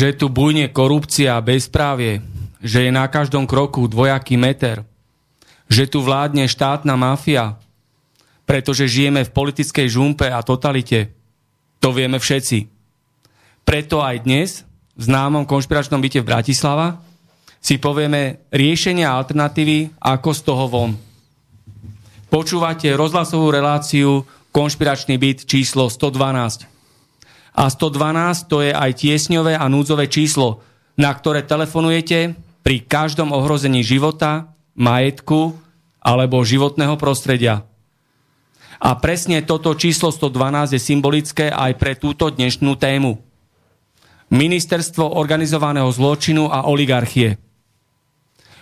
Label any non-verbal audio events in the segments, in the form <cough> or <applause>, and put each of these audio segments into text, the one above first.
Že tu bujne korupcia a bezprávie, že je na každom kroku dvojaký meter, že tu vládne štátna mafia, pretože žijeme v politickej žumpe a totalite. To vieme všetci. Preto aj dnes v známom konšpiračnom byte v Bratislava si povieme riešenia a alternatívy, ako z toho von. Počúvate rozhlasovú reláciu Konšpiračný byt číslo 112 a 112 to je aj tiesňové a núdzové číslo, na ktoré telefonujete pri každom ohrození života, majetku alebo životného prostredia. A presne toto číslo 112 je symbolické aj pre túto dnešnú tému. Ministerstvo organizovaného zločinu a oligarchie.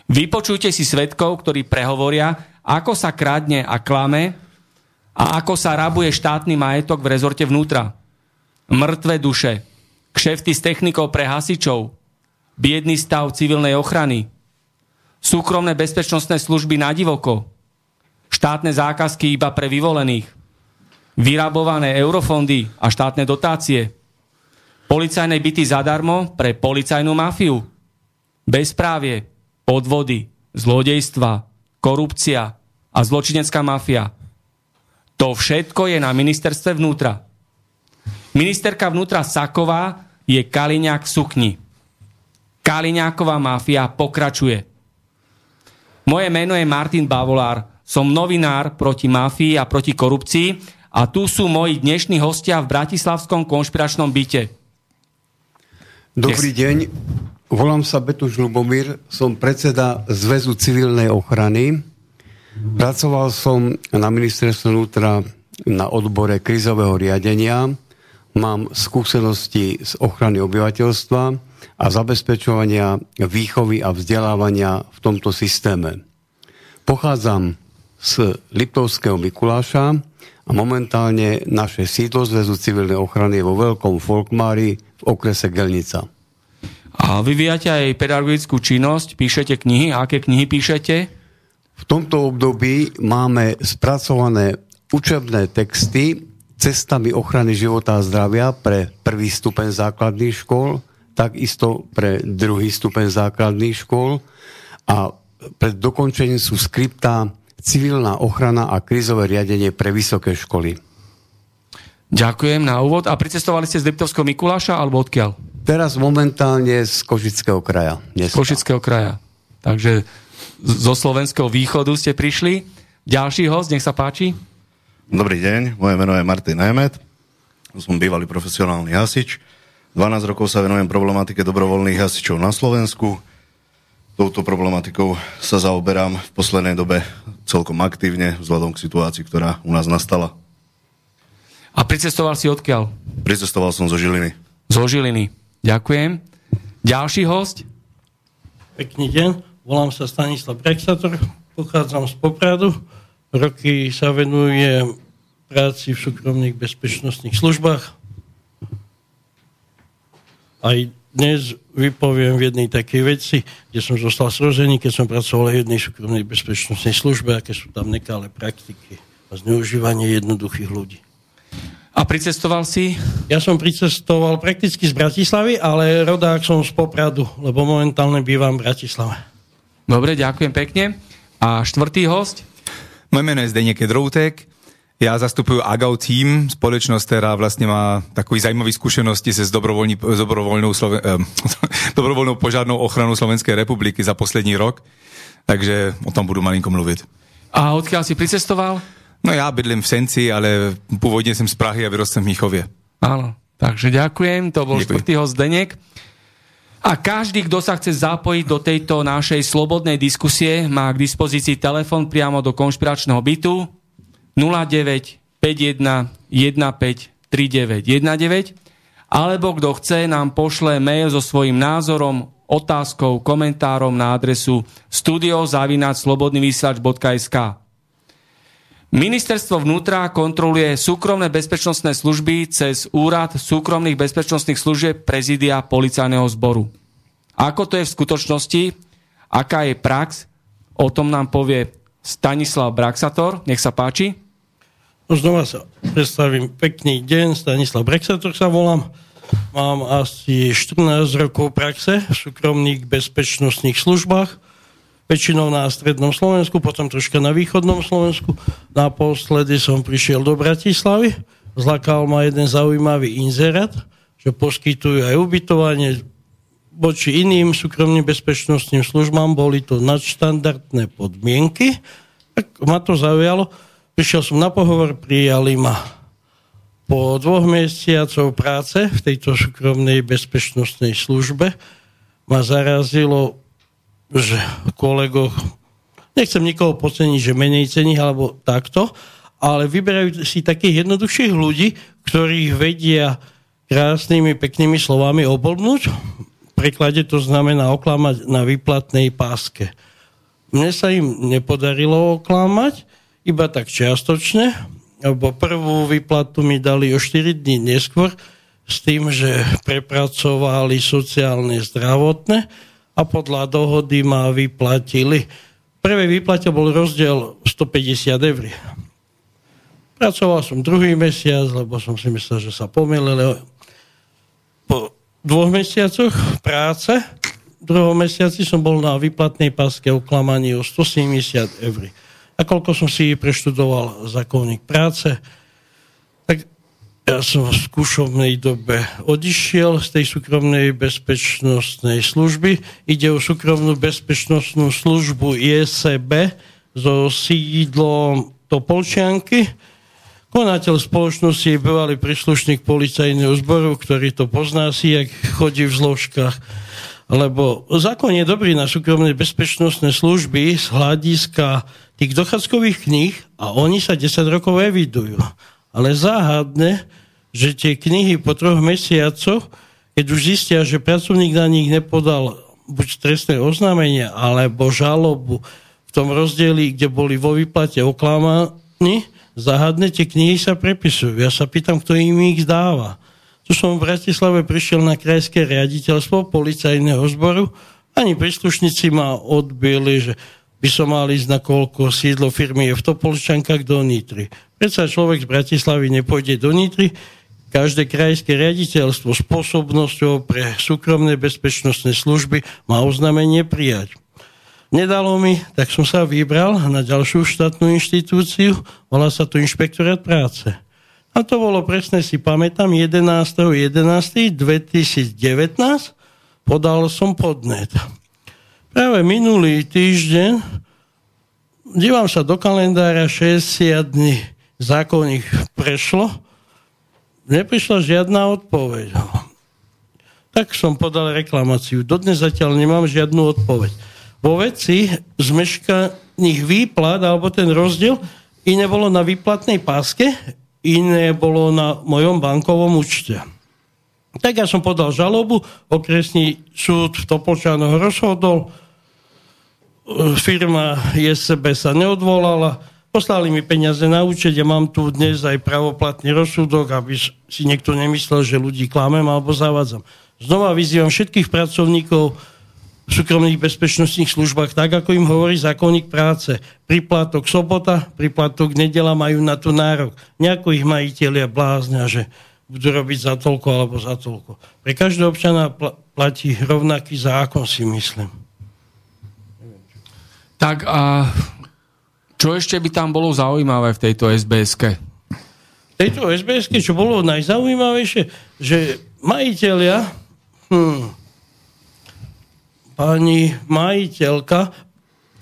Vypočujte si svetkov, ktorí prehovoria, ako sa kradne a klame a ako sa rabuje štátny majetok v rezorte vnútra mŕtve duše, kšefty s technikou pre hasičov, biedný stav civilnej ochrany, súkromné bezpečnostné služby na divoko, štátne zákazky iba pre vyvolených, vyrabované eurofondy a štátne dotácie, policajné byty zadarmo pre policajnú mafiu, bezprávie, podvody, zlodejstva, korupcia a zločinecká mafia. To všetko je na ministerstve vnútra. Ministerka vnútra Saková je Kaliňák v sukni. Kaliňáková mafia pokračuje. Moje meno je Martin Bavolár. Som novinár proti mafii a proti korupcii a tu sú moji dnešní hostia v Bratislavskom konšpiračnom byte. Dobrý deň, volám sa Betuš Lubomír, som predseda Zväzu civilnej ochrany. Pracoval som na ministerstve vnútra na odbore krizového riadenia mám skúsenosti z ochrany obyvateľstva a zabezpečovania výchovy a vzdelávania v tomto systéme. Pochádzam z Liptovského Mikuláša a momentálne naše sídlo Zväzu civilnej ochrany je vo Veľkom Folkmári v okrese Gelnica. A vyvíjate aj pedagogickú činnosť, píšete knihy. Aké knihy píšete? V tomto období máme spracované učebné texty cestami ochrany života a zdravia pre prvý stupeň základných škôl, takisto pre druhý stupeň základných škôl a pred dokončením sú skripta civilná ochrana a krízové riadenie pre vysoké školy. Ďakujem na úvod. A pricestovali ste z Liptovského Mikuláša alebo odkiaľ? Teraz momentálne z Košického kraja. Z Košického kraja. Takže zo slovenského východu ste prišli. Ďalší host, nech sa páči. Dobrý deň, moje meno je Martin Nemet, som bývalý profesionálny hasič. 12 rokov sa venujem problematike dobrovoľných hasičov na Slovensku. Touto problematikou sa zaoberám v poslednej dobe celkom aktívne vzhľadom k situácii, ktorá u nás nastala. A pricestoval si odkiaľ? Pricestoval som zo Žiliny. Zo Žiliny. Ďakujem. Ďalší host? Pekný deň, volám sa Stanislav Brexator, pochádzam z Popradu roky sa venuje práci v súkromných bezpečnostných službách. Aj dnes vypoviem v jednej takej veci, kde som zostal srozený, keď som pracoval v jednej súkromnej bezpečnostnej službe, aké sú tam nekalé praktiky a zneužívanie jednoduchých ľudí. A pricestoval si? Ja som pricestoval prakticky z Bratislavy, ale rodák som z Popradu, lebo momentálne bývam v Bratislave. Dobre, ďakujem pekne. A štvrtý host? Moje meno je Zdeněk Jedroutek. Já zastupuju AGAU Team, společnost, která vlastně má takový zajímavý zkušenosti se s, dobrovolnou, Sloven, eh, <laughs> dobrovolnou požádnou ochranou Slovenské republiky za poslední rok. Takže o tom budu malinko mluvit. A odkiaľ si pricestoval? No já bydlím v Senci, ale původně jsem z Prahy a vyrostl v Míchově. Áno, takže ďakujem, to bol štvrtý host Zdeněk. A každý, kto sa chce zapojiť do tejto našej slobodnej diskusie, má k dispozícii telefon priamo do konšpiračného bytu. 09 51 15 39 19 alebo kto chce, nám pošle mail so svojím názorom, otázkou, komentárom na adresu studiozavinačslobodnyvysielač.sk Ministerstvo vnútra kontroluje súkromné bezpečnostné služby cez Úrad súkromných bezpečnostných služieb prezidia policajného zboru. Ako to je v skutočnosti, aká je prax, o tom nám povie Stanislav Braxator. Nech sa páči. Znova sa predstavím. Pekný deň, Stanislav Braxator sa volám. Mám asi 14 rokov praxe v súkromných bezpečnostných službách väčšinou na strednom Slovensku, potom troška na východnom Slovensku. Naposledy som prišiel do Bratislavy, zlakal ma jeden zaujímavý inzerát, že poskytujú aj ubytovanie voči iným súkromným bezpečnostným službám, boli to nadštandardné podmienky, tak ma to zaujalo. Prišiel som na pohovor, prijali ma po dvoch mesiacov práce v tejto súkromnej bezpečnostnej službe ma zarazilo že kolegov, nechcem nikoho podceniť, že menej cení, alebo takto, ale vyberajú si takých jednoduchších ľudí, ktorých vedia krásnymi, peknými slovami oblbnúť. V preklade to znamená oklamať na výplatnej páske. Mne sa im nepodarilo oklamať, iba tak čiastočne, lebo prvú výplatu mi dali o 4 dní neskôr s tým, že prepracovali sociálne zdravotné a podľa dohody ma vyplatili. V prvej výplate bol rozdiel 150 eur. Pracoval som druhý mesiac, lebo som si myslel, že sa pomýlili. Po dvoch mesiacoch práce, v druhom mesiaci som bol na výplatnej páske oklamaní o 170 eur. A koľko som si preštudoval zákonník práce, ja som v skúšovnej dobe odišiel z tej súkromnej bezpečnostnej služby. Ide o súkromnú bezpečnostnú službu ISB so sídlom Topolčianky. Konateľ spoločnosti je bývalý príslušník policajného zboru, ktorý to pozná si, jak chodí v zložkách. Lebo zákon je dobrý na súkromné bezpečnostné služby z hľadiska tých dochádzkových kníh a oni sa 10 rokov evidujú ale záhadné, že tie knihy po troch mesiacoch, keď už zistia, že pracovník na nich nepodal buď trestné oznámenie, alebo žalobu v tom rozdieli, kde boli vo výplate oklamaní, záhadne tie knihy sa prepisujú. Ja sa pýtam, kto im ich dáva. Tu som v Bratislave prišiel na krajské riaditeľstvo policajného zboru, ani príslušníci ma odbili, že by som mal ísť na koľko sídlo firmy je v Topolčankách do Nitry. Predsa človek z Bratislavy nepôjde do Nitry, každé krajské riaditeľstvo s spôsobnosťou pre súkromné bezpečnostné služby má oznámenie prijať. Nedalo mi, tak som sa vybral na ďalšiu štátnu inštitúciu, volá sa to Inšpektorát práce. A to bolo presne, si pamätám, 11.11.2019 podal som podnet. Práve minulý týždeň dívam sa do kalendára 60 dní zákonník prešlo, neprišla žiadna odpoveď. Tak som podal reklamáciu. Dodnes zatiaľ nemám žiadnu odpoveď. Vo veci zmeškaných výplat, alebo ten rozdiel, iné bolo na výplatnej páske, iné bolo na mojom bankovom účte. Tak ja som podal žalobu, okresný súd v Topolčanoch rozhodol, firma JSB sa neodvolala, poslali mi peniaze na účet, ja mám tu dnes aj pravoplatný rozsudok, aby si niekto nemyslel, že ľudí klamem alebo zavádzam. Znova vyzývam všetkých pracovníkov v súkromných bezpečnostných službách, tak ako im hovorí zákonník práce. Priplatok sobota, priplatok nedela majú na to nárok. Nejako ich majiteľia bláznia, že budú robiť za toľko alebo za toľko. Pre každého občana pl- platí rovnaký zákon, si myslím. Tak a čo ešte by tam bolo zaujímavé v tejto SBS-ke? V tejto SBS, čo bolo najzaujímavejšie, že majiteľia, hm, pani majiteľka,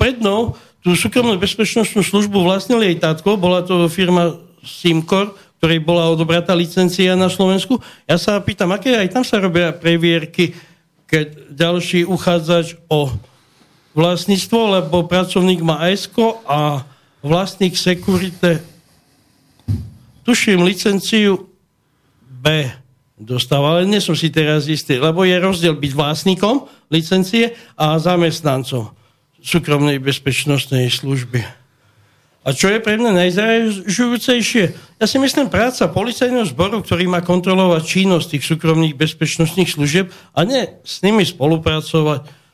prednou tú súkromnú bezpečnostnú službu vlastnili jej tátko, bola to firma Simcor, ktorej bola odobratá licencia na Slovensku. Ja sa pýtam, aké aj tam sa robia previerky, keď ďalší uchádzač o vlastníctvo, lebo pracovník má ESCO a vlastník Security tuším licenciu B dostáva, ale nie som si teraz istý, lebo je rozdiel byť vlastníkom licencie a zamestnancom súkromnej bezpečnostnej služby. A čo je pre mňa najzražujúcejšie? Ja si myslím práca policajného zboru, ktorý má kontrolovať činnosť tých súkromných bezpečnostných služieb a nie s nimi spolupracovať.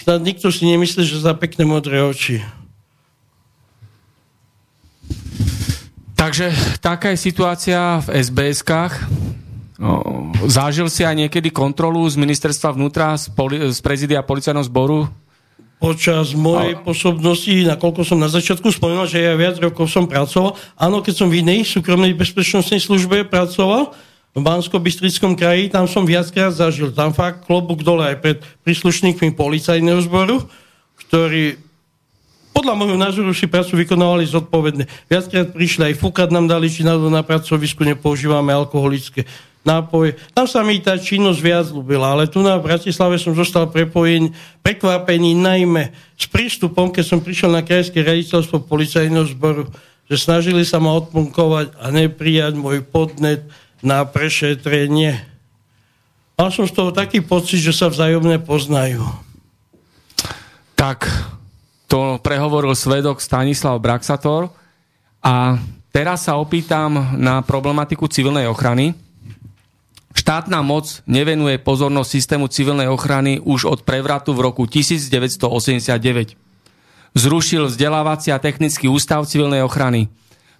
Snad nikto si nemyslí, že za pekné modré oči. Takže taká je situácia v SBS-kách. Zážil si aj niekedy kontrolu z ministerstva vnútra, z, poli- z prezidia policajného zboru počas mojej posobnosti, nakoľko som na začiatku spomenul, že ja viac rokov som pracoval. Áno, keď som v inej súkromnej bezpečnostnej službe pracoval, v bansko bystrickom kraji, tam som viackrát zažil. Tam fakt klobúk dole aj pred príslušníkmi policajného zboru, ktorí podľa môjho názoru si prácu vykonávali zodpovedne. Viackrát prišli aj fúkať nám dali, či na, na pracovisku nepoužívame alkoholické nápoje. Tam sa mi tá činnosť viac ľúbila, ale tu na Bratislave som zostal prepojený, prekvapený najmä s prístupom, keď som prišiel na krajské raditeľstvo policajného zboru, že snažili sa ma odpunkovať a neprijať môj podnet na prešetrenie. Mal som z toho taký pocit, že sa vzájomne poznajú. Tak, to prehovoril svedok Stanislav Braxator a teraz sa opýtam na problematiku civilnej ochrany. Štátna moc nevenuje pozornosť systému civilnej ochrany už od prevratu v roku 1989. Zrušil vzdelávací a technický ústav civilnej ochrany.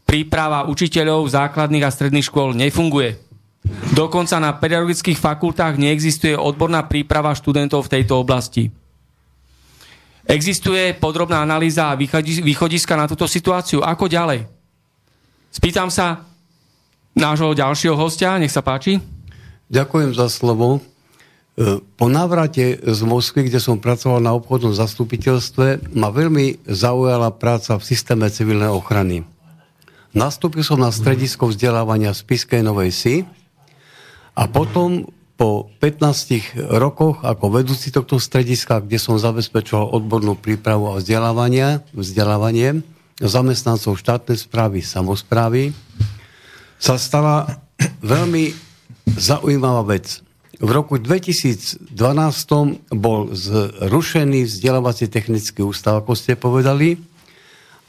Príprava učiteľov základných a stredných škôl nefunguje. Dokonca na pedagogických fakultách neexistuje odborná príprava študentov v tejto oblasti. Existuje podrobná analýza a východiska na túto situáciu. Ako ďalej? Spýtam sa nášho ďalšieho hostia, nech sa páči. Ďakujem za slovo. E, po návrate z Moskvy, kde som pracoval na obchodnom zastupiteľstve, ma veľmi zaujala práca v systéme civilnej ochrany. Nastúpil som na stredisko vzdelávania v Spiskej Novej Si a potom po 15 rokoch ako vedúci tohto strediska, kde som zabezpečoval odbornú prípravu a vzdelávanie, vzdelávanie zamestnancov štátnej správy, samozprávy, sa stala veľmi zaujímavá vec. V roku 2012 bol zrušený vzdelávací technický ústav, ako ste povedali,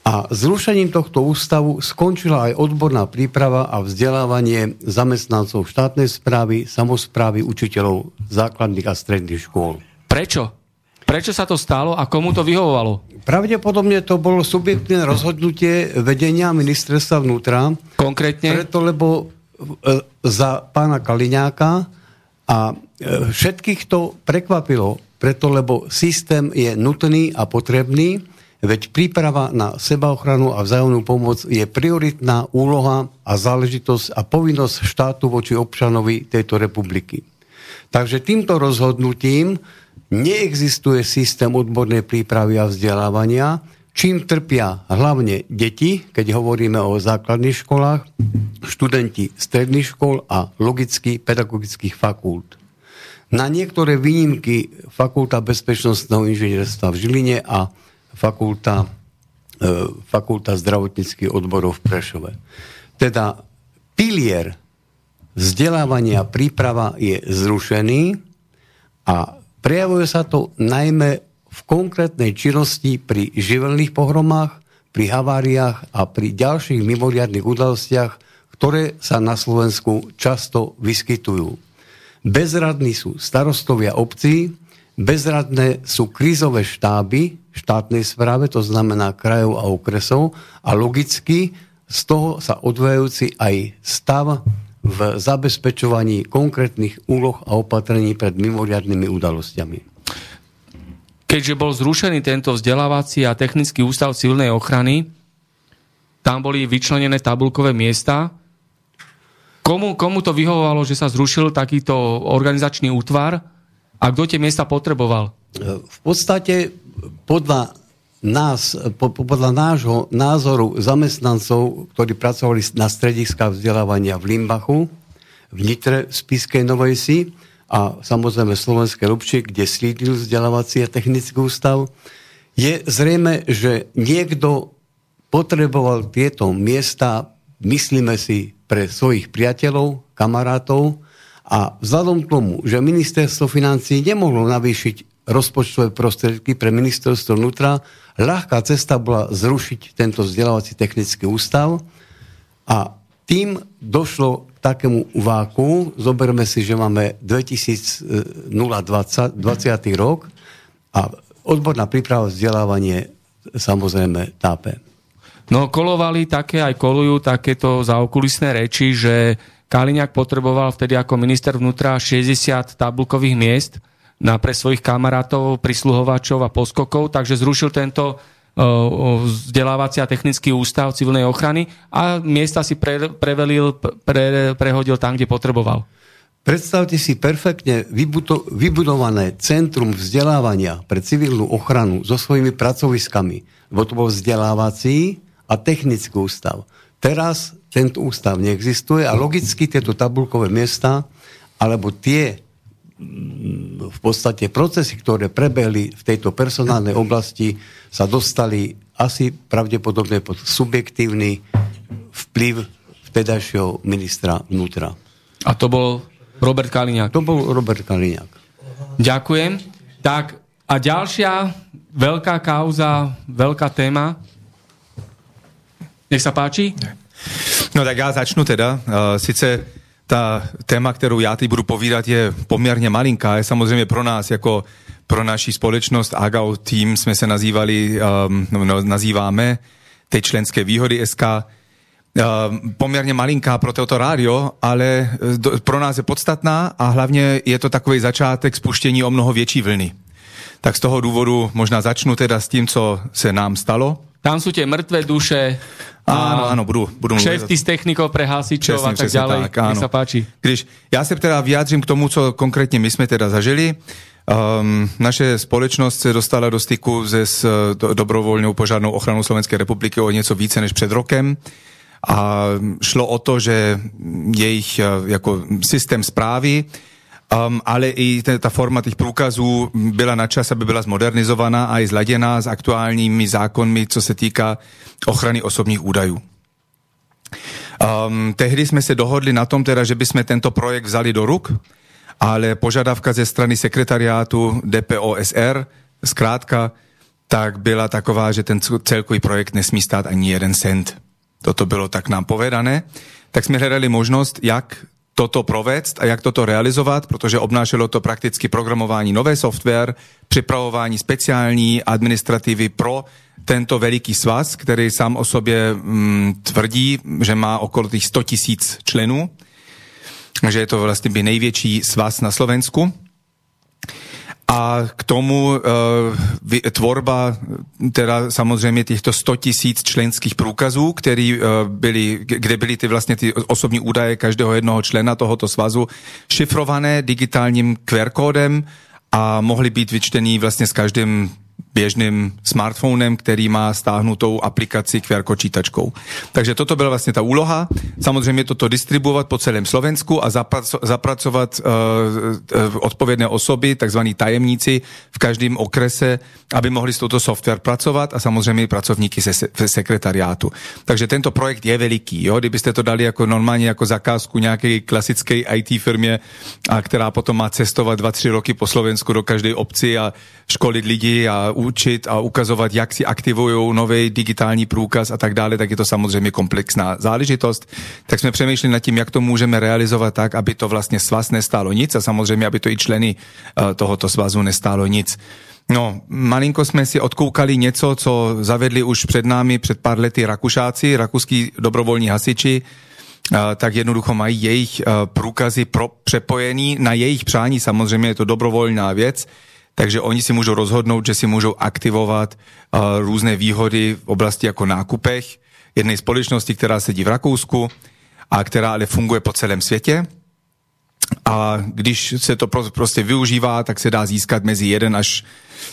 a zrušením tohto ústavu skončila aj odborná príprava a vzdelávanie zamestnancov štátnej správy, samozprávy, učiteľov základných a stredných škôl. Prečo? Prečo sa to stalo a komu to vyhovovalo? Pravdepodobne to bolo subjektívne rozhodnutie vedenia ministerstva vnútra. Konkrétne? Preto, lebo E, za pána Kaliňáka a e, všetkých to prekvapilo, preto lebo systém je nutný a potrebný, veď príprava na sebaochranu a vzájomnú pomoc je prioritná úloha a záležitosť a povinnosť štátu voči občanovi tejto republiky. Takže týmto rozhodnutím neexistuje systém odbornej prípravy a vzdelávania, čím trpia hlavne deti, keď hovoríme o základných školách, študenti stredných škôl a logicky pedagogických fakult. Na niektoré výnimky Fakulta bezpečnostného inžinierstva v Žiline a Fakulta, e, fakulta zdravotníckých odborov v Prešove. Teda pilier vzdelávania príprava je zrušený a prejavuje sa to najmä v konkrétnej činnosti pri živelných pohromách, pri haváriách a pri ďalších mimoriadných udalostiach, ktoré sa na Slovensku často vyskytujú. Bezradní sú starostovia obcí, bezradné sú krízové štáby štátnej správe, to znamená krajov a okresov a logicky z toho sa odvajúci aj stav v zabezpečovaní konkrétnych úloh a opatrení pred mimoriadnými udalosťami keďže bol zrušený tento vzdelávací a technický ústav civilnej ochrany, tam boli vyčlenené tabulkové miesta. Komu, komu to vyhovovalo, že sa zrušil takýto organizačný útvar a kto tie miesta potreboval? V podstate podľa nás, podľa nášho názoru zamestnancov, ktorí pracovali na strediskách vzdelávania v Limbachu, v Nitre, v Spiskej Novej Si, a samozrejme Slovenské Lubči, kde sídlil vzdelávací a technický ústav, je zrejme, že niekto potreboval tieto miesta, myslíme si, pre svojich priateľov, kamarátov a vzhľadom k tomu, že ministerstvo financí nemohlo navýšiť rozpočtové prostriedky pre ministerstvo vnútra, ľahká cesta bola zrušiť tento vzdelávací technický ústav a tým došlo k takému váku, zoberme si, že máme 2020, 20. rok a odborná príprava vzdelávanie samozrejme tápe. No kolovali také, aj kolujú takéto zaokulisné reči, že Kaliňák potreboval vtedy ako minister vnútra 60 tabulkových miest na pre svojich kamarátov, prisluhovačov a poskokov, takže zrušil tento vzdelávací a technický ústav civilnej ochrany a miesta si pre, prevelil, pre, prehodil tam, kde potreboval. Predstavte si perfektne vybudované centrum vzdelávania pre civilnú ochranu so svojimi pracoviskami, lebo to bol vzdelávací a technický ústav. Teraz tento ústav neexistuje a logicky tieto tabulkové miesta alebo tie v podstate procesy, ktoré prebehli v tejto personálnej oblasti, sa dostali asi pravdepodobne pod subjektívny vplyv vtedajšieho ministra vnútra. A to bol Robert Kaliňák. To bol Robert Kaliňák. Ďakujem. Tak a ďalšia veľká kauza, veľká téma. Nech sa páči. No tak ja začnu teda. Uh, sice tá téma, kterou já teď budu povídat, je poměrně malinká. Je samozřejmě pro nás, jako pro naši společnost AGAO tým jsme se nazývali, um, no, nazýváme ty členské výhody SK, Um, poměrně malinká pro toto rádio, ale do, pro nás je podstatná a hlavně je to takový začátek spuštění o mnoho větší vlny. Tak z toho důvodu možná začnu teda s tím, co se nám stalo. Tam sú tie mŕtve duše, Áno, áno, budu, budu mluvit. s technikou pre hasičov a tak ďalej. Tak, áno. Sa páči. Když já se teda vyjádřím k tomu, co konkrétně my jsme teda zažili. Um, naše společnost se dostala do styku se s do, dobrovolnou požárnou ochranou Slovenské republiky o něco více než před rokem. A šlo o to, že jejich jako systém zprávy Um, ale i ta forma těch průkazů byla na čas, aby byla zmodernizovaná a i zladěná s aktuálními zákonmi, co se týká ochrany osobních údajů. Um, tehdy jsme se dohodli na tom teda, že bychom tento projekt vzali do ruk, ale požadavka ze strany sekretariátu DPOSR, zkrátka, tak byla taková, že ten celkový projekt nesmí stát ani jeden cent. Toto bylo tak nám povedané. Tak jsme hledali možnost, jak toto provést a jak toto realizovat, protože obnášelo to prakticky programování nové software, připravování speciální administrativy pro tento veliký svaz, který sám o sobě mm, tvrdí, že má okolo těch 100 tisíc členů, že je to vlastně by největší svaz na Slovensku. A k tomu uh, tvorba teda samozřejmě těchto 100 tisíc členských průkazů, který, uh, byli, kde byly ty vlastně ty osobní údaje každého jednoho člena tohoto svazu šifrované digitálním QR kódem a mohly být vyčtený vlastně s každým běžným smartphonem, který má stáhnutou aplikaci QR čítačkou. Takže toto byla vlastně ta úloha. Samozřejmě toto distribuovat po celém Slovensku a zapraco- zapracovat uh, uh, odpovědné osoby, takzvaní tajemníci v každém okrese, aby mohli s touto software pracovat a samozřejmě pracovníky se, se sekretariátu. Takže tento projekt je veliký. Jo? Kdybyste to dali jako normálně jako zakázku nějaké klasické IT firmě, a která potom má cestovat 2-3 roky po Slovensku do každé obci a školit lidi a učit a ukazovat, jak si aktivují nový digitální průkaz a tak dále, tak je to samozřejmě komplexná záležitost. Tak jsme přemýšleli nad tím, jak to můžeme realizovat tak, aby to vlastně svaz nestálo nic a samozřejmě, aby to i členy uh, tohoto svazu nestálo nic. No, malinko jsme si odkoukali něco, co zavedli už před námi před pár lety Rakušáci, rakuský dobrovolní hasiči, tak jednoducho mají jejich průkazy pro, přepojený na jejich přání, samozřejmě je to dobrovolná věc, takže oni si můžou rozhodnout, že si můžou aktivovat různé výhody v oblasti jako nákupech jedné společnosti, která sedí v Rakousku a která ale funguje po celém světě. A když se to prostě využívá, tak se dá získat mezi 1 až,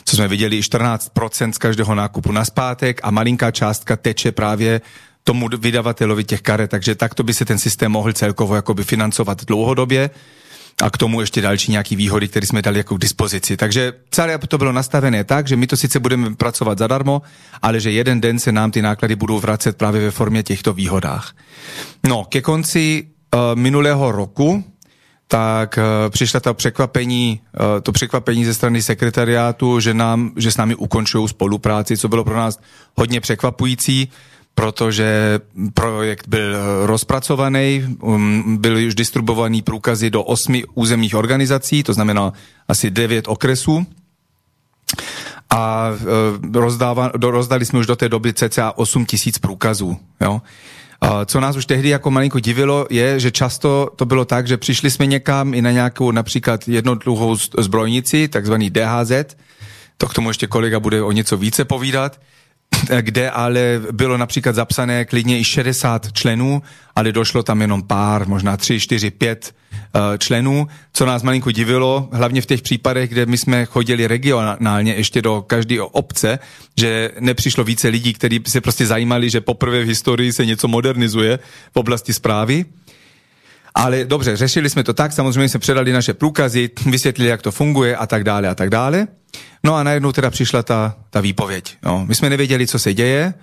co jsme viděli, 14% z každého nákupu na zpátek a malinká částka teče právě tomu vydavateli těch karet, takže takto by se ten systém mohl celkovo jakoby financovat dlouhodobě a k tomu ještě další nějaký výhody, které jsme dali jako k dispozici. Takže celé to bylo nastavené tak, že my to sice budeme pracovat zadarmo, ale že jeden den se nám ty náklady budou vracet právě ve formě těchto výhodách. No, ke konci uh, minulého roku tak uh, přišla ta překvapení, uh, to překvapení ze strany sekretariátu, že, nám, že s námi ukončují spolupráci, co bylo pro nás hodně překvapující protože projekt byl rozpracovaný, um, byly už distribuovaný průkazy do osmi územních organizací, to znamená asi devět okresů. A rozdáva, do, rozdali jsme už do té doby cca 8 tisíc průkazů. Jo? Co nás už tehdy jako malinko divilo, je, že často to bylo tak, že přišli jsme někam i na nějakou například jednotlivou zbrojnici, takzvaný DHZ, to k tomu ještě kolega bude o něco více povídat, kde ale bylo například zapsané klidně i 60 členů, ale došlo tam jenom pár, možná 3, 4, 5 členů, co nás malinko divilo, hlavně v těch případech, kde my jsme chodili regionálně ještě do každé obce, že nepřišlo více lidí, kteří se prostě zajímali, že poprvé v historii se něco modernizuje v oblasti zprávy. Ale dobře, řešili jsme to tak, samozřejmě jsme předali naše průkazy, vysvětlili, jak to funguje a tak dále a tak dále. No a najednou teda přišla ta, ta výpověď. No, my jsme nevěděli, co se děje,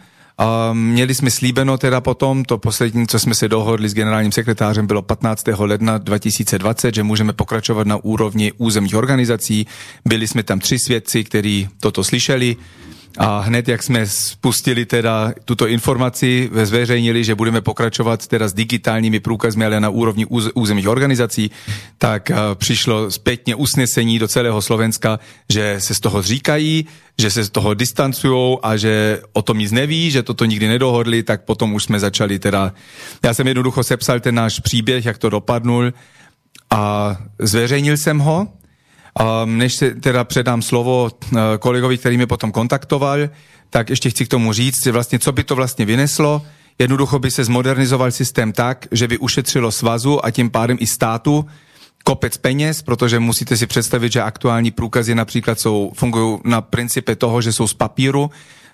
a měli jsme slíbeno teda potom, to poslední, co jsme se dohodli s generálním sekretářem, bylo 15. ledna 2020, že můžeme pokračovat na úrovni územních organizací. Byli jsme tam tři svědci, kteří toto slyšeli. A hned, jak jsme spustili teda tuto informaci, zveřejnili, že budeme pokračovat teda s digitálními průkazmi, ale na úrovni úz, územních organizací, tak uh, přišlo zpětně usnesení do celého Slovenska, že se z toho říkají, že se z toho distancují a že o tom nic neví, že toto nikdy nedohodli, tak potom už jsme začali teda... Já jsem jednoducho sepsal ten náš příběh, jak to dopadnul a zveřejnil jsem ho Um, než se teda předám slovo uh, kolegovi, který mě potom kontaktoval, tak ještě chci k tomu říct, vlastně co by to vlastně vyneslo. Jednoducho by se zmodernizoval systém tak, že by ušetřilo svazu a tím pádem i státu kopec peněz, protože musíte si představit, že aktuální průkazy například jsou, fungují na principe toho, že jsou z papíru,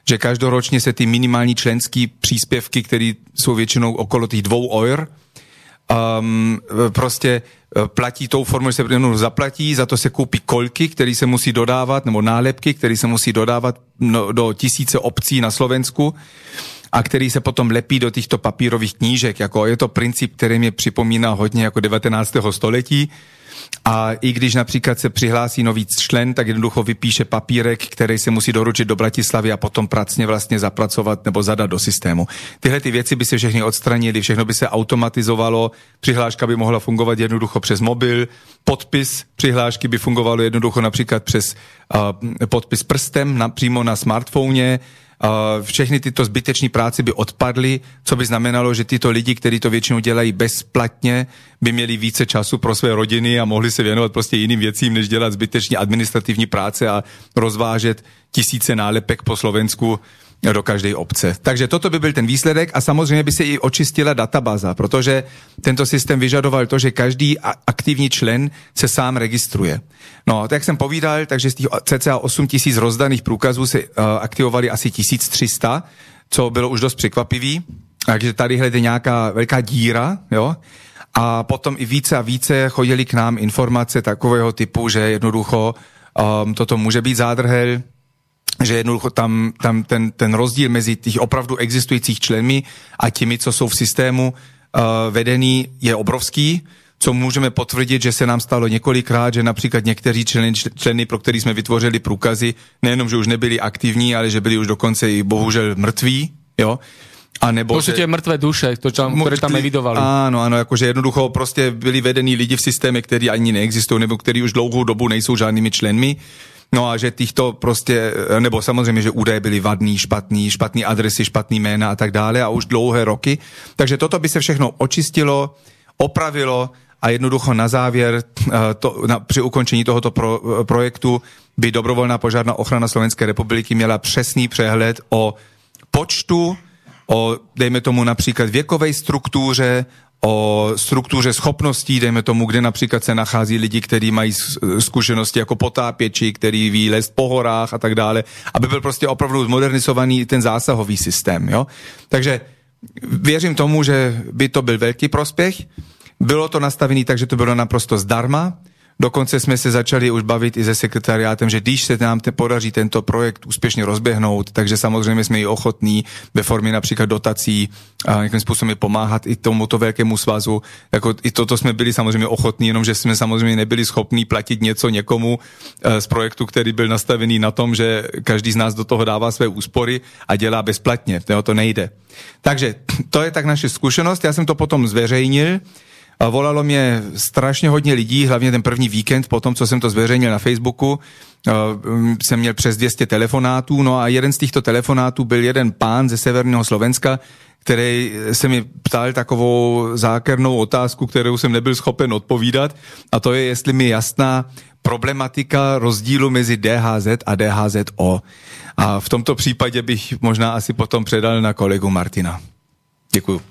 že každoročně se ty minimální členské příspěvky, které jsou většinou okolo těch dvou eur, um, prostě e, platí tou formou, že se jenom zaplatí, za to se koupí kolky, které se musí dodávat, nebo nálepky, které se musí dodávat no, do tisíce obcí na Slovensku a který se potom lepí do těchto papírových knížek. Jako je to princip, který mě připomíná hodně jako 19. století. A i když například se přihlásí nový člen, tak jednoducho vypíše papírek, který se musí doručit do Bratislavy a potom pracně vlastně zapracovat nebo zadat do systému. Tyhle ty věci by se všechny odstranily, všechno by se automatizovalo, přihláška by mohla fungovat jednoducho přes mobil, podpis přihlášky by fungovalo jednoducho například přes uh, podpis prstem na, přímo na smartphone, všechny tyto zbytečné práce by odpadly, co by znamenalo, že tyto lidi, kteří to většinou dělají bezplatně, by měli více času pro své rodiny a mohli se věnovat prostě jiným věcím, než dělat zbytečně administrativní práce a rozvážet tisíce nálepek po Slovensku do každé obce. Takže toto by byl ten výsledek a samozřejmě by se i očistila databáza, protože tento systém vyžadoval to, že každý aktivní člen se sám registruje. No, tak jak jsem povídal, takže z těch cca 8 tisíc rozdaných průkazů se uh, aktivovali asi 1300, co bylo už dost překvapivý. Takže tady je nějaká velká díra, jo. A potom i více a více chodili k nám informace takového typu, že jednoducho um, toto může být zádrhel, že jednoducho tam, tam ten, ten rozdíl mezi těch opravdu existujících členmi a těmi, co jsou v systému uh, vedený, je obrovský, co můžeme potvrdit, že se nám stalo několikrát, že například někteří členy, členy pro který jsme vytvořili průkazy, nejenom, že už nebyli aktivní, ale že byli už dokonce i bohužel mrtví, jo, a nebo, to sú tie mŕtve duše, to, čo, ktoré tam evidovali. Áno, áno, akože jednoducho prostě byli vedení lidi v systéme, ktorí ani neexistujú, nebo ktorí už dlouhou dobu nejsou žádnými členmi. No a že týchto prostě, nebo samozřejmě, že údaje byly vadný, špatný, špatný adresy, špatný jména a tak dále a už dlouhé roky. Takže toto by se všechno očistilo, opravilo a jednoducho na závěr eh, to, na, při ukončení tohoto pro, eh, projektu by dobrovolná požárná ochrana Slovenské republiky měla přesný přehled o počtu o, dejme tomu například věkové struktuře, o struktuře schopností, dejme tomu, kde například se nachází lidi, kteří mají zkušenosti jako potápěči, který ví lézt po horách a tak dále, aby byl prostě opravdu zmodernizovaný ten zásahový systém. Jo? Takže věřím tomu, že by to byl velký prospěch. Bylo to nastavené tak, že to bylo naprosto zdarma. Dokonce jsme se začali už bavit i se sekretariátem, že když se nám te podaří tento projekt úspěšně rozběhnout, takže samozřejmě jsme i ochotní ve formě například dotací a nějakým způsobem pomáhat i tomuto velkému svazu. Jako I toto jsme byli samozřejmě ochotní, jenomže jsme samozřejmě nebyli schopní platit něco někomu e, z projektu, který byl nastavený na tom, že každý z nás do toho dává své úspory a dělá bezplatně. To, to nejde. Takže to je tak naše zkušenost. Já jsem to potom zveřejnil volalo mě strašně hodně lidí, hlavně ten první víkend, po tom, co jsem to zveřejnil na Facebooku, mm, jsem měl přes 200 telefonátů, no a jeden z těchto telefonátů byl jeden pán ze severního Slovenska, který se mi ptal takovou zákernou otázku, kterou jsem nebyl schopen odpovídat, a to je, jestli mi jasná problematika rozdílu mezi DHZ a DHZO. A v tomto případě bych možná asi potom předal na kolegu Martina. Děkuju.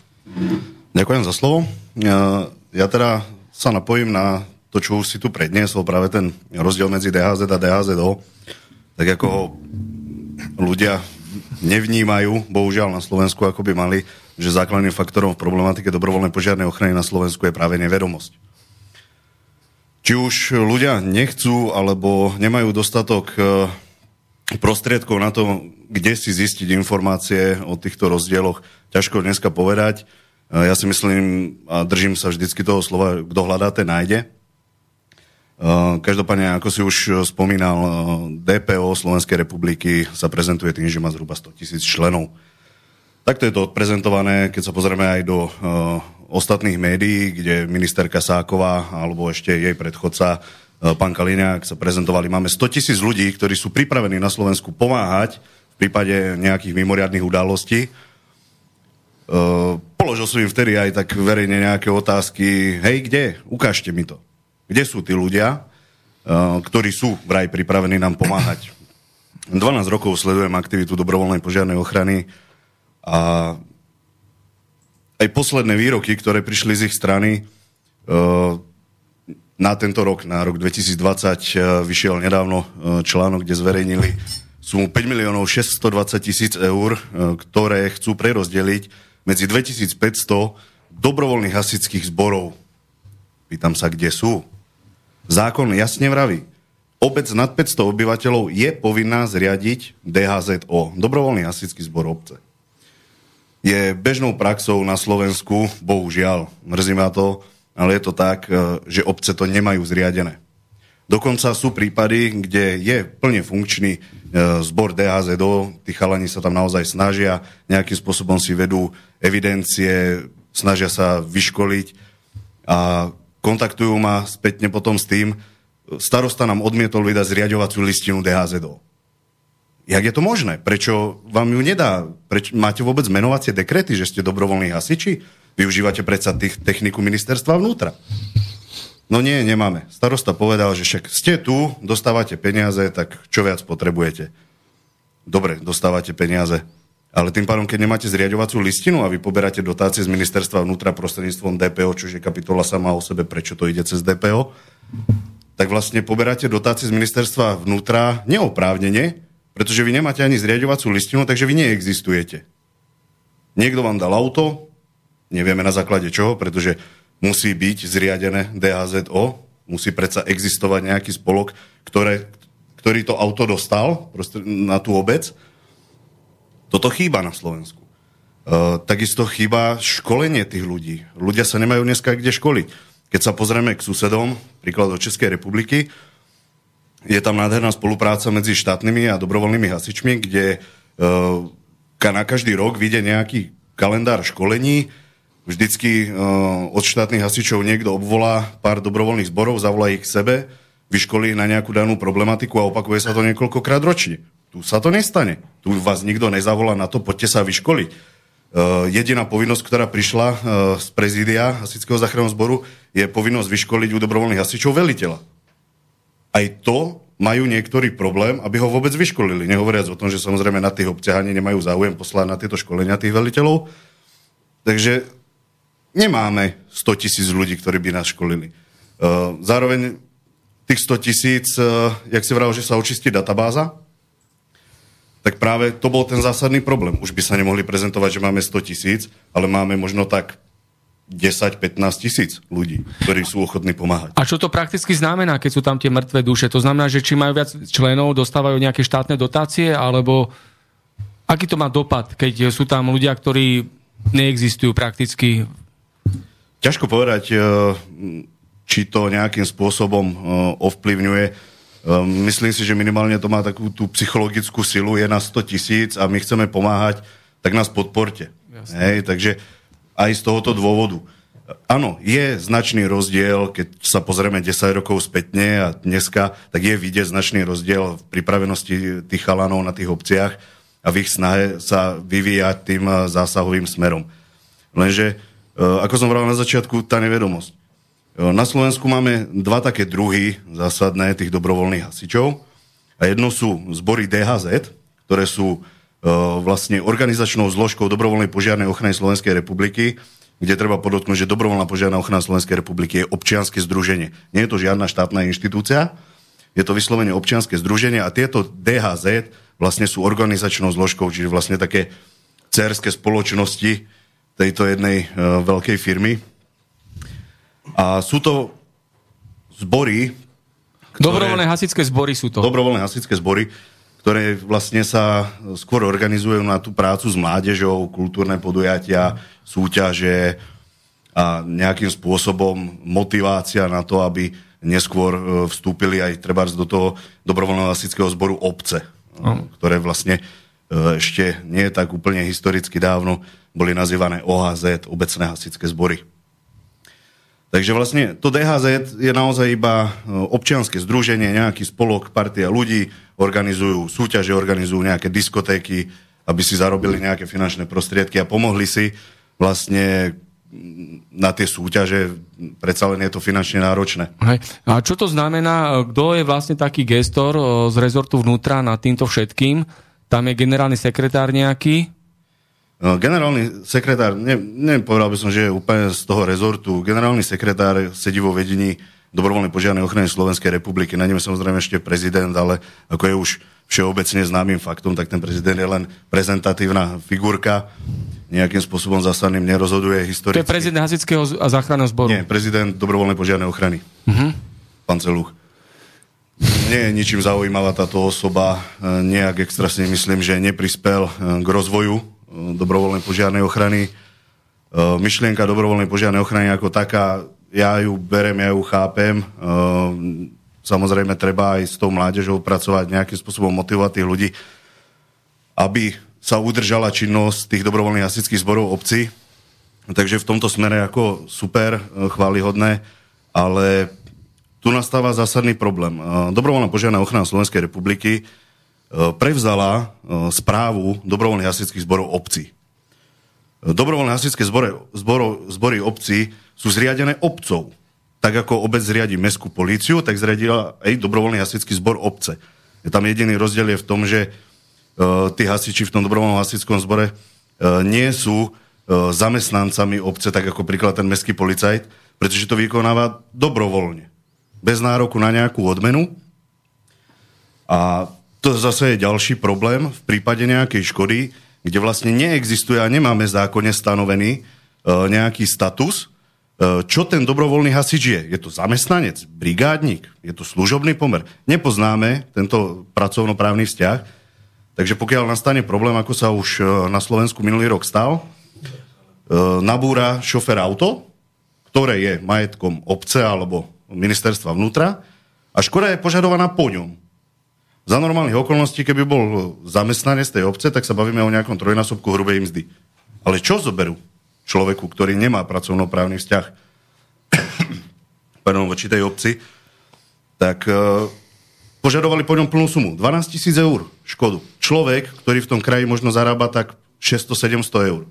Ďakujem za slovo. Ja, teda sa napojím na to, čo už si tu predniesol, práve ten rozdiel medzi DHZ a DHZO, tak ako ho ľudia nevnímajú, bohužiaľ na Slovensku, ako by mali, že základným faktorom v problematike dobrovoľnej požiarnej ochrany na Slovensku je práve nevedomosť. Či už ľudia nechcú, alebo nemajú dostatok e, prostriedkov na to, kde si zistiť informácie o týchto rozdieloch, ťažko dneska povedať. Ja si myslím a držím sa vždycky toho slova, kto hľadá, ten nájde. Každopádne, ako si už spomínal, DPO Slovenskej republiky sa prezentuje tým, že má zhruba 100 tisíc členov. Takto je to odprezentované, keď sa pozrieme aj do ostatných médií, kde ministerka Sáková alebo ešte jej predchodca pán Kaliňák sa prezentovali. Máme 100 tisíc ľudí, ktorí sú pripravení na Slovensku pomáhať v prípade nejakých mimoriadných udalostí Uh, položil som im vtedy aj tak verejne nejaké otázky. Hej, kde? Ukážte mi to. Kde sú tí ľudia, uh, ktorí sú vraj pripravení nám pomáhať? 12 rokov sledujem aktivitu dobrovoľnej požiarnej ochrany a aj posledné výroky, ktoré prišli z ich strany uh, na tento rok, na rok 2020, vyšiel nedávno článok, kde zverejnili sumu 5 miliónov 620 tisíc eur, ktoré chcú prerozdeliť medzi 2500 dobrovoľných hasičských zborov. Pýtam sa, kde sú. Zákon jasne vraví, obec nad 500 obyvateľov je povinná zriadiť DHZO, dobrovoľný hasičský zbor obce. Je bežnou praxou na Slovensku, bohužiaľ, mrzí ma to, ale je to tak, e, že obce to nemajú zriadené. Dokonca sú prípady, kde je plne funkčný zbor DHZO, tí chalani sa tam naozaj snažia, nejakým spôsobom si vedú evidencie, snažia sa vyškoliť a kontaktujú ma spätne potom s tým, starosta nám odmietol vydať zriadovaciu listinu DHZO. Jak je to možné? Prečo vám ju nedá? Preč, máte vôbec menovacie dekrety, že ste dobrovoľní hasiči? Využívate predsa tých techniku ministerstva vnútra. No nie, nemáme. Starosta povedal, že však ste tu, dostávate peniaze, tak čo viac potrebujete? Dobre, dostávate peniaze. Ale tým pádom, keď nemáte zriadovacú listinu a vy poberáte dotácie z ministerstva vnútra prostredníctvom DPO, čo je kapitola sama o sebe, prečo to ide cez DPO, tak vlastne poberáte dotácie z ministerstva vnútra neoprávnene, pretože vy nemáte ani zriadovacú listinu, takže vy neexistujete. Niekto vám dal auto, nevieme na základe čoho, pretože musí byť zriadené DHZO, musí predsa existovať nejaký spolok, ktoré, ktorý to auto dostal na tú obec, toto chýba na Slovensku. Uh, takisto chýba školenie tých ľudí. Ľudia sa nemajú dneska kde školiť. keď sa pozrieme k susedom, príklad do Českej republiky, je tam nádherná spolupráca medzi štátnymi a dobrovoľnými hasičmi, kde uh, na každý rok vyjde nejaký kalendár školení, vždycky uh, od štátnych hasičov niekto obvolá pár dobrovoľných zborov, zavolá ich k sebe, vyškolí na nejakú danú problematiku a opakuje sa to niekoľkokrát ročne. Tu sa to nestane. Tu vás nikto nezavolá na to, poďte sa vyškoliť. Uh, jediná povinnosť, ktorá prišla uh, z prezídia Hasičského záchranného zboru, je povinnosť vyškoliť u dobrovoľných hasičov veliteľa. Aj to majú niektorý problém, aby ho vôbec vyškolili. Nehovoriac o tom, že samozrejme na tých obciach ani nemajú záujem poslať na tieto školenia tých veliteľov. Takže nemáme 100 tisíc ľudí, ktorí by nás školili. Uh, zároveň tých 100 tisíc, uh, jak si vral, že sa očistí databáza, tak práve to bol ten zásadný problém. Už by sa nemohli prezentovať, že máme 100 tisíc, ale máme možno tak 10-15 tisíc ľudí, ktorí sú ochotní pomáhať. A čo to prakticky znamená, keď sú tam tie mŕtve duše? To znamená, že či majú viac členov, dostávajú nejaké štátne dotácie, alebo aký to má dopad, keď sú tam ľudia, ktorí neexistujú prakticky? Ťažko povedať, e, či to nejakým spôsobom e, ovplyvňuje. E, myslím si, že minimálne to má takú tú psychologickú silu, je na 100 tisíc a my chceme pomáhať, tak nás podporte. Hej, takže aj z tohoto dôvodu. Áno, je značný rozdiel, keď sa pozrieme 10 rokov spätne a dneska, tak je vidieť značný rozdiel v pripravenosti tých chalanov na tých obciach a v ich snahe sa vyvíjať tým zásahovým smerom. Lenže, eh, ako som vral na začiatku, tá nevedomosť. Eh, na Slovensku máme dva také druhy zásadné tých dobrovoľných hasičov. A jedno sú zbory DHZ, ktoré sú E, vlastne organizačnou zložkou dobrovoľnej požiarnej ochrany Slovenskej republiky, kde treba podotknúť, že dobrovoľná požiarná ochrana Slovenskej republiky je občianske združenie. Nie je to žiadna štátna inštitúcia, je to vyslovene občianske združenie a tieto DHZ vlastne sú organizačnou zložkou, čiže vlastne také cerské spoločnosti tejto jednej uh, veľkej firmy. A sú to zbory, ktoré... Dobrovoľné hasičské zbory sú to. Dobrovoľné hasičské zbory, ktoré vlastne sa skôr organizujú na tú prácu s mládežou, kultúrne podujatia, súťaže a nejakým spôsobom motivácia na to, aby neskôr e, vstúpili aj treba do toho dobrovoľného hasičského zboru obce, no. ktoré vlastne e, ešte nie je tak úplne historicky dávno boli nazývané OHZ, obecné hasičské zbory. Takže vlastne to DHZ je naozaj iba e, občianske združenie, nejaký spolok, partia ľudí, organizujú súťaže, organizujú nejaké diskotéky, aby si zarobili nejaké finančné prostriedky a pomohli si vlastne na tie súťaže, predsa len je to finančne náročné. Hej. A čo to znamená, kto je vlastne taký gestor e, z rezortu vnútra nad týmto všetkým? Tam je generálny sekretár nejaký? No, generálny sekretár, ne, nepovedal by som, že je úplne z toho rezortu. Generálny sekretár sedí vo vedení dobrovoľnej požiarnej ochrany Slovenskej republiky. Na ňom samozrejme ešte prezident, ale ako je už všeobecne známym faktom, tak ten prezident je len prezentatívna figurka. Nejakým spôsobom zásadným nerozhoduje historicky. To je prezident Hasického a záchranného zboru? Nie, prezident dobrovoľnej požiarnej ochrany. Uh-huh. Pán Celuch. Nie je ničím zaujímavá táto osoba. E, nejak extra si myslím, že neprispel e, k rozvoju dobrovoľnej požiarnej ochrany. E, myšlienka dobrovoľnej požiarnej ochrany ako taká, ja ju berem, ja ju chápem. E, samozrejme, treba aj s tou mládežou pracovať, nejakým spôsobom motivovať tých ľudí, aby sa udržala činnosť tých dobrovoľných hasičských zborov obcí. Takže v tomto smere ako super, chválihodné, ale tu nastáva zásadný problém. Dobrovoľná požiarná ochrana Slovenskej republiky prevzala e, správu dobrovoľných hasičských zborov obcí. E, dobrovoľné hasičské zbory, zbory, zbory obcí sú zriadené obcov. Tak ako obec zriadi mestskú políciu, tak zriadila aj dobrovoľný hasičský zbor obce. Tam jediný rozdiel je v tom, že uh, tí hasiči v tom dobrovoľnom hasičskom zbore uh, nie sú uh, zamestnancami obce, tak ako príklad ten mestský policajt, pretože to vykonáva dobrovoľne. Bez nároku na nejakú odmenu. A to zase je ďalší problém v prípade nejakej škody, kde vlastne neexistuje a nemáme zákonne stanovený e, nejaký status, e, čo ten dobrovoľný hasič je. Je to zamestnanec, brigádnik, je to služobný pomer. Nepoznáme tento pracovnoprávny vzťah, takže pokiaľ nastane problém, ako sa už e, na Slovensku minulý rok stal, e, nabúra šofer auto, ktoré je majetkom obce alebo ministerstva vnútra a škoda je požadovaná po ňom. Za normálnych okolností, keby bol zamestnanec tej obce, tak sa bavíme o nejakom trojnásobku hrubej mzdy. Ale čo zoberú človeku, ktorý nemá pracovnoprávny vzťah <coughs> pardon, voči tej obci, tak uh, požadovali po ňom plnú sumu. 12 tisíc eur škodu. Človek, ktorý v tom kraji možno zarába tak 600-700 eur.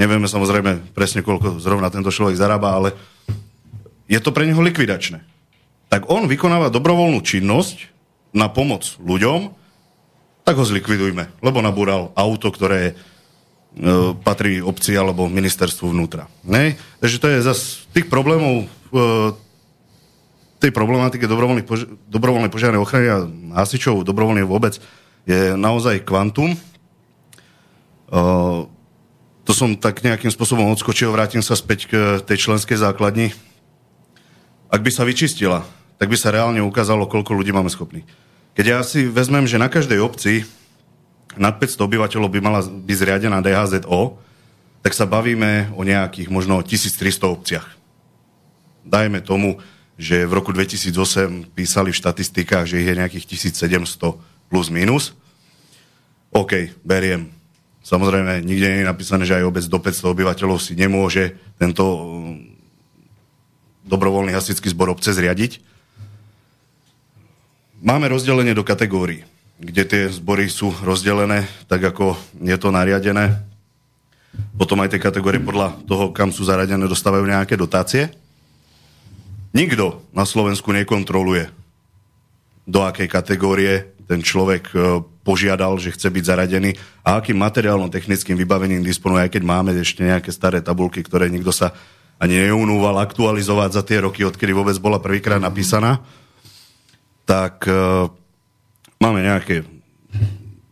Nevieme samozrejme presne, koľko zrovna tento človek zarába, ale je to pre neho likvidačné. Tak on vykonáva dobrovoľnú činnosť na pomoc ľuďom, tak ho zlikvidujme, lebo nabúral auto, ktoré e, patrí obci alebo ministerstvu vnútra. Ne? Takže to je zase tých problémov e, tej problematike dobrovoľnej, pož- dobrovoľnej požiarnej ochrany a hasičov, dobrovoľnej vôbec, je naozaj kvantum. Uh, to som tak nejakým spôsobom odskočil, vrátim sa späť k tej členskej základni. Ak by sa vyčistila, tak by sa reálne ukázalo, koľko ľudí máme schopných. Keď ja si vezmem, že na každej obci nad 500 obyvateľov by mala byť zriadená DHZO, tak sa bavíme o nejakých možno 1300 obciach. Dajme tomu, že v roku 2008 písali v štatistikách, že ich je nejakých 1700 plus minus. OK, beriem. Samozrejme, nikde nie je napísané, že aj obec do 500 obyvateľov si nemôže tento um, dobrovoľný hasický zbor obce zriadiť. Máme rozdelenie do kategórií, kde tie zbory sú rozdelené tak, ako je to nariadené. Potom aj tie kategórie podľa toho, kam sú zaradené, dostávajú nejaké dotácie. Nikto na Slovensku nekontroluje, do akej kategórie ten človek e, požiadal, že chce byť zaradený a akým materiálno-technickým vybavením disponuje, aj keď máme ešte nejaké staré tabulky, ktoré nikto sa ani neunúval aktualizovať za tie roky, odkedy vôbec bola prvýkrát napísaná, tak uh, máme nejaké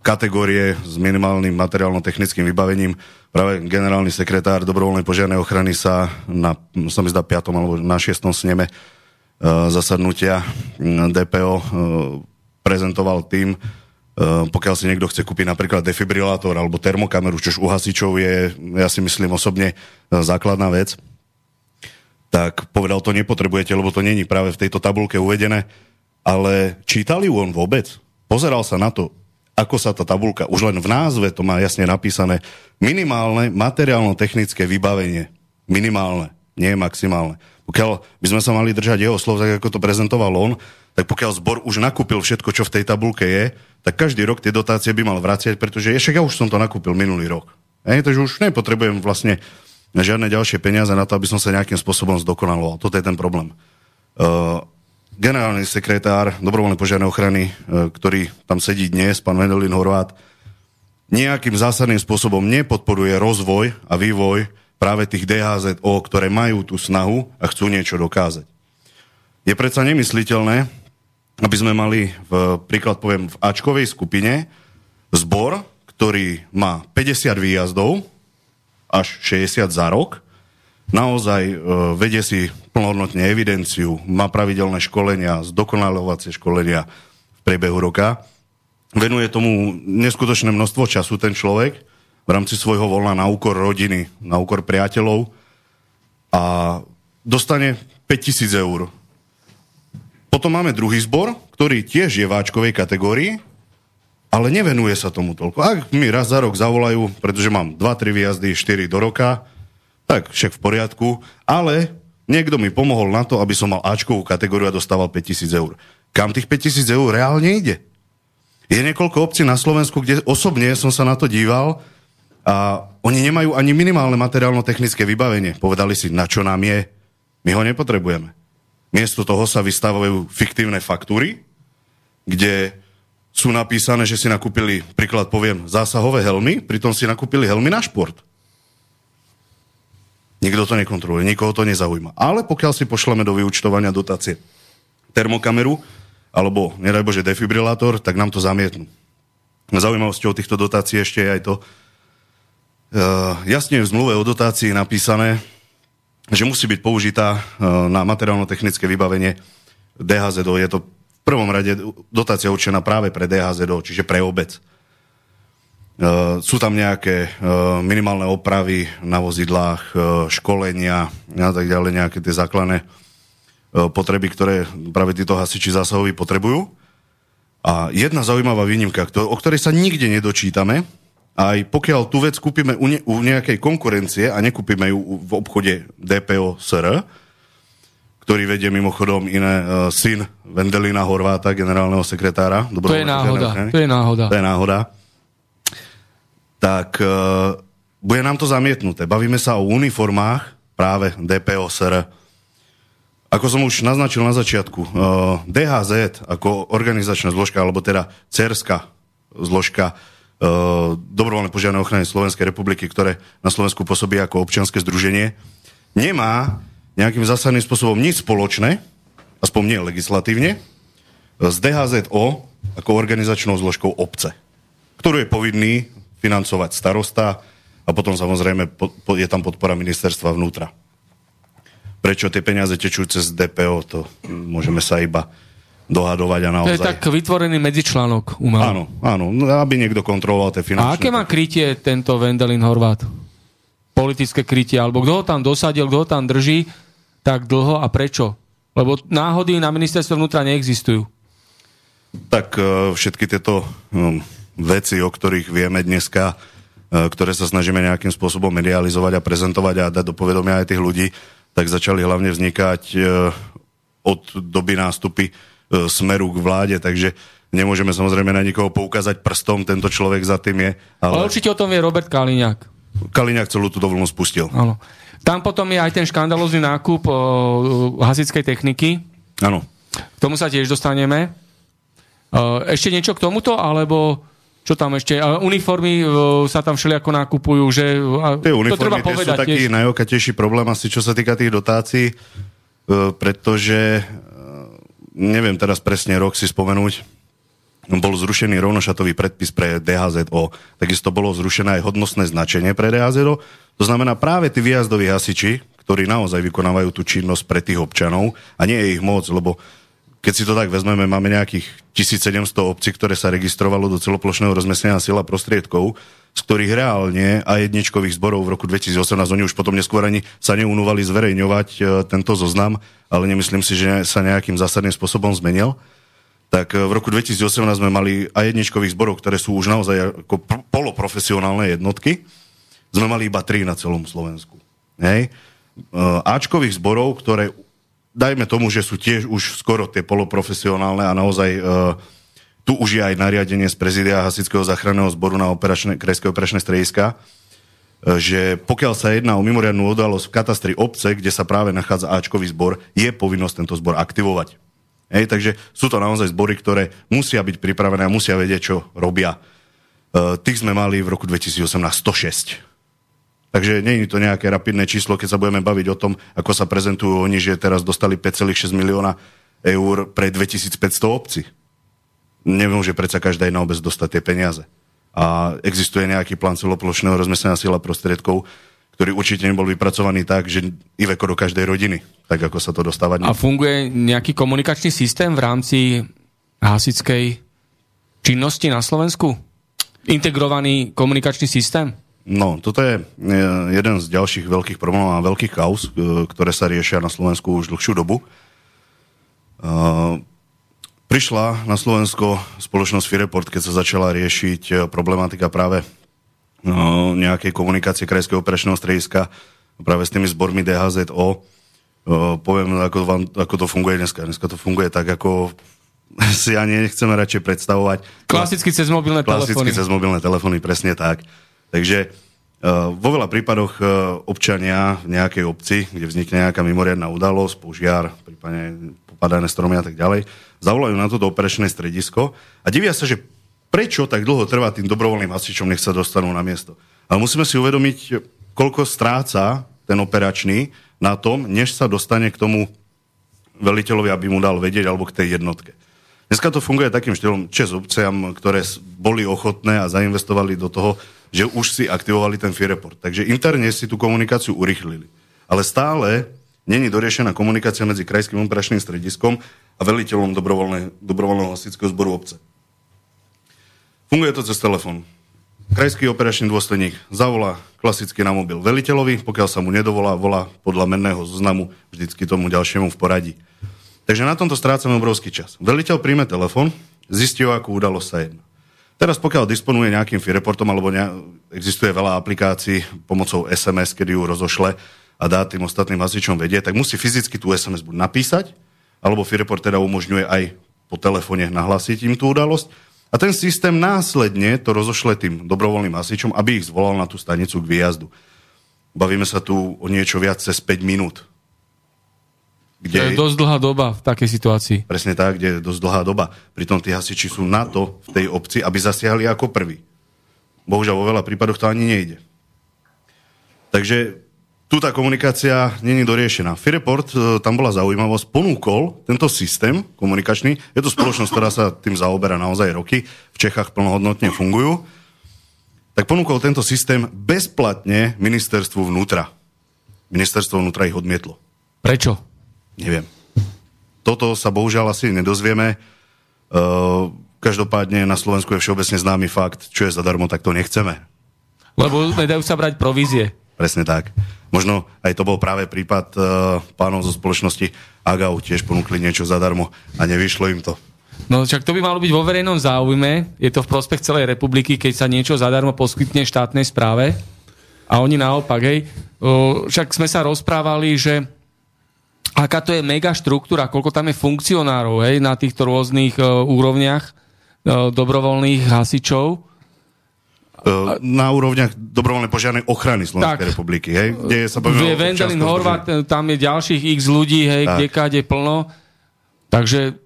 kategórie s minimálnym materiálno-technickým vybavením práve generálny sekretár dobrovoľnej požiarnej ochrany sa na, sa mi zdá, 5. alebo na 6. sneme uh, zasadnutia DPO uh, prezentoval tým, pokiaľ si niekto chce kúpiť napríklad defibrilátor alebo termokameru, čož u hasičov je, ja si myslím osobne, základná vec, tak povedal, to nepotrebujete, lebo to není práve v tejto tabulke uvedené, ale čítali ju on vôbec? Pozeral sa na to, ako sa tá tabulka, už len v názve to má jasne napísané, minimálne materiálno-technické vybavenie. Minimálne, nie maximálne. Pokiaľ by sme sa mali držať jeho slov, tak ako to prezentoval on, tak pokiaľ zbor už nakúpil všetko, čo v tej tabulke je, tak každý rok tie dotácie by mal vraciať, pretože však ja už som to nakúpil minulý rok. Hej, takže už nepotrebujem vlastne žiadne ďalšie peniaze na to, aby som sa nejakým spôsobom zdokonaloval. Toto je ten problém. Uh, generálny sekretár dobrovoľnej požiarnej ochrany, e, ktorý tam sedí dnes, pán Vendelin Horvát, nejakým zásadným spôsobom nepodporuje rozvoj a vývoj práve tých DHZO, ktoré majú tú snahu a chcú niečo dokázať. Je predsa nemysliteľné, aby sme mali, v, príklad poviem, v Ačkovej skupine zbor, ktorý má 50 výjazdov, až 60 za rok, naozaj e, vedie si plnohodnotne evidenciu, má pravidelné školenia, zdokonalovacie školenia v priebehu roka. Venuje tomu neskutočné množstvo času ten človek v rámci svojho voľna na úkor rodiny, na úkor priateľov a dostane 5000 eur. Potom máme druhý zbor, ktorý tiež je v Ačkovej kategórii, ale nevenuje sa tomu toľko. Ak mi raz za rok zavolajú, pretože mám 2-3 výjazdy, 4 do roka, tak však v poriadku, ale Niekto mi pomohol na to, aby som mal Ačkovú kategóriu a dostával 5000 eur. Kam tých 5000 eur reálne ide? Je niekoľko obcí na Slovensku, kde osobne som sa na to díval a oni nemajú ani minimálne materiálno-technické vybavenie. Povedali si, na čo nám je. My ho nepotrebujeme. Miesto toho sa vystávajú fiktívne faktúry, kde sú napísané, že si nakúpili, príklad poviem, zásahové helmy, pritom si nakúpili helmy na šport. Nikto to nekontroluje, nikoho to nezaujíma. Ale pokiaľ si pošleme do vyučtovania dotácie termokameru, alebo nedaj Bože defibrilátor, tak nám to zamietnú. Zaujímavosťou týchto dotácií ešte je aj to, uh, jasne v zmluve o dotácii napísané, že musí byť použitá uh, na materiálno-technické vybavenie DHZO. Je to v prvom rade dotácia určená práve pre DHZO, čiže pre obec. Sú tam nejaké minimálne opravy na vozidlách, školenia a tak ďalej, nejaké tie základné potreby, ktoré práve títo hasiči zásahoví potrebujú. A jedna zaujímavá výnimka, o ktorej sa nikde nedočítame, aj pokiaľ tú vec kúpime u, ne, u nejakej konkurencie a nekúpime ju v obchode DPO SR, ktorý vedie mimochodom iné uh, syn Vendelina Horváta, generálneho sekretára. To je náhoda, to je náhoda. To je náhoda. Tak uh, bude nám to zamietnuté. Bavíme sa o uniformách práve DPO SR. Ako som už naznačil na začiatku, uh, DHZ ako organizačná zložka, alebo teda CERSKA zložka, uh, dobrovoľné požiarnej ochrany Slovenskej republiky, ktoré na Slovensku pôsobí ako občianske združenie, nemá nejakým zásadným spôsobom nič spoločné, aspoň nie legislatívne, s DHZO ako organizačnou zložkou obce, ktorú je povinný financovať starosta a potom samozrejme je tam podpora ministerstva vnútra. Prečo tie peniaze tečú cez DPO, to môžeme sa iba dohadovať a naozaj... To je tak vytvorený medzičlánok umelý. Áno, áno, no, aby niekto kontroloval tie finančné... A aké má krytie tento Vendelin Horvát? Politické krytie, alebo kto ho tam dosadil, kto ho tam drží tak dlho a prečo? Lebo náhody na ministerstve vnútra neexistujú. Tak uh, všetky tieto um, veci, o ktorých vieme dneska, uh, ktoré sa snažíme nejakým spôsobom medializovať a prezentovať a dať do povedomia aj tých ľudí, tak začali hlavne vznikať uh, od doby nástupy E, smeru k vláde, takže nemôžeme samozrejme na nikoho poukázať prstom, tento človek za tým je. Ale, ale určite o tom je Robert Kaliňák. Kaliňák celú tú dovolenú spustil. Áno. Tam potom je aj ten škandalozný nákup o, hasickej techniky. Áno. K tomu sa tiež dostaneme. E, ešte niečo k tomuto, alebo čo tam ešte? Uniformy e, sa tam všelijako nakupujú, že... Tie uniformy to treba povedať, sú taký tiež. najokatejší problém asi, čo sa týka tých dotácií, pretože neviem teraz presne rok si spomenúť, bol zrušený rovnošatový predpis pre DHZO. Takisto bolo zrušené aj hodnostné značenie pre DHZO. To znamená práve tí výjazdoví hasiči, ktorí naozaj vykonávajú tú činnosť pre tých občanov a nie je ich moc, lebo keď si to tak vezmeme, máme nejakých 1700 obcí, ktoré sa registrovalo do celoplošného rozmestnenia sila prostriedkov, z ktorých reálne a jedničkových zborov v roku 2018, oni už potom neskôr ani sa neunúvali zverejňovať e, tento zoznam, ale nemyslím si, že sa nejakým zásadným spôsobom zmenil. Tak e, v roku 2018 sme mali aj jedničkových zborov, ktoré sú už naozaj ako poloprofesionálne jednotky. Sme mali iba tri na celom Slovensku. Hej. E, Ačkových zborov, ktoré dajme tomu, že sú tiež už skoro tie poloprofesionálne a naozaj uh, tu už je aj nariadenie z prezidia Hasického záchranného zboru na operačné, krajské operačné strediska, e, že pokiaľ sa jedná o mimoriadnú udalosť v katastri obce, kde sa práve nachádza Ačkový zbor, je povinnosť tento zbor aktivovať. Hej, takže sú to naozaj zbory, ktoré musia byť pripravené a musia vedieť, čo robia. E, tých sme mali v roku 2018 106. Takže nie je to nejaké rapidné číslo, keď sa budeme baviť o tom, ako sa prezentujú oni, že teraz dostali 5,6 milióna eur pre 2500 obcí nemôže predsa každá jedna obec dostať tie peniaze. A existuje nejaký plán celoplošného rozmestnenia sila prostriedkov, ktorý určite nebol vypracovaný tak, že Iveko do každej rodiny, tak ako sa to dostáva. A funguje nejaký komunikačný systém v rámci hasickej činnosti na Slovensku? Integrovaný komunikačný systém? No, toto je jeden z ďalších veľkých problémov a veľkých kaus, e, ktoré sa riešia na Slovensku už dlhšiu dobu. E, Prišla na Slovensko spoločnosť Fireport, keď sa začala riešiť e, problematika práve nejakej komunikácie Krajského operačného strediska práve s tými zbormi DHZO. E, poviem, ako, vám, ako to funguje dneska. Dneska to funguje tak, ako <laughs> si ani nechceme radšej predstavovať. Klasicky cez mobilné telefóny. Klasicky cez mobilné telefóny, presne tak. Takže uh, vo veľa prípadoch uh, občania v nejakej obci, kde vznikne nejaká mimoriadná udalosť, požiar, prípadne popadané stromy a tak ďalej, zavolajú na toto operačné stredisko a divia sa, že prečo tak dlho trvá tým dobrovoľným hasičom, nech sa dostanú na miesto. Ale musíme si uvedomiť, koľko stráca ten operačný na tom, než sa dostane k tomu veliteľovi, aby mu dal vedieť, alebo k tej jednotke. Dneska to funguje takým štýlom čes obciam, ktoré boli ochotné a zainvestovali do toho, že už si aktivovali ten FIREPORT. Takže interne si tú komunikáciu urychlili. Ale stále není doriešená komunikácia medzi krajským operačným strediskom a veliteľom dobrovoľného hasičského zboru obce. Funguje to cez telefón. krajský operačný dôstojník zavolá klasicky na mobil veliteľovi, pokiaľ sa mu nedovolá, volá podľa menného zoznamu vždycky tomu ďalšiemu v poradí. Takže na tomto strácame obrovský čas. Veliteľ príjme telefon, zistí, o akú udalosť sa jedná. Teraz pokiaľ disponuje nejakým fireportom, alebo ne, existuje veľa aplikácií pomocou SMS, kedy ju rozošle a dá tým ostatným hasičom vedieť, tak musí fyzicky tú SMS buď napísať, alebo fireport teda umožňuje aj po telefóne nahlásiť im tú udalosť. A ten systém následne to rozošle tým dobrovoľným hasičom, aby ich zvolal na tú stanicu k výjazdu. Bavíme sa tu o niečo viac cez 5 minút. Kde... To je dosť dlhá doba v takej situácii. Presne tak, kde je dosť dlhá doba. Pritom tí hasiči sú na to v tej obci, aby zasiahli ako prvý. Bohužiaľ, vo veľa prípadoch to ani nejde. Takže tu tá komunikácia není doriešená. Fireport, e, tam bola zaujímavosť, ponúkol tento systém komunikačný. Je to spoločnosť, ktorá sa tým zaoberá naozaj roky. V Čechách plnohodnotne fungujú. Tak ponúkol tento systém bezplatne ministerstvu vnútra. Ministerstvo vnútra ich odmietlo. Prečo? Neviem. Toto sa bohužiaľ asi nedozvieme. Uh, každopádne na Slovensku je všeobecne známy fakt, čo je zadarmo, tak to nechceme. Lebo nedajú sa brať provízie. Presne tak. Možno aj to bol práve prípad uh, pánov zo spoločnosti Agau, tiež ponúkli niečo zadarmo a nevyšlo im to. No však to by malo byť vo verejnom záujme, je to v prospech celej republiky, keď sa niečo zadarmo poskytne štátnej správe a oni naopak, hej. Však sme sa rozprávali, že aká to je mega štruktúra, koľko tam je funkcionárov hej, na týchto rôznych uh, úrovniach uh, dobrovoľných hasičov. Uh, na úrovniach dobrovoľnej požiarnej ochrany Slovenskej tak, republiky, hej? Kde sa je Vendelin Horvat, tam je ďalších x ľudí, hej, tak. kde plno. Takže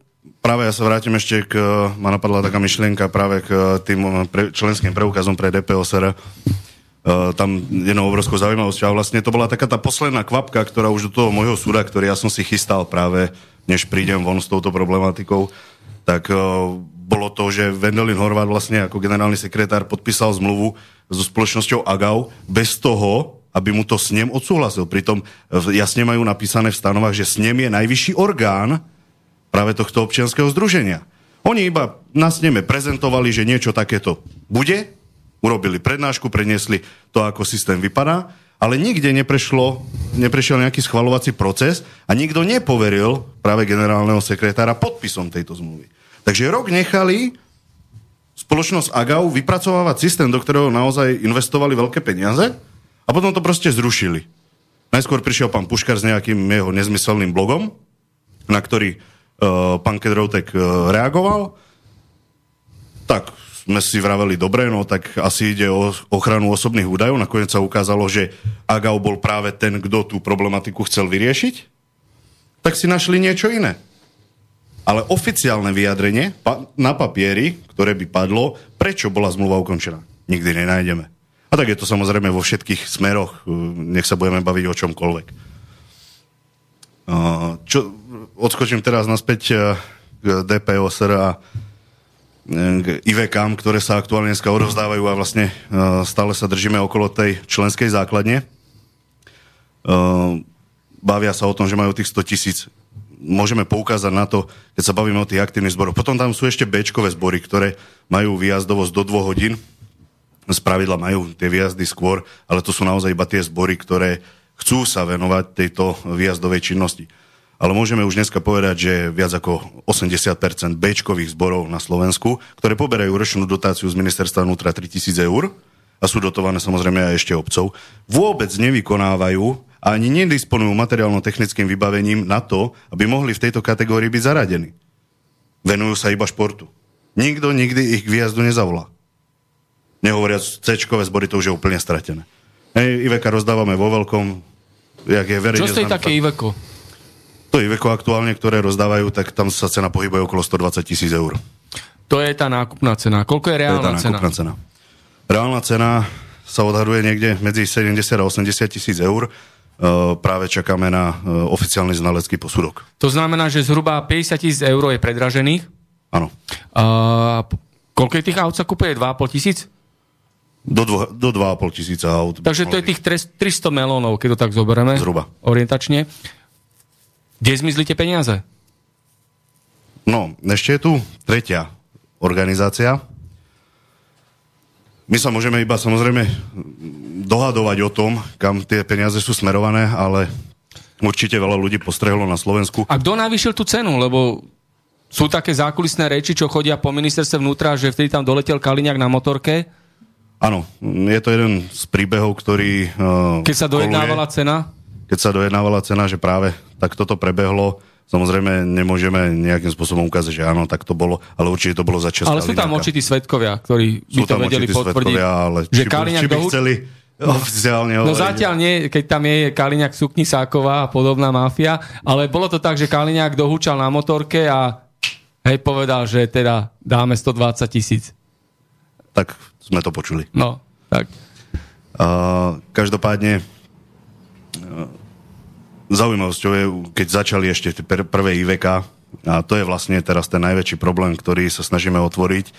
Práve ja sa vrátim ešte k, ma napadla taká myšlienka práve k tým pre, členským preukazom pre DPOSR. Uh, tam jednou obrovskou zaujímavosťou. A vlastne to bola taká tá posledná kvapka, ktorá už do toho môjho súda, ktorý ja som si chystal práve, než prídem von s touto problematikou, tak uh, bolo to, že Vendelin Horvát vlastne ako generálny sekretár podpísal zmluvu so spoločnosťou AGAU bez toho, aby mu to snem odsúhlasil. Pritom jasne majú napísané v stanovách, že snem je najvyšší orgán práve tohto občianského združenia. Oni iba na sneme prezentovali, že niečo takéto bude, urobili prednášku, preniesli to, ako systém vypadá, ale nikde neprešlo, neprešiel nejaký schvalovací proces a nikto nepoveril práve generálneho sekretára podpisom tejto zmluvy. Takže rok nechali spoločnosť AGAU vypracovávať systém, do ktorého naozaj investovali veľké peniaze a potom to proste zrušili. Najskôr prišiel pán Puškar s nejakým jeho nezmyselným blogom, na ktorý uh, pán Kedroutek uh, reagoval. Tak sme si vraveli, dobre, no tak asi ide o ochranu osobných údajov. Nakoniec sa ukázalo, že Agau bol práve ten, kto tú problematiku chcel vyriešiť. Tak si našli niečo iné. Ale oficiálne vyjadrenie pa- na papieri, ktoré by padlo, prečo bola zmluva ukončená, nikdy nenájdeme. A tak je to samozrejme vo všetkých smeroch, nech sa budeme baviť o čomkoľvek. Čo, odskočím teraz naspäť k DPOSR a k IVK, ktoré sa aktuálne dneska odovzdávajú a vlastne e, stále sa držíme okolo tej členskej základne. E, bavia sa o tom, že majú tých 100 tisíc. Môžeme poukázať na to, keď sa bavíme o tých aktívnych zboroch. Potom tam sú ešte Bčkové zbory, ktoré majú výjazdovosť do 2 hodín. Z pravidla majú tie výjazdy skôr, ale to sú naozaj iba tie zbory, ktoré chcú sa venovať tejto výjazdovej činnosti ale môžeme už dneska povedať, že viac ako 80% Bčkových zborov na Slovensku, ktoré poberajú ročnú dotáciu z ministerstva vnútra 3000 eur a sú dotované samozrejme aj ešte obcov, vôbec nevykonávajú a ani nedisponujú materiálno-technickým vybavením na to, aby mohli v tejto kategórii byť zaradení. Venujú sa iba športu. Nikto nikdy ich k výjazdu nezavolá. Nehovoriac, C-čkové zbory to už je úplne stratené. Hej, Iveka rozdávame vo veľkom, jak je verejne Čo stojí také Iveko? To Iveco aktuálne, ktoré rozdávajú, tak tam sa cena pohybuje okolo 120 tisíc eur. To je tá nákupná cena. Koľko je reálna to je tá cena? cena? Reálna cena sa odhaduje niekde medzi 70 a 80 tisíc eur. Uh, práve čakáme na uh, oficiálny znalecký posudok. To znamená, že zhruba 50 tisíc eur je predražených? Áno. Uh, koľko je tých aut sa kúpuje? 2,5 tisíc? Do, dvo, do 2,5 tisíca aut. Takže to je tých 300 melónov, keď to tak zoberieme. Zhruba. Orientačne. Kde zmizli tie peniaze? No, ešte je tu tretia organizácia. My sa môžeme iba samozrejme dohadovať o tom, kam tie peniaze sú smerované, ale určite veľa ľudí postrehlo na Slovensku. A kto navýšil tú cenu? Lebo sú také zákulisné reči, čo chodia po ministerstve vnútra, že vtedy tam doletel Kaliňák na motorke. Áno, je to jeden z príbehov, ktorý... Uh, keď sa dojednávala koluje, cena? Keď sa dojednávala cena, že práve tak toto prebehlo. Samozrejme, nemôžeme nejakým spôsobom ukázať, že áno, tak to bolo, ale určite to bolo za čas Ale sú tam určití svetkovia, ktorí by sú to vedeli potvrdiť, ale že či, či by chceli oficiálne No zatiaľ nie, keď tam je Kaliňák Sukni Sáková a podobná mafia, ale bolo to tak, že Kaliňák dohúčal na motorke a hej, povedal, že teda dáme 120 tisíc. Tak sme to počuli. No, tak. Uh, každopádne zaujímavosťou je, keď začali ešte pr- prvé IVK, a to je vlastne teraz ten najväčší problém, ktorý sa snažíme otvoriť,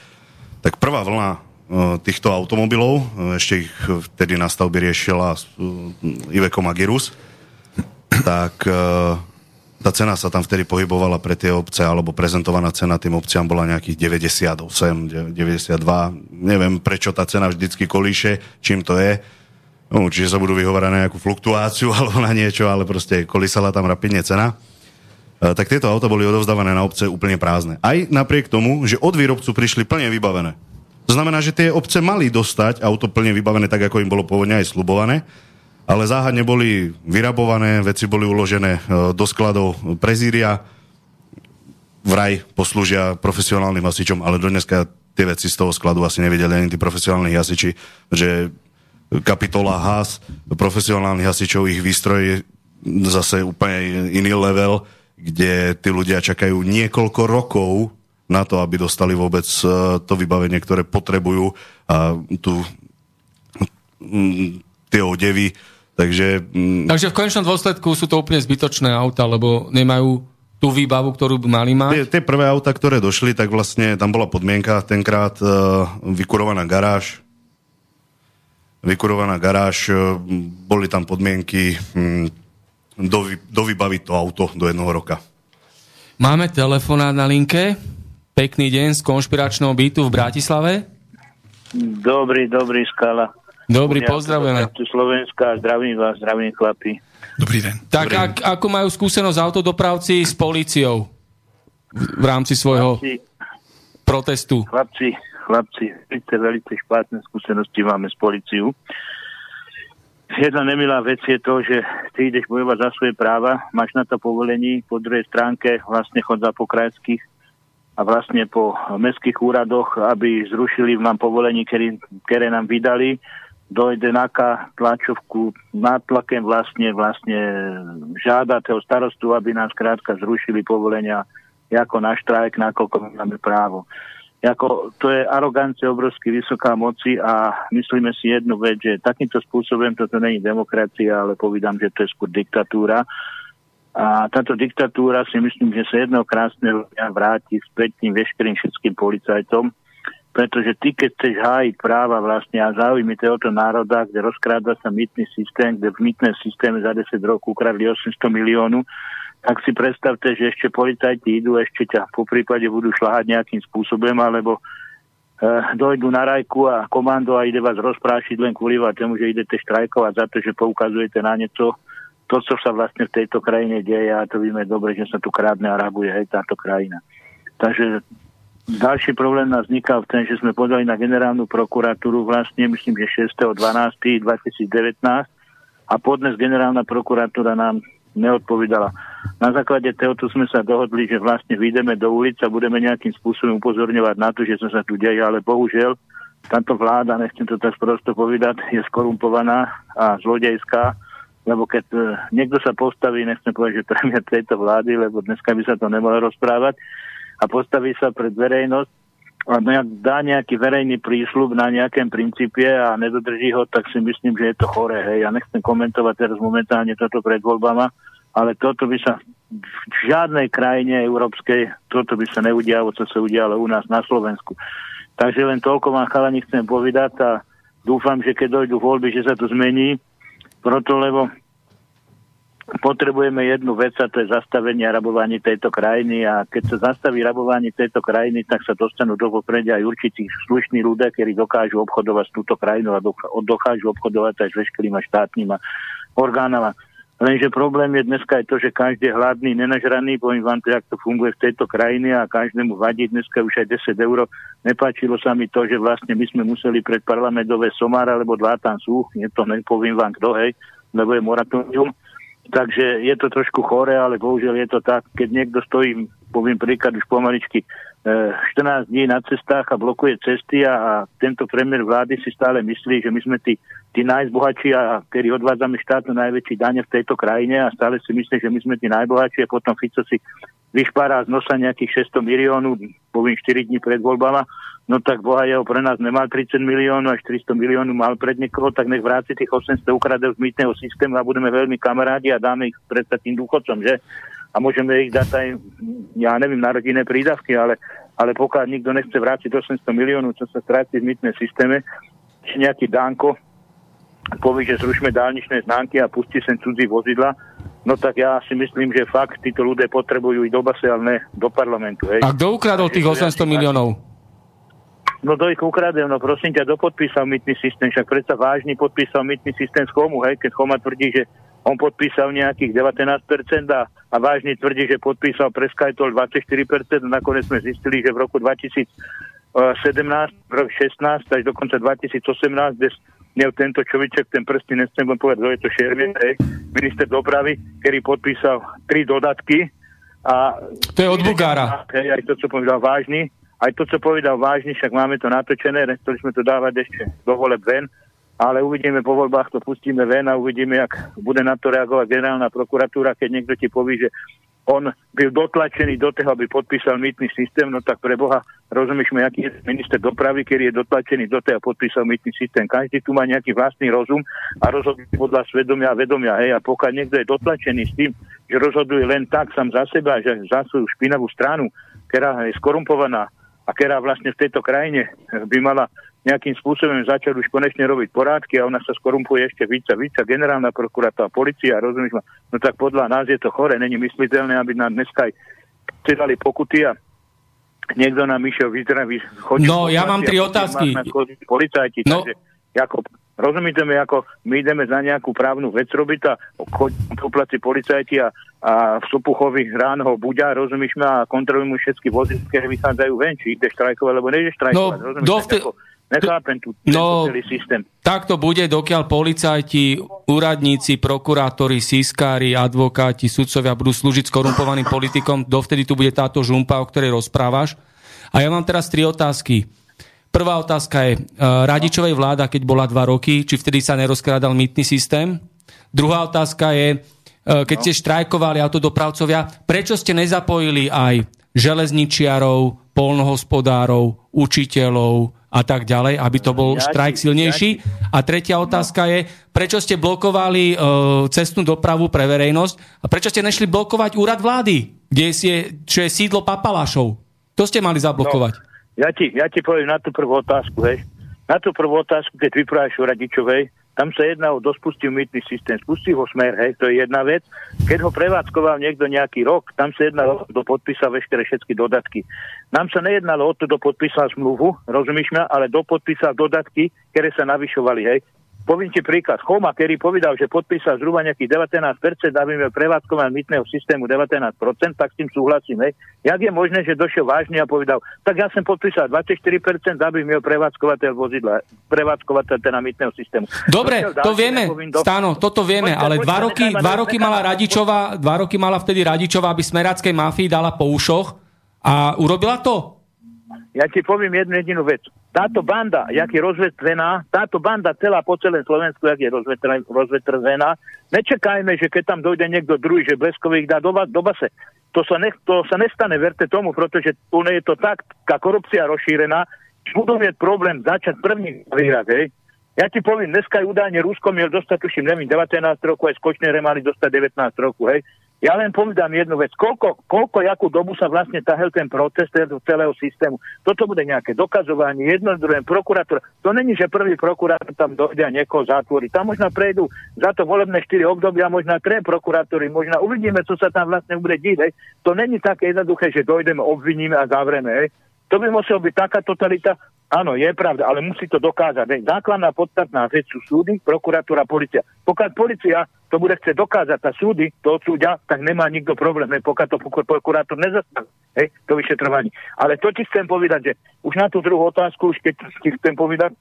tak prvá vlna uh, týchto automobilov, uh, ešte ich vtedy na stavbe riešila uh, Iveco Magirus, tak tá cena sa tam vtedy pohybovala pre tie obce, alebo prezentovaná cena tým obciam bola nejakých 98, 92. Neviem, prečo tá cena vždycky kolíše, čím to je. No, určite sa budú vyhovárať na nejakú fluktuáciu <laughs> alebo na niečo, ale proste kolísala tam rapidne cena. E, tak tieto auta boli odovzdávané na obce úplne prázdne. Aj napriek tomu, že od výrobcu prišli plne vybavené. To znamená, že tie obce mali dostať auto plne vybavené tak, ako im bolo pôvodne aj slubované, ale záhadne boli vyrabované, veci boli uložené e, do skladov prezíria, vraj poslúžia profesionálnym hasičom, ale do dneska tie veci z toho skladu asi nevedeli ani tí profesionálni hasiči, že kapitola HAS, profesionálnych hasičov, ich výstroj je zase úplne iný level, kde tí ľudia čakajú niekoľko rokov na to, aby dostali vôbec e, to vybavenie, ktoré potrebujú a tu tie odevy Takže, mm, Takže v konečnom dôsledku sú to úplne zbytočné auta, lebo nemajú tú výbavu, ktorú by mali mať? Tie, tie prvé auta, ktoré došli, tak vlastne tam bola podmienka tenkrát uh, vykurovaná garáž. Vykurovaná garáž, uh, boli tam podmienky um, dovy, dovybaviť to auto do jednoho roka. Máme telefonát na linke. Pekný deň z konšpiračného bytu v Bratislave. Dobrý, dobrý, Skala. Dobrý, pozdravujeme. Slovenska, zdravím vás, zdravím chlapi. Dobrý deň. Tak Dobrý ak, ako majú skúsenosť autodopravci s políciou v rámci svojho chlapci, protestu? Chlapci, chlapci, veľmi, veľmi špátne skúsenosti máme s policiou. Jedna nemilá vec je to, že ty ideš bojovať za svoje práva, máš na to povolení, po druhej stránke vlastne chod za pokrajských a vlastne po mestských úradoch, aby zrušili nám povolení, ktoré, ktoré nám vydali, dojde NAKA tlačovku nátlakem vlastne, vlastne žiada toho starostu, aby nás krátka zrušili povolenia ako na štrajk, nakoľko máme právo. Jako, to je arogancia obrovsky vysoká moci a myslíme si jednu vec, že takýmto spôsobom toto není demokracia, ale povídam, že to je skôr diktatúra. A táto diktatúra si myslím, že sa jedného krásneho vráti späť tým veškerým všetkým policajtom, pretože ty, keď chceš hájiť práva vlastne a záujmy tohoto národa, kde rozkráda sa mýtny systém, kde v mýtnom systéme za 10 rokov ukradli 800 miliónu, tak si predstavte, že ešte policajti idú, ešte ťa po prípade budú šľahať nejakým spôsobom, alebo e, dojdu na rajku a komando a ide vás rozprášiť len kvôli tomu, že idete štrajkovať za to, že poukazujete na niečo, to, čo sa vlastne v tejto krajine deje a to vieme dobre, že sa tu krádne a rabuje aj táto krajina. Takže ďalší problém nás vznikal v tom, že sme podali na generálnu prokuratúru vlastne, myslím, že 6.12.2019 a podnes generálna prokuratúra nám neodpovedala. Na základe tohoto sme sa dohodli, že vlastne vyjdeme do ulic a budeme nejakým spôsobom upozorňovať na to, že sa tu deje, ale bohužiaľ táto vláda, nechcem to tak prosto povedať, je skorumpovaná a zlodejská, lebo keď uh, niekto sa postaví, nechcem povedať, že premiér tejto vlády, lebo dneska by sa to nemohlo rozprávať, a postaví sa pred verejnosť dá nejaký verejný prísľub na nejakém princípie a nedodrží ho, tak si myslím, že je to chore. Hej. Ja nechcem komentovať teraz momentálne toto pred voľbama, ale toto by sa v žiadnej krajine európskej, toto by sa neudialo, čo sa udialo u nás na Slovensku. Takže len toľko vám chalani chcem povedať a dúfam, že keď dojdú voľby, že sa to zmení, proto lebo potrebujeme jednu vec a to je zastavenie rabovanie tejto krajiny a keď sa zastaví rabovanie tejto krajiny, tak sa dostanú do popredia aj určitých slušní ľudia, ktorí dokážu obchodovať s túto krajinu a dokážu obchodovať aj s veškerýma štátnyma orgánama. Lenže problém je dneska aj to, že každý je hladný, nenažraný, poviem vám to, jak to funguje v tejto krajine a každému vadí dneska už aj 10 eur. Nepáčilo sa mi to, že vlastne my sme museli pred parlamentové somára, lebo dva tam sú, nie to nepoviem vám kto, hej, lebo je moratórium Takže je to trošku chore, ale bohužiaľ je to tak, keď niekto stojí, poviem príklad už pomaličky, 14 e, dní na cestách a blokuje cesty a, a tento premiér vlády si stále myslí, že my sme tí, tí najzbohatší a ktorí odvádzame štátu najväčší dane v tejto krajine a stále si myslí, že my sme tí najbohatší a potom Fico si vyšpárá z nosa nejakých 600 miliónov, poviem 4 dní pred voľbama no tak Boha jeho pre nás nemal 30 miliónov, až 400 miliónov mal pred niekoho, tak nech vráci tých 800 ukradov z mýtneho systému a budeme veľmi kamarádi a dáme ich predsa tým dôchodcom, že? A môžeme ich dať aj, ja neviem, na rodinné prídavky, ale, ale pokiaľ nikto nechce vrátiť 800 miliónov, čo sa stráti v mýtne systéme, či nejaký dánko povie, že zrušme dálničné známky a pustí sem cudzí vozidla, no tak ja si myslím, že fakt títo ľudia potrebujú ísť do ale ne do parlamentu. Hej. A kto ukradol tých 800 miliónov? No do ich ukradem, no prosím ťa, dopodpísal mytný systém, však predsa vážny podpísal mytný systém z Chomu, hej, keď Choma tvrdí, že on podpísal nejakých 19% a, a vážny tvrdí, že podpísal pre Skytol 24%, nakoniec sme zistili, že v roku 2017, v roku 16 až dokonca 2018, kde měl tento človeček, ten prstý, nechcem povedať, kto je to Šervie, minister dopravy, ktorý podpísal tri dodatky. A, to je od Bugára. Aj to, čo povedal vážny aj to, čo povedal vážne, však máme to natočené, nechceli sme to dávať ešte do voleb ven, ale uvidíme po voľbách, to pustíme ven a uvidíme, jak bude na to reagovať generálna prokuratúra, keď niekto ti povie, že on byl dotlačený do toho, aby podpísal mýtny systém, no tak pre Boha, rozumieš mi, aký je minister dopravy, ktorý je dotlačený do toho a podpísal mýtny systém. Každý tu má nejaký vlastný rozum a rozhoduje podľa svedomia a vedomia. Hej, a pokiaľ niekto je dotlačený s tým, že rozhoduje len tak sám za seba, že za svoju špinavú stranu, ktorá je skorumpovaná, a ktorá vlastne v tejto krajine by mala nejakým spôsobom začať už konečne robiť porádky a ona sa skorumpuje ešte víc a víc a generálna prokurátora, policia, rozumieš ma, no tak podľa nás je to chore, není mysliteľné, aby nám dneska aj dali pokuty a niekto nám išiel vyzdraviť. No, ja mám tri otázky. Policajti, no. takže ako Rozumíte mi, ako my ideme za nejakú právnu vec robiť a poplaci policajti a, a v Sopuchovi ráno ho budia, rozumíš ma, a kontrolujú mu všetky vozy, ktoré vychádzajú ven, či ide štrajkovať, alebo nejde štrajkovať. No, rozumíš, dovte... ako, nechápem tu no, celý systém. Tak to bude, dokiaľ policajti, úradníci, prokurátori, sískári, advokáti, sudcovia budú slúžiť skorumpovaným politikom, dovtedy tu bude táto žumpa, o ktorej rozprávaš. A ja mám teraz tri otázky. Prvá otázka je, uh, Radičovej vláda, keď bola dva roky, či vtedy sa nerozkrádal mýtny systém? Druhá otázka je, uh, keď ste štrajkovali autodopravcovia, prečo ste nezapojili aj železničiarov, polnohospodárov, učiteľov a tak ďalej, aby to bol štrajk silnejší. A tretia otázka je, prečo ste blokovali uh, cestnú dopravu pre verejnosť a prečo ste nešli blokovať úrad vlády, kde je, čo je sídlo papalášov? To ste mali zablokovať. No. Ja ti, ja ti poviem na tú prvú otázku, hej. Na tú prvú otázku, keď vyprávaš o radičovej, tam sa jedná o dospustil mýtny systém. Spustil ho smer, hej, to je jedna vec. Keď ho prevádzkoval niekto nejaký rok, tam sa jednalo, kto podpísal veškeré všetky dodatky. Nám sa nejednalo o to, kto podpísal zmluvu, rozumíš ma, ale kto podpísal dodatky, ktoré sa navyšovali, hej. Poviem ti príklad. Choma, ktorý povedal, že podpísal zhruba nejakých 19%, aby sme prevádzkovať mytného systému 19%, tak s tým súhlasím. Hej. Jak je možné, že došiel vážne a povedal, tak ja som podpísal 24%, aby mi prevádzkovateľ vozidla, prevádzkovateľ teda mytného systému. Dobre, to vieme, Stáno, toto vieme, poďte, ale poďte, dva roky, dva roky mala Radičová, dva roky mala vtedy Radičová, aby smeráckej mafii dala po ušoch a urobila to? Ja ti poviem jednu jedinú vec táto banda, jak je rozvetvená, táto banda celá po celé Slovensku, jak je rozvetvená, nečakajme, že keď tam dojde niekto druhý, že Bleskový ich dá do, do base. To sa, ne, to sa nestane, verte tomu, pretože u je to tak, tá korupcia rozšírená, budú mieť problém začať první vyhrať, hej. Ja ti poviem, dneska je údajne Rusko miel dostať, tuším, neviem, 19 rokov, aj Skočnere mali dostať 19 rokov, hej. Ja len povedám jednu vec. Koľko, koľko jakú dobu sa vlastne tahel ten proces celého systému? Toto bude nejaké dokazovanie, jedno druhé prokurátor. To není, že prvý prokurátor tam dojde a niekoho zatvorí. Tam možno prejdú za to volebné 4 obdobia, možno tre prokurátory, možno uvidíme, co sa tam vlastne bude diť. To není také jednoduché, že dojdeme, obviníme a zavreme. To by muselo byť taká totalita, Áno, je pravda, ale musí to dokázať. Základná podstatná vec sú súdy, prokuratúra, policia. Pokiaľ policia to bude chcieť dokázať a súdy to odsúdia, tak nemá nikto problém, hej, pokiaľ to prokurátor nezastaví, hej, to vyšetrovanie. Ale to ti chcem povedať, že už na tú druhú otázku, už keď ti chcem povedať,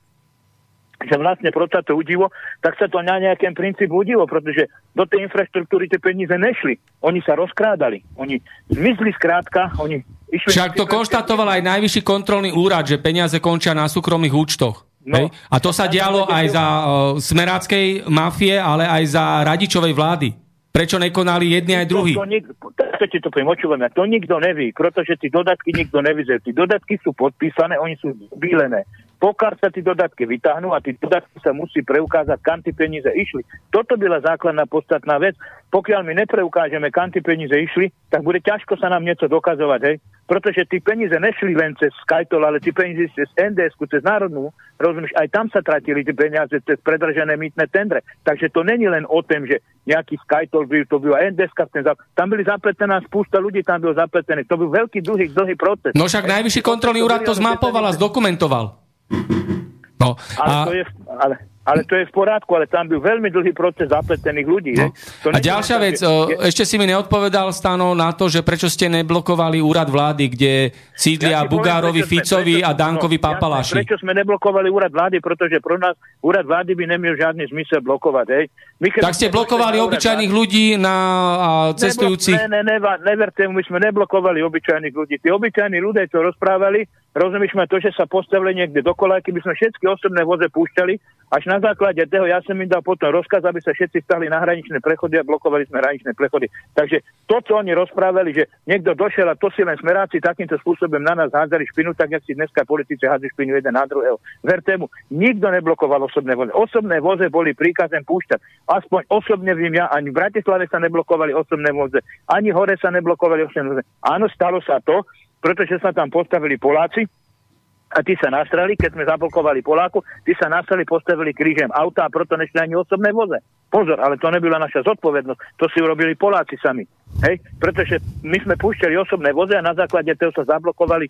že vlastne proč sa to udilo, tak sa to na nejakém princípu udilo, pretože do tej infraštruktúry tie peniaze nešli. Oni sa rozkrádali. Oni zmizli skrátka, oni. Však to konštatoval aj najvyšší kontrolný úrad, že peniaze končia na súkromných účtoch. No, Hej? A to sa dialo aj za uh, smeráckej mafie, ale aj za radičovej vlády. Prečo nekonali jedni aj druhí? To, to, nik- to ti to poviem, to nikto neví, pretože tí dodatky nikto nevyzel. Tí dodatky sú podpísané, oni sú zbílené pokiaľ sa tí dodatky vytáhnú a tí dodatky sa musí preukázať, kam tie peniaze išli. Toto byla základná podstatná vec. Pokiaľ my nepreukážeme, kam tie peniaze išli, tak bude ťažko sa nám niečo dokazovať, hej? Pretože tí peniaze nešli len cez Skytol, ale tí peniaze cez NDS, cez Národnú, rozumieš, aj tam sa tratili tie peniaze cez predržené mýtne tendre. Takže to není len o tom, že nejaký Skytol byl, to byl NDS, tam byli zapletená spústa ľudí, tam bol zapletený. To byl veľký, dlhý, dlhý proces. No však najvyšší kontrolný úrad to zmapoval a zdokumentoval. No, ale, a... to je, ale, ale to je v poriadku, ale tam byl veľmi dlhý proces zapletených ľudí. No. To a ďalšia vec, je... ešte si mi neodpovedal, Stano, na to, že prečo ste neblokovali úrad vlády, kde sídlia ja Bugárovi, poviem, Ficovi prečo, a Dankovi no, Papalaši. Prečo sme neblokovali úrad vlády, pretože pro nás úrad vlády by nemal žiadny zmysel blokovať. Hej. My, tak ste blokovali obyčajných ľudí na a, cestujúcich? Ne, ne, ne, neverte, my sme neblokovali obyčajných ľudí. Tí obyčajní ľudia, čo rozprávali, rozumieš ma to, že sa postavili niekde dokola, keby sme všetky osobné voze púšťali, až na základe toho ja som im dal potom rozkaz, aby sa všetci stali na hraničné prechody a blokovali sme hraničné prechody. Takže to, čo oni rozprávali, že niekto došiel a to si len smeráci takýmto spôsobom na nás hádzali špinu, tak jak si dneska politici hádzajú špinu jeden na druhého. Verte mu, nikto neblokoval osobné voze. Osobné voze boli príkazem púšťať aspoň osobne vím ja, ani v Bratislave sa neblokovali osobné voze, ani hore sa neblokovali osobné voze. Áno, stalo sa to, pretože sa tam postavili Poláci, a tí sa nastrali, keď sme zablokovali Poláku, tí sa nastrali, postavili krížem auta a proto nešli ani osobné voze. Pozor, ale to nebyla naša zodpovednosť, to si urobili Poláci sami. Hej? Pretože my sme púšťali osobné voze a na základe toho sa zablokovali,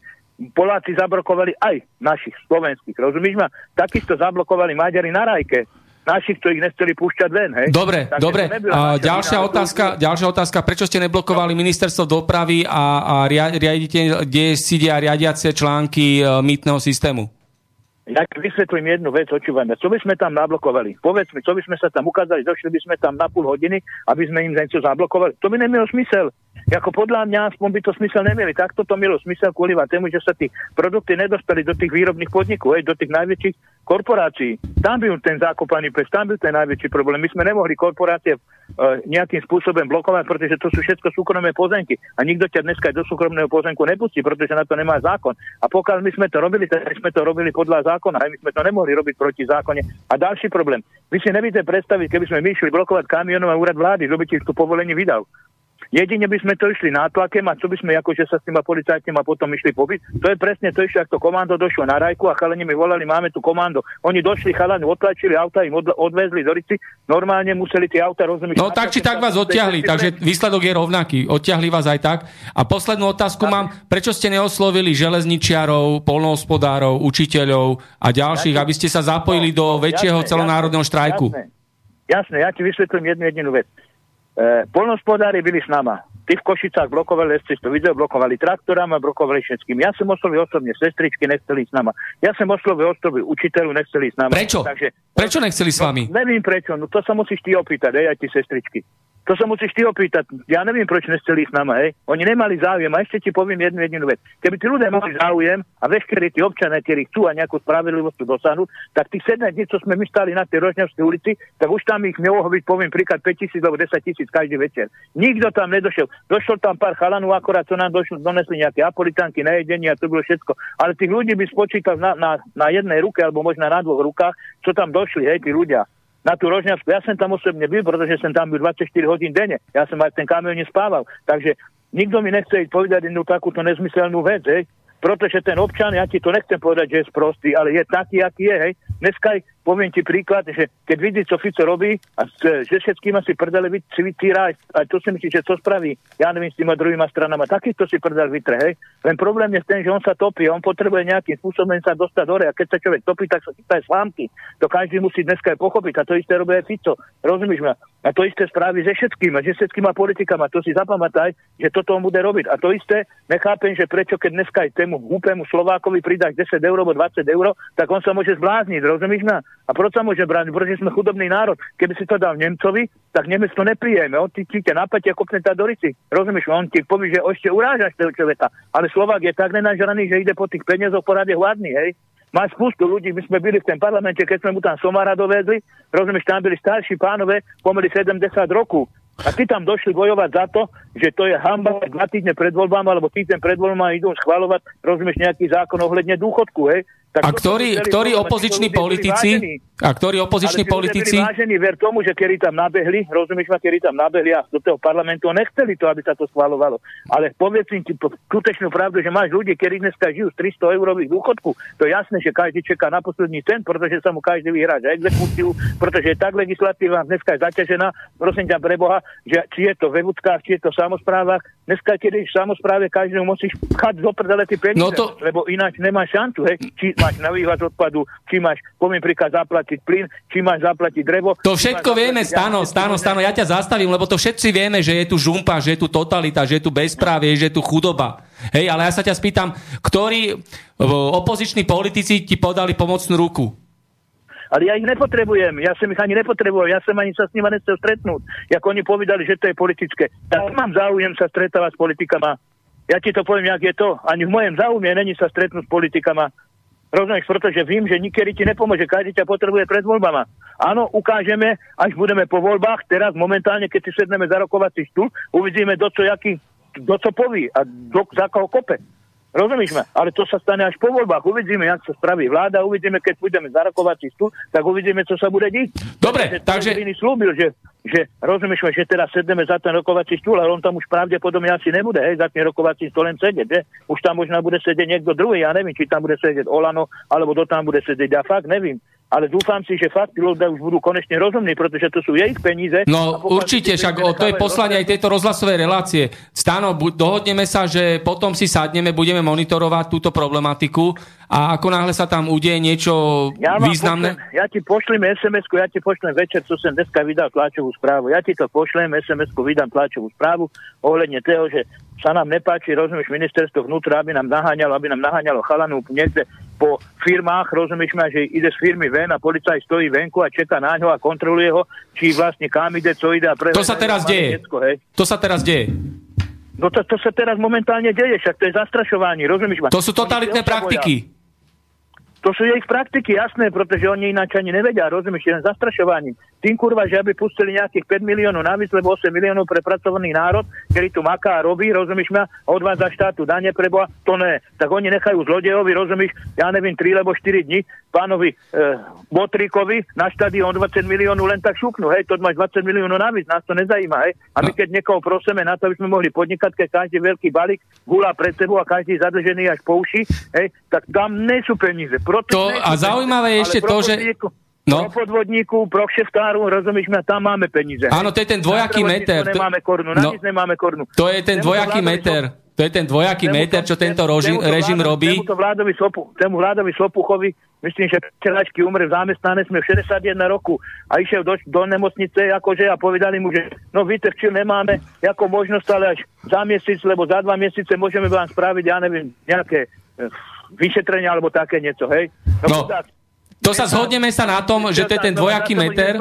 Poláci zablokovali aj našich slovenských, rozumíš ma? Takisto zablokovali Maďari na Rajke, našich, to ich nechceli púšťať ven. Hej? Dobre, Takže dobre. A ďalšia, otázka, ďalšia otázka, prečo ste neblokovali ministerstvo dopravy a, a riadite, kde sídia riadiace články e, mýtneho systému? Ja vysvetlím jednu vec, očúvame. Co by sme tam nablokovali? Povedz mi, co by sme sa tam ukázali, došli by sme tam na pol hodiny, aby sme im niečo zablokovali. To by nemalo smysel. Ako podľa mňa aspoň by to smysel nemieli. Takto to mielo smysel kvôli tému, že sa tí produkty nedostali do tých výrobných podnikov, aj do tých najväčších korporácií. Tam byl ten zákopaný pes, tam byl ten najväčší problém. My sme nemohli korporácie nejakým spôsobom blokovať, pretože to sú všetko súkromné pozemky. A nikto ťa dneska do súkromného pozemku nepustí, pretože na to nemá zákon. A pokiaľ my sme to robili, tak sme to robili podľa zákona. A my sme to nemohli robiť proti zákone. A ďalší problém. Vy si nevíte predstaviť, keby sme my išli blokovať kamionov a úrad vlády, že by ti tú povolenie vydal. Jedine by sme to išli nátlakem a čo by sme akože sa s tým policajtím a potom išli pobyť. To je presne to ešte, ak to komando došlo na rajku a chalani mi volali, máme tu komando. Oni došli, chalani otlačili auta, im odvezli do Rici, normálne museli tie auta rozumieť. No tak či tak vás odťahli, takže výsledok je rovnaký. Odťahli vás aj tak. A poslednú otázku mám, prečo ste neoslovili železničiarov, polnohospodárov, učiteľov a ďalších, aby ste sa zapojili do väčšieho celonárodného štrajku? Jasné, ja ti vysvetlím jednu jedinú vec. E, polnospodári byli s náma. Tí v Košicách blokovali to video, blokovali traktorami a blokovali všetkým. Ja som oslovil osobne sestričky, nechceli s nama. Ja som oslovil osobne učiteľu, nechceli s nama. Prečo? Takže, prečo nechceli s vami? No, neviem prečo, no to sa musíš ty opýtať, aj, aj ty sestričky. To sa musíš ty opýtať. Ja neviem, prečo nechceli s nama, hej. Oni nemali záujem. A ešte ti poviem jednu jedinú vec. Keby tí ľudia mali záujem a veškerí tí občania, ktorí chcú a nejakú spravedlivosť dosiahnuť, tak tých 7 dní, čo sme my stali na tej Rožňavskej ulici, tak už tam ich nemohlo byť, poviem príklad, 5 tisíc alebo 10 tisíc každý večer. Nikto tam nedošiel. Došlo tam pár chalanov, akorát čo nám došlo, donesli nejaké apolitanky na jedenie a to bolo všetko. Ale tých ľudí by spočítal na, na, na jednej ruke alebo možno na dvoch rukách, čo tam došli, hej, tí ľudia. Na tú Rožňavsku. Ja som tam osobne byl, pretože som tam byl 24 hodín denne. Ja som aj ten kamion nespával. Takže nikto mi nechce povedať jednu takúto nezmyselnú vec, hej pretože ten občan, ja ti to nechcem povedať, že je sprostý, ale je taký, aký je, hej. Dneska poviem ti príklad, že keď vidí, čo Fico robí a že všetkým si prdele vytýra, a to si myslí, že to spraví, ja neviem, s týma druhýma stranama, takýchto si prdel vytre, hej. Len problém je ten, že on sa topí, on potrebuje nejakým spôsobom sa dostať hore a keď sa človek topí, tak sa chytá aj slámky. To každý musí dneska aj pochopiť a to isté robí aj Fico. Rozumieš ma? A to isté spraví se všetkým, že všetkýma politikama. To si zapamätaj, že toto on bude robiť. A to isté nechápem, že prečo keď dneska aj tému hlúpemu Slovákovi pridáš 10 eur alebo 20 eur, tak on sa môže zblázniť, rozumieš ma? A prečo sa môže brániť? Pretože sme chudobný národ. Keby si to dal Nemcovi, tak Nemec to neprijeme. On ti, ti ťa napäť a kopne tá dorici. Rozumieš? On ti povie, že ešte urážaš toho človeka. Ale Slovák je tak nenažraný, že ide po tých peniazoch porade hladný, hej? Má spustu ľudí, my sme byli v tom parlamente, keď sme mu tam somára dovedli, rozumieš, tam byli starší pánové, pomery 70 rokov. A ty tam došli bojovať za to, že to je hamba dva týždne pred voľbami, alebo týždeň pred voľbami idú schvalovať, rozumieš, nejaký zákon ohľadne dôchodku, hej? Tak a ktorí, ktorí opoziční politici, a ktorí opoziční politici... vážení, ver tomu, že kedy tam nabehli, rozumieš ma, kedy tam nabehli a do toho parlamentu nechceli to, aby sa to schvalovalo. Ale povedz im ti skutečnú pravdu, že máš ľudí, ktorí dneska žijú z 300 eurových dôchodku. To je jasné, že každý čeká na posledný cent, pretože sa mu každý vyhráža exekúciu, pretože je tak legislatíva dneska je zaťažená, prosím ťa pre Boha, že či je to v Evudkách, či je to v samozprávach, dneska keď v samozpráve každému musíš pchať do prdele peniaze, no to... lebo ináč nemáš šancu, hej, či máš na výhľad odpadu, či máš, poviem príklad, zaplatiť plyn, či máš zaplatiť drevo. To všetko vieme, Stano, Stano, Stano, ja ťa zastavím, lebo to všetci vieme, že je tu žumpa, že je tu totalita, že je tu bezprávie, že je tu chudoba. Hej, ale ja sa ťa spýtam, ktorí opoziční politici ti podali pomocnú ruku? Ale ja ich nepotrebujem, ja som ich ani nepotrebujem, ja som ani sa s nimi nechcel stretnúť. Ako oni povedali, že to je politické. Ja mám záujem sa stretávať s politikama. Ja ti to poviem, jak je to. Ani v mojom záujme není sa stretnúť s politikama. Rozumieš, pretože vím, že nikedy ti nepomôže, každý ťa potrebuje pred voľbama. Áno, ukážeme, až budeme po voľbách, teraz momentálne, keď si sedneme za rokovací stôl, uvidíme, do čo, jaký, do čo poví a do, za koho kope. Rozumieš ma? Ale to sa stane až po voľbách. Uvidíme, jak sa spraví vláda, uvidíme, keď pôjdeme za rokovací stôl, tak uvidíme, čo sa bude diť. Dobre, takže... slúbil, že že rozumieš, že teraz sedneme za ten rokovací stôl, ale on tam už pravdepodobne asi nebude, hej, za ten rokovací stôl len sedieť, že? Už tam možno bude sedieť niekto druhý, ja neviem, či tam bude sedieť Olano, alebo kto tam bude sedieť, ja fakt neviem ale dúfam si, že fakt ľudia už budú konečne rozumní, pretože to sú jej peniaze. No určite, však o, to je poslanie aj tejto rozhlasovej relácie. Stano, dohodneme sa, že potom si sadneme, budeme monitorovať túto problematiku a ako náhle sa tam udeje niečo ja významné... Pošlem, ja ti pošlem SMS-ku, ja ti pošlem večer, čo som dneska vydal tlačovú správu. Ja ti to pošlem, SMS-ku vydám tlačovú správu ohľadne toho, že sa nám nepáči, rozumieš, ministerstvo vnútra, aby nám naháňalo, aby nám naháňalo chalanu niekde po firmách, rozumieš ma, že ide z firmy ven a policaj stojí venku a čeká na ňo a kontroluje ho, či vlastne kam ide, co ide a pre... To sa teraz deje. Detsko, hej. To sa teraz deje. No to, to sa teraz momentálne deje, však to je zastrašovanie, rozumieš ma? To sú totalitné praktiky. To sú ich praktiky, jasné, pretože oni ináč ani nevedia, rozumieš, len zastrašovaním. Tým kurva, že aby pustili nejakých 5 miliónov navíc, lebo 8 miliónov pre pracovný národ, ktorý tu maká a robí, rozumieš ma, odvádza štátu dane preboha, to ne. Tak oni nechajú zlodejovi, rozumieš, ja neviem, 3 alebo 4 dní, pánovi e, Botríkovi na štadión 20 miliónov len tak šupnú, hej, to máš 20 miliónov navíc, nás to nezajíma, hej. A my no. keď niekoho prosíme na to, aby sme mohli podnikať, keď každý veľký balík gulá pred sebou a každý zadržený až po uši, hej, tak tam nie sú peníze to, a zaujímavé je ešte to, že... No. Pro podvodníku, pro kšeftáru, rozumieš ma, tam máme peníze. Áno, to je ten dvojaký meter. Nemáme korunu, no, nemáme korunu. To je ten dvojaký meter. To je ten dvojaký meter, čo tento režim, režim robí. Tému vládovi, Sopu, tému vládovi Sopuchovi, myslím, že Čelačky umre v zamestnane, sme v 61 roku a išiel do, do nemocnice akože a povedali mu, že no vytrčil nemáme ako možnosť, ale až za mesiac, lebo za dva mesiace môžeme vám spraviť, ja neviem, nejaké eh, vyšetrenia alebo také niečo, hej? No, no to sa zhodneme sa na tom, že to je ten dvojaký meter.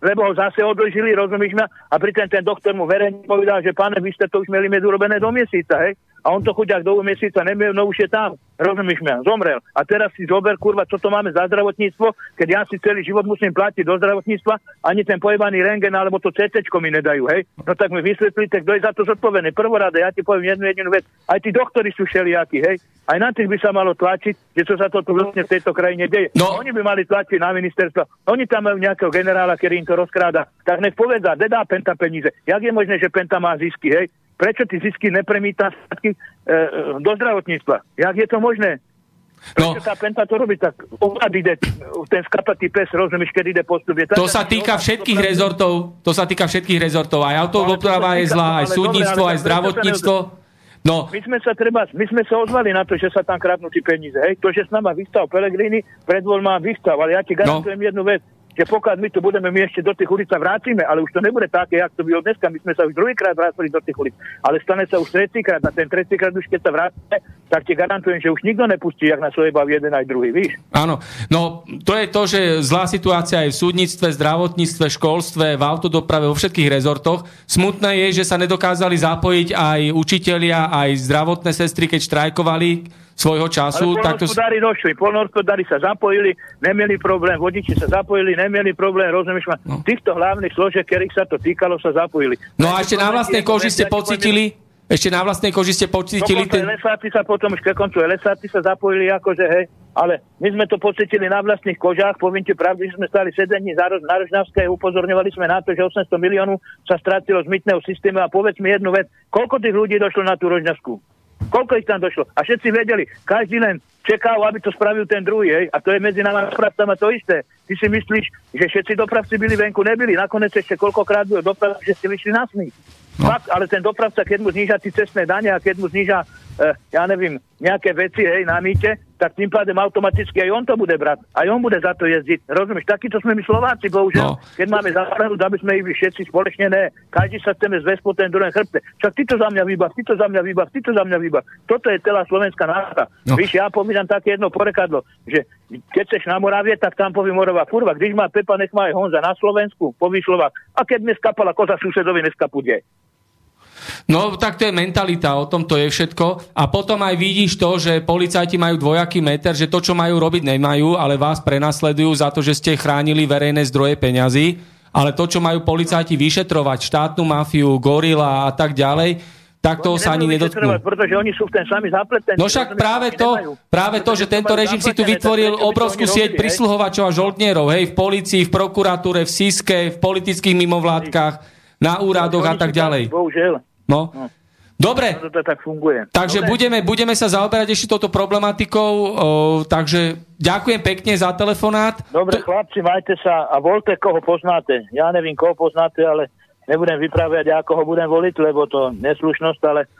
Lebo ho zase odložili, rozumíš ma? A pri ten, doktor mu verejne povedal, že páne, vy ste to už mali med urobené do mesiaca, hej? A on to chudák do mesiaca nemiel, no už je tam. Rozumieš mi, zomrel. A teraz si zober, kurva, čo to máme za zdravotníctvo, keď ja si celý život musím platiť do zdravotníctva, ani ten pojebaný rengen alebo to CT mi nedajú, hej? No tak mi vysvetlíte, kto je za to zodpovedný. Prvorade, ja ti poviem jednu jedinú vec. Aj tí doktori sú všelijakí, hej? Aj na tých by sa malo tlačiť, že čo sa to tu vlastne v tejto krajine deje. No. Oni by mali tlačiť na ministerstvo. Oni tam majú nejakého generála, ktorý im to rozkráda. Tak nech povedá, dedá Penta peníze. Jak je možné, že Penta má zisky, hej? Prečo ty zisky nepremíta e, do zdravotníctva? Jak je to možné? No. Prečo no. tá penta to robí tak? Ovlad ide ten skapatý pes, rozumieš, keď ide postup. To sa týka všetkých rezortov, to sa týka všetkých rezortov. Aj autodoprava je zlá, aj súdnictvo, aj zdravotníctvo. No. My sme sa treba, my sme sa ozvali na to, že sa tam kradnú tie peniaze. Hej? To, že s nama vystav Pelegrini, pred voľma vystav, ale ja ti garantujem no. jednu vec že pokiaľ my tu budeme, my ešte do tých ulic sa vrátime, ale už to nebude také, jak to bylo dneska. My sme sa už druhýkrát vrátili do tých ulic, ale stane sa už tretíkrát. A ten tretíkrát už keď sa vrátime, tak ti garantujem, že už nikto nepustí, jak na svoje bav jeden aj druhý, víš? Áno, no to je to, že zlá situácia aj v súdnictve, zdravotníctve, školstve, v autodoprave, vo všetkých rezortoch. Smutné je, že sa nedokázali zapojiť aj učitelia, aj zdravotné sestry, keď štrajkovali svojho času. Ale polnohospodári to... došli, polnohospodári sa zapojili, nemieli problém, vodiči sa zapojili, nemieli problém, rozumieš ma? No. Týchto hlavných složiek, ktorých sa to týkalo, sa zapojili. No a ešte na vlastnej koži ste pocitili, ešte na vlastnej koži ste pocitili... Ten... Lesáci sa potom, už ke koncu lesáci sa zapojili, akože hej, ale my sme to pocitili na vlastných kožách, poviem ti pravdu, že sme stali 7 dní na Rožňavskej, upozorňovali sme na to, že 800 miliónov sa stratilo z mytného systému a povedz mi jednu vec, koľko tých ľudí došlo na tú Rožňavskú? Koľko ich tam došlo? A všetci vedeli, každý len čekal, aby to spravil ten druhý, hej? A to je medzi nami dopravcami to isté. Ty si myslíš, že všetci dopravci byli venku, nebyli. Nakoniec ešte koľkokrát bylo dopravci, že ste vyšli na smích. No. Fakt, ale ten dopravca, keď mu zniža tie cestné dane a keď mu zniža, uh, ja neviem, nejaké veci, hej, na mýte, tak tým pádem automaticky aj on to bude brať. Aj on bude za to jezdiť. Rozumieš? Takýto sme my Slováci, bohužiaľ. No. Keď máme záhradu, aby sme ich všetci spoločne ne. Každý sa chceme zväzť po ten druhém chrbte. Čak ty to za mňa vybav, ty to za mňa vybav, ty to za mňa vybav. Toto je celá slovenská národa. No. Víš, ja pomínam také jedno porekadlo, že keď seš na Moravie, tak tam povie Moravá kurva. Když má Pepa, nech má aj Honza na Slovensku, povie Slovak. A keď dnes kapala koza susedovi, dneska pôjde. No tak to je mentalita, o tom to je všetko. A potom aj vidíš to, že policajti majú dvojaký meter, že to, čo majú robiť, nemajú, ale vás prenasledujú za to, že ste chránili verejné zdroje peňazí. Ale to, čo majú policajti vyšetrovať, štátnu mafiu, gorila a tak ďalej, tak to sa ani nedotknú. Pretože oni sú v ten sami zapletení. No však práve to, práve to, že tento režim si tu vytvoril obrovskú sieť prisluhovačov a žoldnierov, hej, v policii, v prokuratúre, v SISKE, v politických mimovládkach, na úradoch a tak ďalej. Bohužiaľ. No. no. Dobre. No, to tak funguje. Takže Dobre. Budeme, budeme sa zaoberať ešte touto problematikou, o, takže ďakujem pekne za telefonát. Dobre, to... chlapci, majte sa a voľte, koho poznáte. Ja neviem, koho poznáte, ale nebudem vyprávať, ako ho budem voliť, lebo to neslušnosť, ale,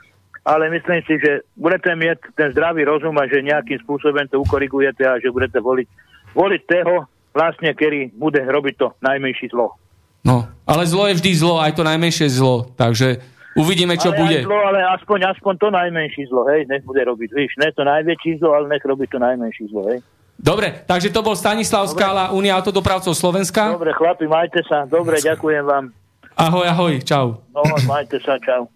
ale myslím si, že budete mať ten zdravý rozum a že nejakým spôsobom to ukorigujete a že budete voliť, voliť toho vlastne, ktorý bude robiť to najmenší zlo. No, ale zlo je vždy zlo, aj to najmenšie zlo, takže Uvidíme, čo ale bude. Zlo, ale aspoň, aspoň to najmenší zlo, hej, nech bude robiť. Víš, ne to najväčší zlo, ale nech robí to najmenší zlo, hej. Dobre, takže to bol Stanislav Dobre. Skála, Unia autodopravcov Slovenska. Dobre, chlapi, majte sa. Dobre, ďakujem vám. Ahoj, ahoj, čau. No, majte sa, čau.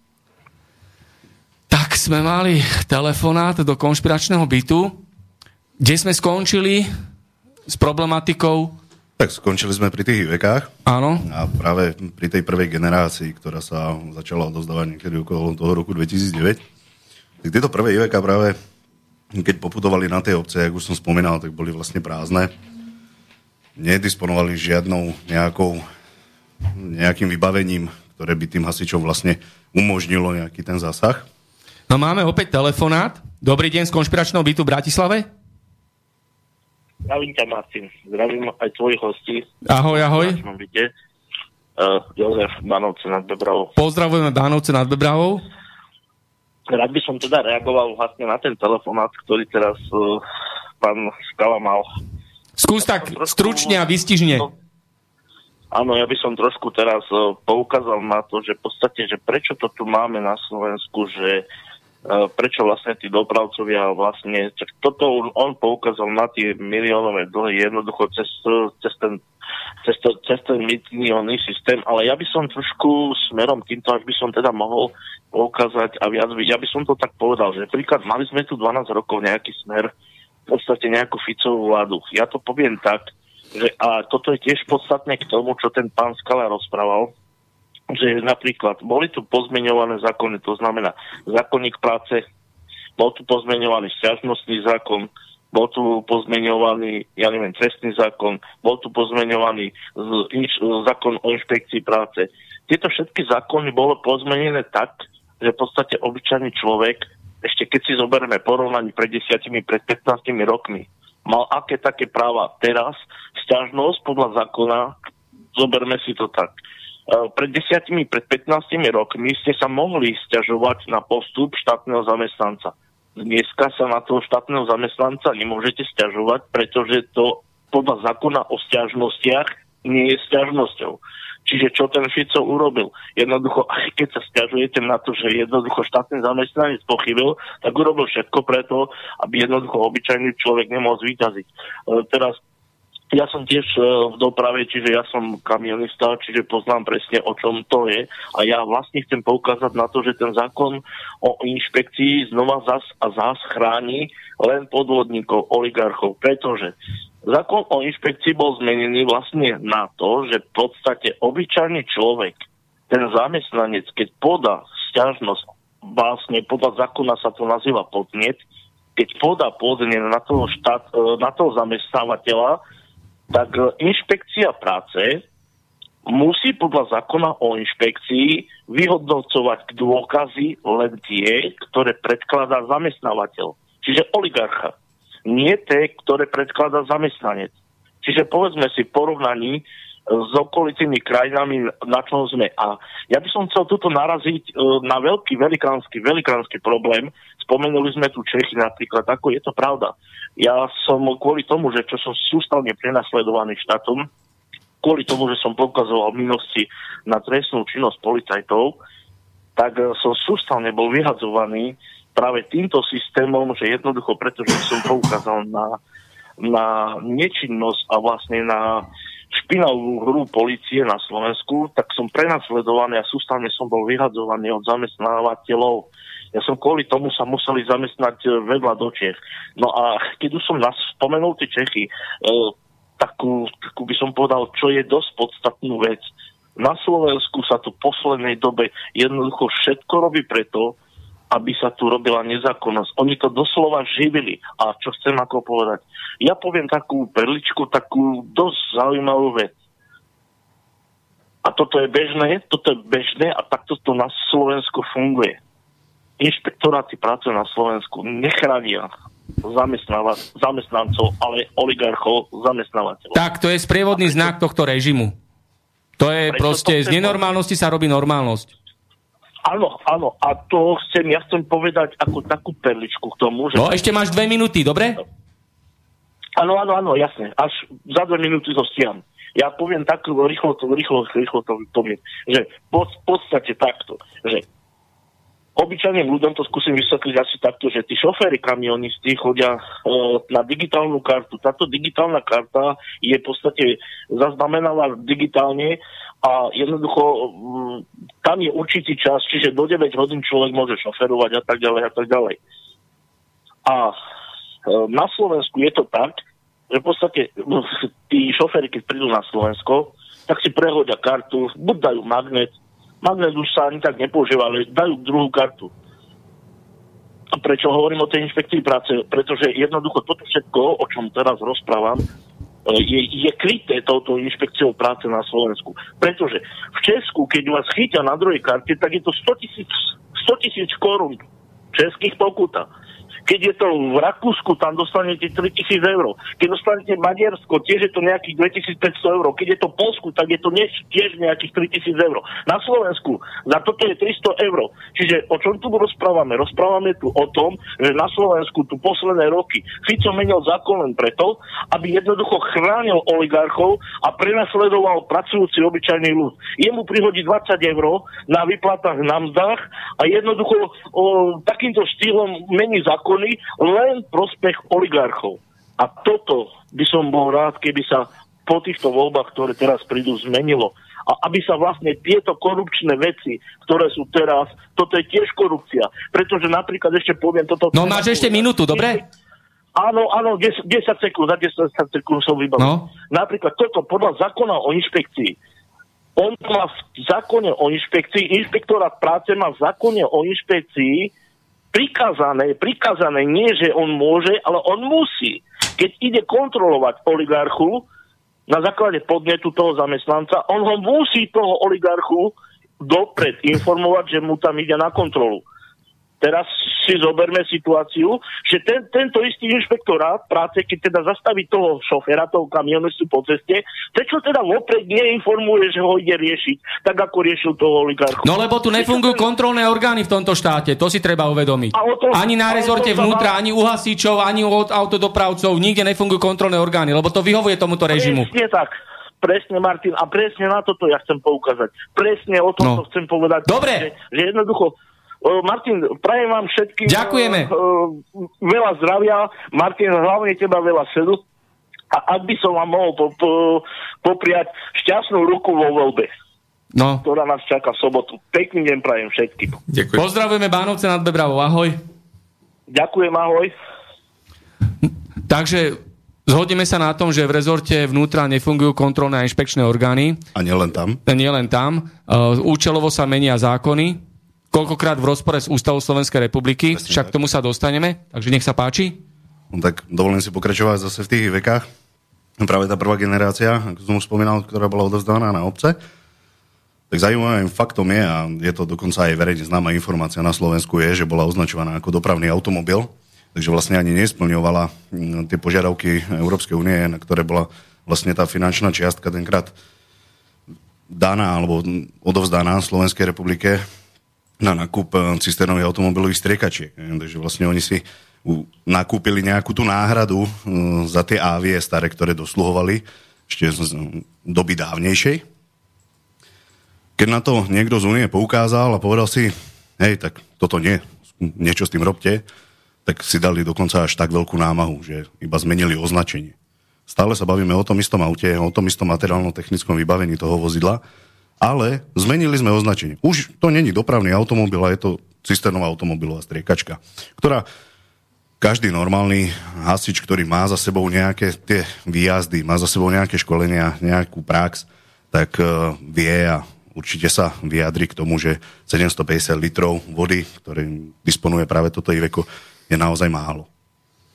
Tak sme mali telefonát do konšpiračného bytu, kde sme skončili s problematikou tak skončili sme pri tých vekách. Áno. A práve pri tej prvej generácii, ktorá sa začala odozdávať niekedy okolo toho roku 2009. Tak tieto prvé IVK práve, keď poputovali na tej obce, ako už som spomínal, tak boli vlastne prázdne. Nedisponovali žiadnou nejakou, nejakým vybavením, ktoré by tým hasičom vlastne umožnilo nejaký ten zásah. No máme opäť telefonát. Dobrý deň z konšpiračného bytu v Bratislave. Zdravím ťa, Martin. Zdravím aj tvojich hostí. Ahoj, ahoj. Uh, Jozef Banovce nad Bebravou. Pozdravujeme Banovce nad Bebravou. Rád by som teda reagoval vlastne na ten telefonát, ktorý teraz uh, pán Skala mal. Skús tak trošku, stručne a vystižne. No, áno, ja by som trošku teraz uh, poukázal na to, že v podstate, že prečo to tu máme na Slovensku, že prečo vlastne tí dopravcovia vlastne, toto on poukázal na tie miliónové dlhy jednoducho cez, cez ten cez, to, cez ten miliónny systém, ale ja by som trošku smerom týmto, až by som teda mohol poukázať a viac, ja by som to tak povedal, že príklad, mali sme tu 12 rokov nejaký smer, v podstate nejakú Ficovú vládu. Ja to poviem tak, že a toto je tiež podstatné k tomu, čo ten pán Skala rozprával, že napríklad boli tu pozmeňované zákony, to znamená zákonník práce, bol tu pozmeňovaný stiažnostný zákon, bol tu pozmeňovaný, ja neviem, trestný zákon, bol tu pozmeňovaný inš, zákon o inšpekcii práce. Tieto všetky zákony bolo pozmenené tak, že v podstate obyčajný človek, ešte keď si zoberieme porovnaní pred desiatimi, pred 15 rokmi, mal aké také práva teraz, stiažnosť podľa zákona, zoberme si to tak, pred desiatimi, pred 15 rokmi ste sa mohli stiažovať na postup štátneho zamestnanca. Dneska sa na toho štátneho zamestnanca nemôžete stiažovať, pretože to podľa zákona o stiažnostiach nie je stiažnosťou. Čiže čo ten Fico urobil? Jednoducho, aj keď sa stiažujete na to, že jednoducho štátny zamestnanec pochybil, tak urobil všetko preto, aby jednoducho obyčajný človek nemohol zvýťaziť. E, teraz ja som tiež e, v doprave, čiže ja som kamionista, čiže poznám presne o čom to je. A ja vlastne chcem poukázať na to, že ten zákon o inšpekcii znova zas a zas chráni len podvodníkov, oligarchov, pretože zákon o inšpekcii bol zmenený vlastne na to, že v podstate obyčajný človek, ten zamestnanec, keď podá stiažnosť, vlastne podľa zákona sa to nazýva podnet, keď podá podnet na toho, štát, e, na toho zamestnávateľa, tak e, inšpekcia práce musí podľa zákona o inšpekcii vyhodnocovať dôkazy len tie, ktoré predkladá zamestnávateľ. Čiže oligarcha. Nie tie, ktoré predkladá zamestnanec. Čiže povedzme si porovnaní s okolitými krajinami, na čom sme. A ja by som chcel tuto naraziť e, na veľký, velikánsky, velikánsky problém. Spomenuli sme tu Čechy napríklad, ako je to pravda. Ja som kvôli tomu, že čo som sústavne prenasledovaný štátom, kvôli tomu, že som poukazoval v minulosti na trestnú činnosť policajtov, tak e, som sústavne bol vyhadzovaný práve týmto systémom, že jednoducho, pretože som poukázal na, na nečinnosť a vlastne na špinavú hru policie na Slovensku, tak som prenasledovaný a sústavne som bol vyhadzovaný od zamestnávateľov. Ja som kvôli tomu sa museli zamestnať e, vedľa do Čech. No a keď už som nás spomenul tie Čechy, e, takú, takú by som povedal, čo je dosť podstatnú vec. Na Slovensku sa tu v poslednej dobe jednoducho všetko robí preto, aby sa tu robila nezákonnosť. Oni to doslova živili. A čo chcem ako povedať? Ja poviem takú perličku, takú dosť zaujímavú vec. A toto je bežné, toto je bežné a takto to na Slovensku funguje. Inšpektoráty práce na Slovensku nechránia zamestnancov, ale oligarchov zamestnávateľov. Tak, to je sprievodný znak tohto režimu. To je Prečo proste, to z nenormálnosti sa robí normálnosť. Áno, áno. A to chcem, ja chcem povedať ako takú perličku k tomu, že... No, ešte máš dve minúty, dobre? Áno, áno, áno, jasne. Až za dve minúty to stiam. Ja poviem tak rýchlo rýchlo, rýchlo to poviem, že v podstate takto, že obyčajným ľuďom to skúsim vysvetliť asi takto, že tí šoféry kamionisti chodia e, na digitálnu kartu. Táto digitálna karta je v podstate zaznamenaná digitálne a jednoducho mm, tam je určitý čas, čiže do 9 hodín človek môže šoferovať a tak ďalej a tak ďalej. A e, na Slovensku je to tak, že v podstate <laughs> tí šoféry, keď prídu na Slovensko, tak si prehodia kartu, buď dajú magnet, magnet už sa ani tak nepoužíva, ale dajú druhú kartu. A prečo hovorím o tej inšpekcii práce? Pretože jednoducho toto všetko, o čom teraz rozprávam, E, je, je kryté touto inšpekciou práce na Slovensku. Pretože v Česku, keď vás chytia na druhej karte, tak je to 100 tisíc 100 tisíc korún českých pokuta. Keď je to v Rakúsku, tam dostanete 3000 eur. Keď dostanete Maďarsko, tiež je to nejakých 2500 eur. Keď je to Polsku, tak je to tiež nejakých 3000 eur. Na Slovensku za toto je 300 eur. Čiže o čom tu rozprávame? Rozprávame tu o tom, že na Slovensku tu posledné roky Fico menil zákon len preto, aby jednoducho chránil oligarchov a prenasledoval pracujúci obyčajný ľud. Jemu prihodí 20 eur na vyplatách na mzdách a jednoducho o, takýmto štýlom mení zákony len prospech oligarchov. A toto by som bol rád, keby sa po týchto voľbách, ktoré teraz prídu, zmenilo. A aby sa vlastne tieto korupčné veci, ktoré sú teraz, toto je tiež korupcia. Pretože napríklad ešte poviem toto... No máš ešte minútu, dobre? Áno, áno, 10, 10 sekúnd, za 10 sekúnd som vybavil. No. Napríklad toto podľa zákona o inšpekcii. On má v zákone o inšpekcii, inšpektorát práce má v zákone o inšpekcii prikázané, prikázané nie, že on môže, ale on musí. Keď ide kontrolovať oligarchu na základe podnetu toho zamestnanca, on ho musí toho oligarchu dopred informovať, že mu tam ide na kontrolu. Teraz si zoberme situáciu, že ten, tento istý inšpektorát práce, keď teda zastaví toho šoféra, toho kamionistu po ceste, prečo teda vopred neinformuje, že ho ide riešiť, tak ako riešil toho oligarchu? No lebo tu nefungujú ten... kontrolné orgány v tomto štáte, to si treba uvedomiť. To, ani na rezorte vnútra, ani u hasičov, ani u autodopravcov, nikde nefungujú kontrolné orgány, lebo to vyhovuje tomuto režimu. Nie tak. Presne, Martin, a presne na toto ja chcem poukázať. Presne o tom no. chcem povedať. Dobre. Že, že jednoducho Martin, prajem vám všetkým Ďakujeme. veľa zdravia. Martin, hlavne teba veľa sedu. A ak by som vám mohol po, po, popriať šťastnú ruku vo voľbe. No. ktorá nás čaká v sobotu. Pekný deň prajem všetkým. Ďakujem. Pozdravujeme Bánovce nad Bebravou. Ahoj. Ďakujem, ahoj. Takže zhodneme sa na tom, že v rezorte vnútra nefungujú kontrolné a inšpekčné orgány. A nielen tam. Nielen tam. Účelovo sa menia zákony koľkokrát v rozpore s Ústavou Slovenskej republiky, Presne však tak. tomu sa dostaneme, takže nech sa páči. No, tak dovolím si pokračovať zase v tých vekách. Práve tá prvá generácia, ako som už spomínal, ktorá bola odovzdaná na obce, tak zaujímavým faktom je, a je to dokonca aj verejne známa informácia na Slovensku, je, že bola označovaná ako dopravný automobil, takže vlastne ani nesplňovala mm, tie požiadavky Európskej únie, na ktoré bola vlastne tá finančná čiastka tenkrát daná alebo odovzdaná Slovenskej republike na nákup eh, cisternových automobilových striekačiek. Takže vlastne oni si nakúpili nejakú tú náhradu eh, za tieávie staré, ktoré dosluhovali ešte z doby dávnejšej. Keď na to niekto z únie poukázal a povedal si, hej, tak toto nie, niečo s tým robte, tak si dali dokonca až tak veľkú námahu, že iba zmenili označenie. Stále sa bavíme o tom istom aute, o tom istom materiálno-technickom vybavení toho vozidla, ale zmenili sme označenie. Už to není dopravný automobil, a je to cisternová automobilová striekačka, ktorá každý normálny hasič, ktorý má za sebou nejaké tie výjazdy, má za sebou nejaké školenia, nejakú prax, tak uh, vie a určite sa vyjadri k tomu, že 750 litrov vody, ktorým disponuje práve toto Iveko, je naozaj málo.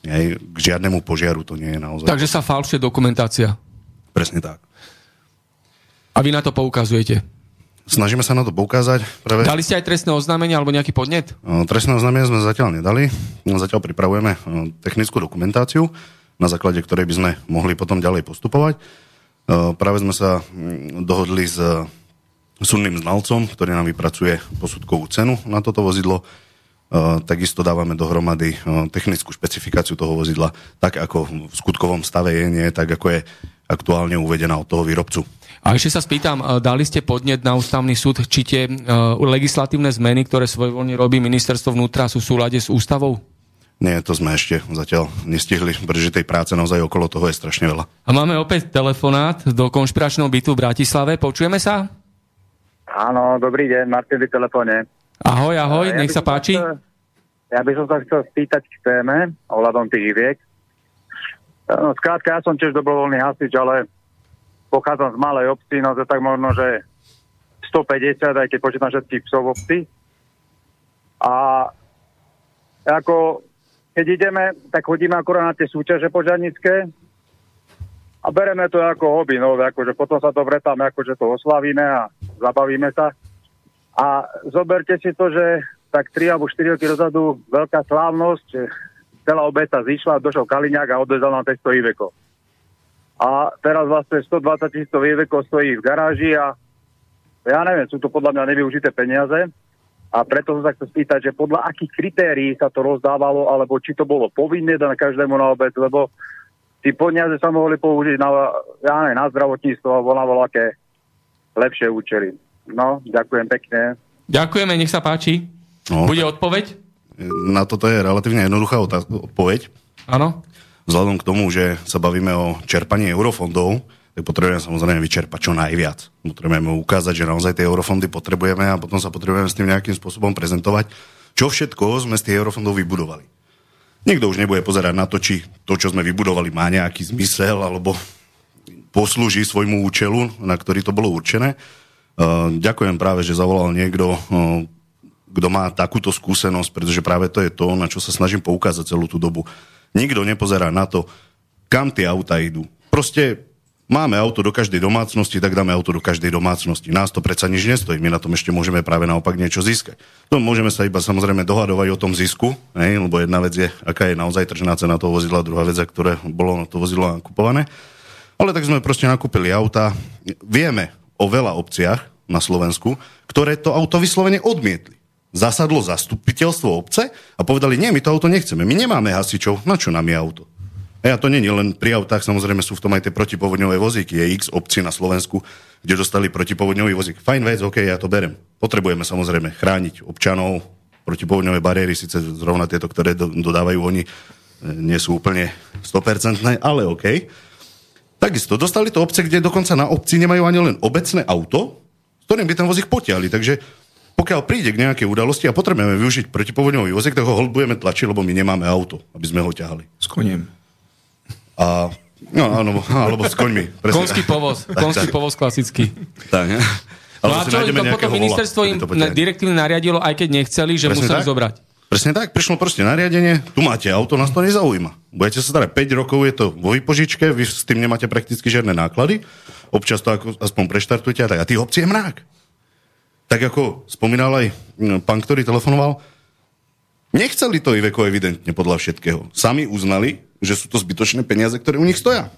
Aj, k žiadnemu požiaru to nie je naozaj. Takže sa falšuje dokumentácia. Presne tak. A vy na to poukazujete? Snažíme sa na to poukázať. Práve... Dali ste aj trestné oznámenie alebo nejaký podnet? Trestné oznámenie sme zatiaľ nedali. Zatiaľ pripravujeme technickú dokumentáciu, na základe ktorej by sme mohli potom ďalej postupovať. Práve sme sa dohodli s súdnym znalcom, ktorý nám vypracuje posudkovú cenu na toto vozidlo. Takisto dávame dohromady technickú špecifikáciu toho vozidla, tak ako v skutkovom stave je, nie tak ako je aktuálne uvedená od toho výrobcu. A ešte sa spýtam, e, dali ste podnet na ústavný súd, či tie uh, legislatívne zmeny, ktoré svojvoľne robí ministerstvo vnútra, sú v súlade s ústavou? Nie, to sme ešte zatiaľ nestihli, pretože tej práce naozaj okolo toho je strašne veľa. A máme opäť telefonát do konšpiračného bytu v Bratislave. Počujeme sa? Áno, dobrý deň, Martin v telefóne. Ahoj, ahoj, ja nech sa páči. Chcel, ja by som sa chcel spýtať k téme ohľadom tých viek. No, skrátka, ja som tiež dobrovoľný hasič, ale pochádzam z malej obci, no to tak možno, že 150, aj keď počítam všetkých psov obci. A ako keď ideme, tak chodíme akorát na tie súťaže požiarnické a bereme to ako hobby, no, akože potom sa dobre tam akože to oslavíme a zabavíme sa. A zoberte si to, že tak 3 alebo 4 roky dozadu veľká slávnosť, celá obec sa zišla, došol Kaliňák a odvezal nám 500 Iveko. A teraz vlastne 120 tisíc Iveko stojí v garáži a ja neviem, sú to podľa mňa nevyužité peniaze a preto som sa chcel spýtať, že podľa akých kritérií sa to rozdávalo, alebo či to bolo povinné na každému na obec, lebo tí peniaze sa mohli použiť na, ja neviem, na zdravotníctvo alebo na voľaké lepšie účely. No, ďakujem pekne. Ďakujeme, nech sa páči. No, Bude odpoveď? Na toto je relatívne jednoduchá odpoveď. Áno. Vzhľadom k tomu, že sa bavíme o čerpaní eurofondov, tak potrebujeme samozrejme vyčerpať čo najviac. Potrebujeme ukázať, že naozaj tie eurofondy potrebujeme a potom sa potrebujeme s tým nejakým spôsobom prezentovať, čo všetko sme z tých eurofondov vybudovali. Nikto už nebude pozerať na to, či to, čo sme vybudovali, má nejaký zmysel alebo poslúži svojmu účelu, na ktorý to bolo určené. Ďakujem práve, že zavolal niekto, uh, kto má takúto skúsenosť, pretože práve to je to, na čo sa snažím poukázať celú tú dobu. Nikto nepozerá na to, kam tie auta idú. Proste Máme auto do každej domácnosti, tak dáme auto do každej domácnosti. Nás to predsa nič nestojí, my na tom ešte môžeme práve naopak niečo získať. To môžeme sa iba samozrejme dohadovať o tom zisku, ne? lebo jedna vec je, aká je naozaj tržná cena toho vozidla, druhá vec, ktoré bolo na to vozidlo nakupované. Ale tak sme proste nakúpili auta. Vieme o veľa obciach na Slovensku, ktoré to auto vyslovene odmietli. Zasadlo zastupiteľstvo obce a povedali, nie, my to auto nechceme, my nemáme hasičov, na čo nám je auto? A to není len pri autách, samozrejme sú v tom aj tie protipovodňové vozíky. Je x obcí na Slovensku, kde dostali protipovodňový vozík. Fajn vec, OK, ja to berem. Potrebujeme samozrejme chrániť občanov, protipovodňové bariéry, síce zrovna tieto, ktoré do, dodávajú oni, e, nie sú úplne 100%, ale OK. Takisto, dostali to obce, kde dokonca na obci nemajú ani len obecné auto, s ktorým by ten vozík potiahli. Takže pokiaľ príde k nejakej udalosti a potrebujeme využiť protipovodňový vozík, tak ho budeme tlačiť, lebo my nemáme auto, aby sme ho ťahali. S koniem. A, no, áno, alebo s koňmi. Presne. Konský povoz, konský povoz klasický. Tak, ne? No a čo, to potom ministerstvo im direktívne nariadilo, aj keď nechceli, že Presne museli tak? zobrať. Presne tak, prišlo proste nariadenie, tu máte auto, nás to nezaujíma. Budete sa starať 5 rokov, je to vo výpožičke, vy s tým nemáte prakticky žiadne náklady, občas to ako, aspoň preštartujete a tak. A tých obcí je mrák. Tak ako spomínal aj no, pán, ktorý telefonoval, nechceli to Iveko evidentne podľa všetkého. Sami uznali, že sú to zbytočné peniaze, ktoré u nich stoja.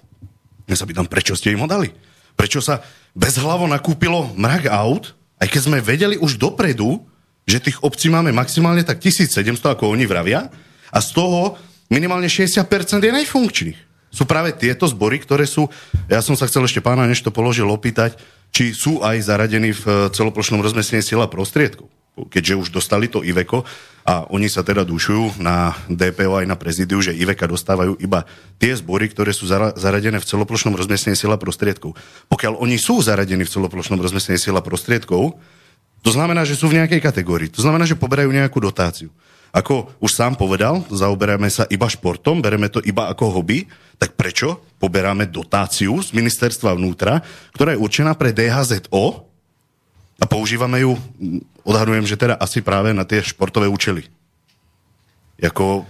Ja sa pýtam, prečo ste im ho dali? Prečo sa bezhlavo nakúpilo mrak aut, aj keď sme vedeli už dopredu, že tých obcí máme maximálne tak 1700, ako oni vravia, a z toho minimálne 60% je najfunkčných. Sú práve tieto zbory, ktoré sú, ja som sa chcel ešte pána, než to položil, opýtať, či sú aj zaradení v celoplošnom rozmestnení sila prostriedkov keďže už dostali to Iveko a oni sa teda dušujú na DPO aj na prezidiu, že Iveka dostávajú iba tie zbory, ktoré sú zaradené v celoplošnom rozmiestnení sila prostriedkov. Pokiaľ oni sú zaradení v celoplošnom rozmiestnení sila prostriedkov, to znamená, že sú v nejakej kategórii. To znamená, že poberajú nejakú dotáciu. Ako už sám povedal, zaoberáme sa iba športom, bereme to iba ako hobby, tak prečo poberáme dotáciu z ministerstva vnútra, ktorá je určená pre DHZO, a používame ju, odhadujem, že teda asi práve na tie športové účely. Jako...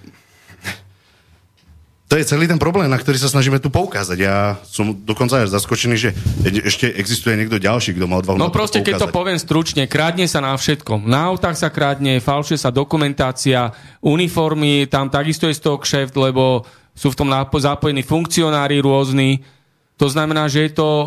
To je celý ten problém, na ktorý sa snažíme tu poukázať. Ja som dokonca aj zaskočený, že ešte existuje niekto ďalší, kto má odvahu No proste, keď to poviem stručne, krádne sa na všetkom. Na autách sa krádne, falšuje sa dokumentácia, uniformy, tam takisto je z toho kšeft, lebo sú v tom zapojení funkcionári rôzni. To znamená, že je to o,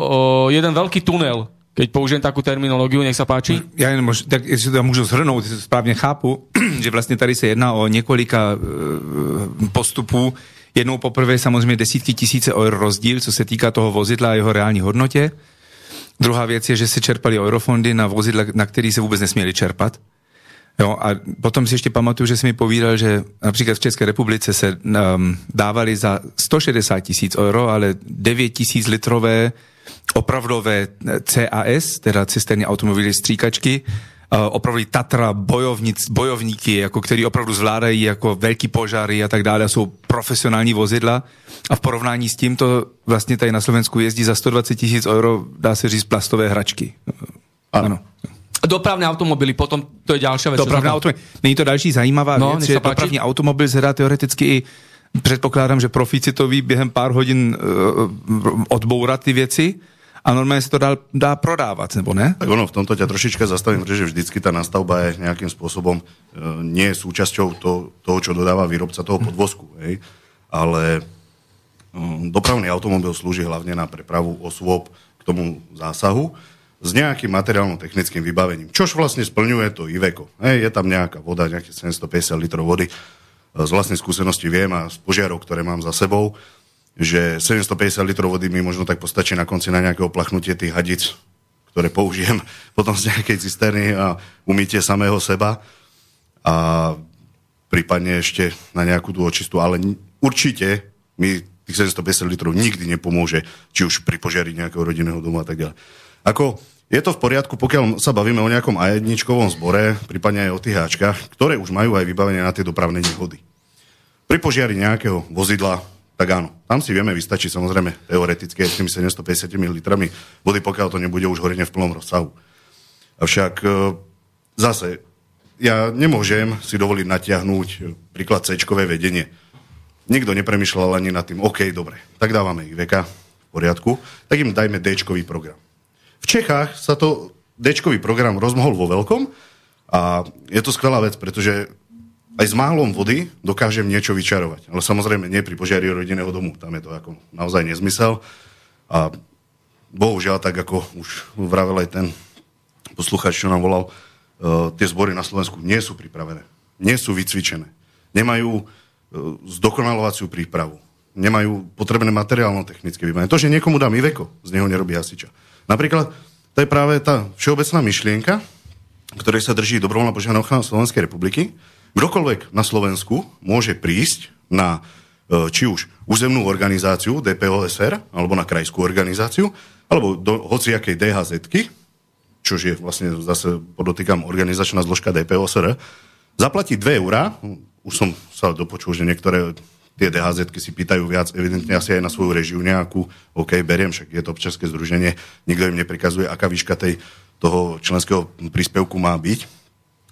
jeden veľký tunel, keď použijem takú terminológiu, nech sa páči. Ja jen mož, tak si to môžu zhrnúť, správne chápu, <clears throat> že vlastne tady sa jedná o několika e, postupů. Jednou poprvé samozřejmě desítky tisíce eur rozdíl, co se týká toho vozidla a jeho reální hodnotě. Druhá věc je, že se čerpali eurofondy na vozidla, na který se vůbec nesměli čerpat. Jo, a potom si ještě pamatuju, že si mi povídal, že například v České republice se um, dávali za 160 tisíc euro, ale 9 tisíc litrové opravdové CAS, teda cisterní automobily stříkačky, opravdu Tatra bojovnic, bojovníky, jako, který opravdu zvládají jako velký požáry a tak dále, jsou profesionální vozidla a v porovnání s tímto vlastně tady na Slovensku jezdí za 120 tisíc euro, dá se říct, plastové hračky. Ano. ano. Dopravné automobily, potom to je ďalšia vec. Dopravné automobily. Není to další zajímavá no, věc, že dopravní automobil se dá teoreticky i Předpokládám, že profíci to ví během pár hodin uh, odbourat ty věci, a normálne sa to dá, dá prodávať, nebo ne? Tak ono, v tomto ťa trošička zastavím, pretože vždycky tá nastavba je nejakým spôsobom e, nie je súčasťou to, toho, čo dodáva výrobca toho podvozku. Hej? Ale um, dopravný automobil slúži hlavne na prepravu osôb k tomu zásahu s nejakým materiálno-technickým vybavením. Čož vlastne splňuje to Iveco. Hej, je tam nejaká voda, nejakých 750 litrov vody. E, z vlastnej skúsenosti viem a z požiarov, ktoré mám za sebou, že 750 litrov vody mi možno tak postačí na konci na nejaké oplachnutie tých hadic, ktoré použijem <laughs> potom z nejakej cisterny a umytie samého seba a prípadne ešte na nejakú tú očistu, ale určite mi tých 750 litrov nikdy nepomôže, či už pri požiari nejakého rodinného domu a tak ďalej. Ako, je to v poriadku, pokiaľ sa bavíme o nejakom a zbore, prípadne aj o tých háčkach, ktoré už majú aj vybavenie na tie dopravné nehody. Pri požiari nejakého vozidla tak áno, tam si vieme vystačiť samozrejme teoreticky aj s tými 750 litrami vody, pokiaľ to nebude už horenie v plnom rozsahu. Avšak e, zase, ja nemôžem si dovoliť natiahnuť príklad c vedenie. Nikto nepremýšľal ani nad tým, OK, dobre, tak dávame ich veka, v poriadku, tak im dajme d program. V Čechách sa to d program rozmohol vo veľkom a je to skvelá vec, pretože aj s málom vody dokážem niečo vyčarovať. Ale samozrejme nie pri požiari rodinného domu. Tam je to ako naozaj nezmysel. A bohužiaľ, tak ako už vravel aj ten posluchač, čo nám volal, uh, tie zbory na Slovensku nie sú pripravené. Nie sú vycvičené. Nemajú uh, zdokonalovaciu prípravu. Nemajú potrebné materiálno-technické vybavenie. To, že niekomu dám Iveko, z neho nerobí hasiča. Napríklad, to je práve tá všeobecná myšlienka, ktorej sa drží dobrovoľná ochrana Slovenskej republiky, Kdokoľvek na Slovensku môže prísť na e, či už územnú organizáciu DPOSR, alebo na krajskú organizáciu, alebo do hociakej dhz čož je vlastne zase, podotýkam, organizačná zložka DPOSR, zaplatí 2 eurá, už som sa dopočul, že niektoré tie dhz si pýtajú viac, evidentne asi aj na svoju režiu nejakú, OK, beriem, však je to občanské združenie, nikto im neprikazuje, aká výška tej, toho členského príspevku má byť,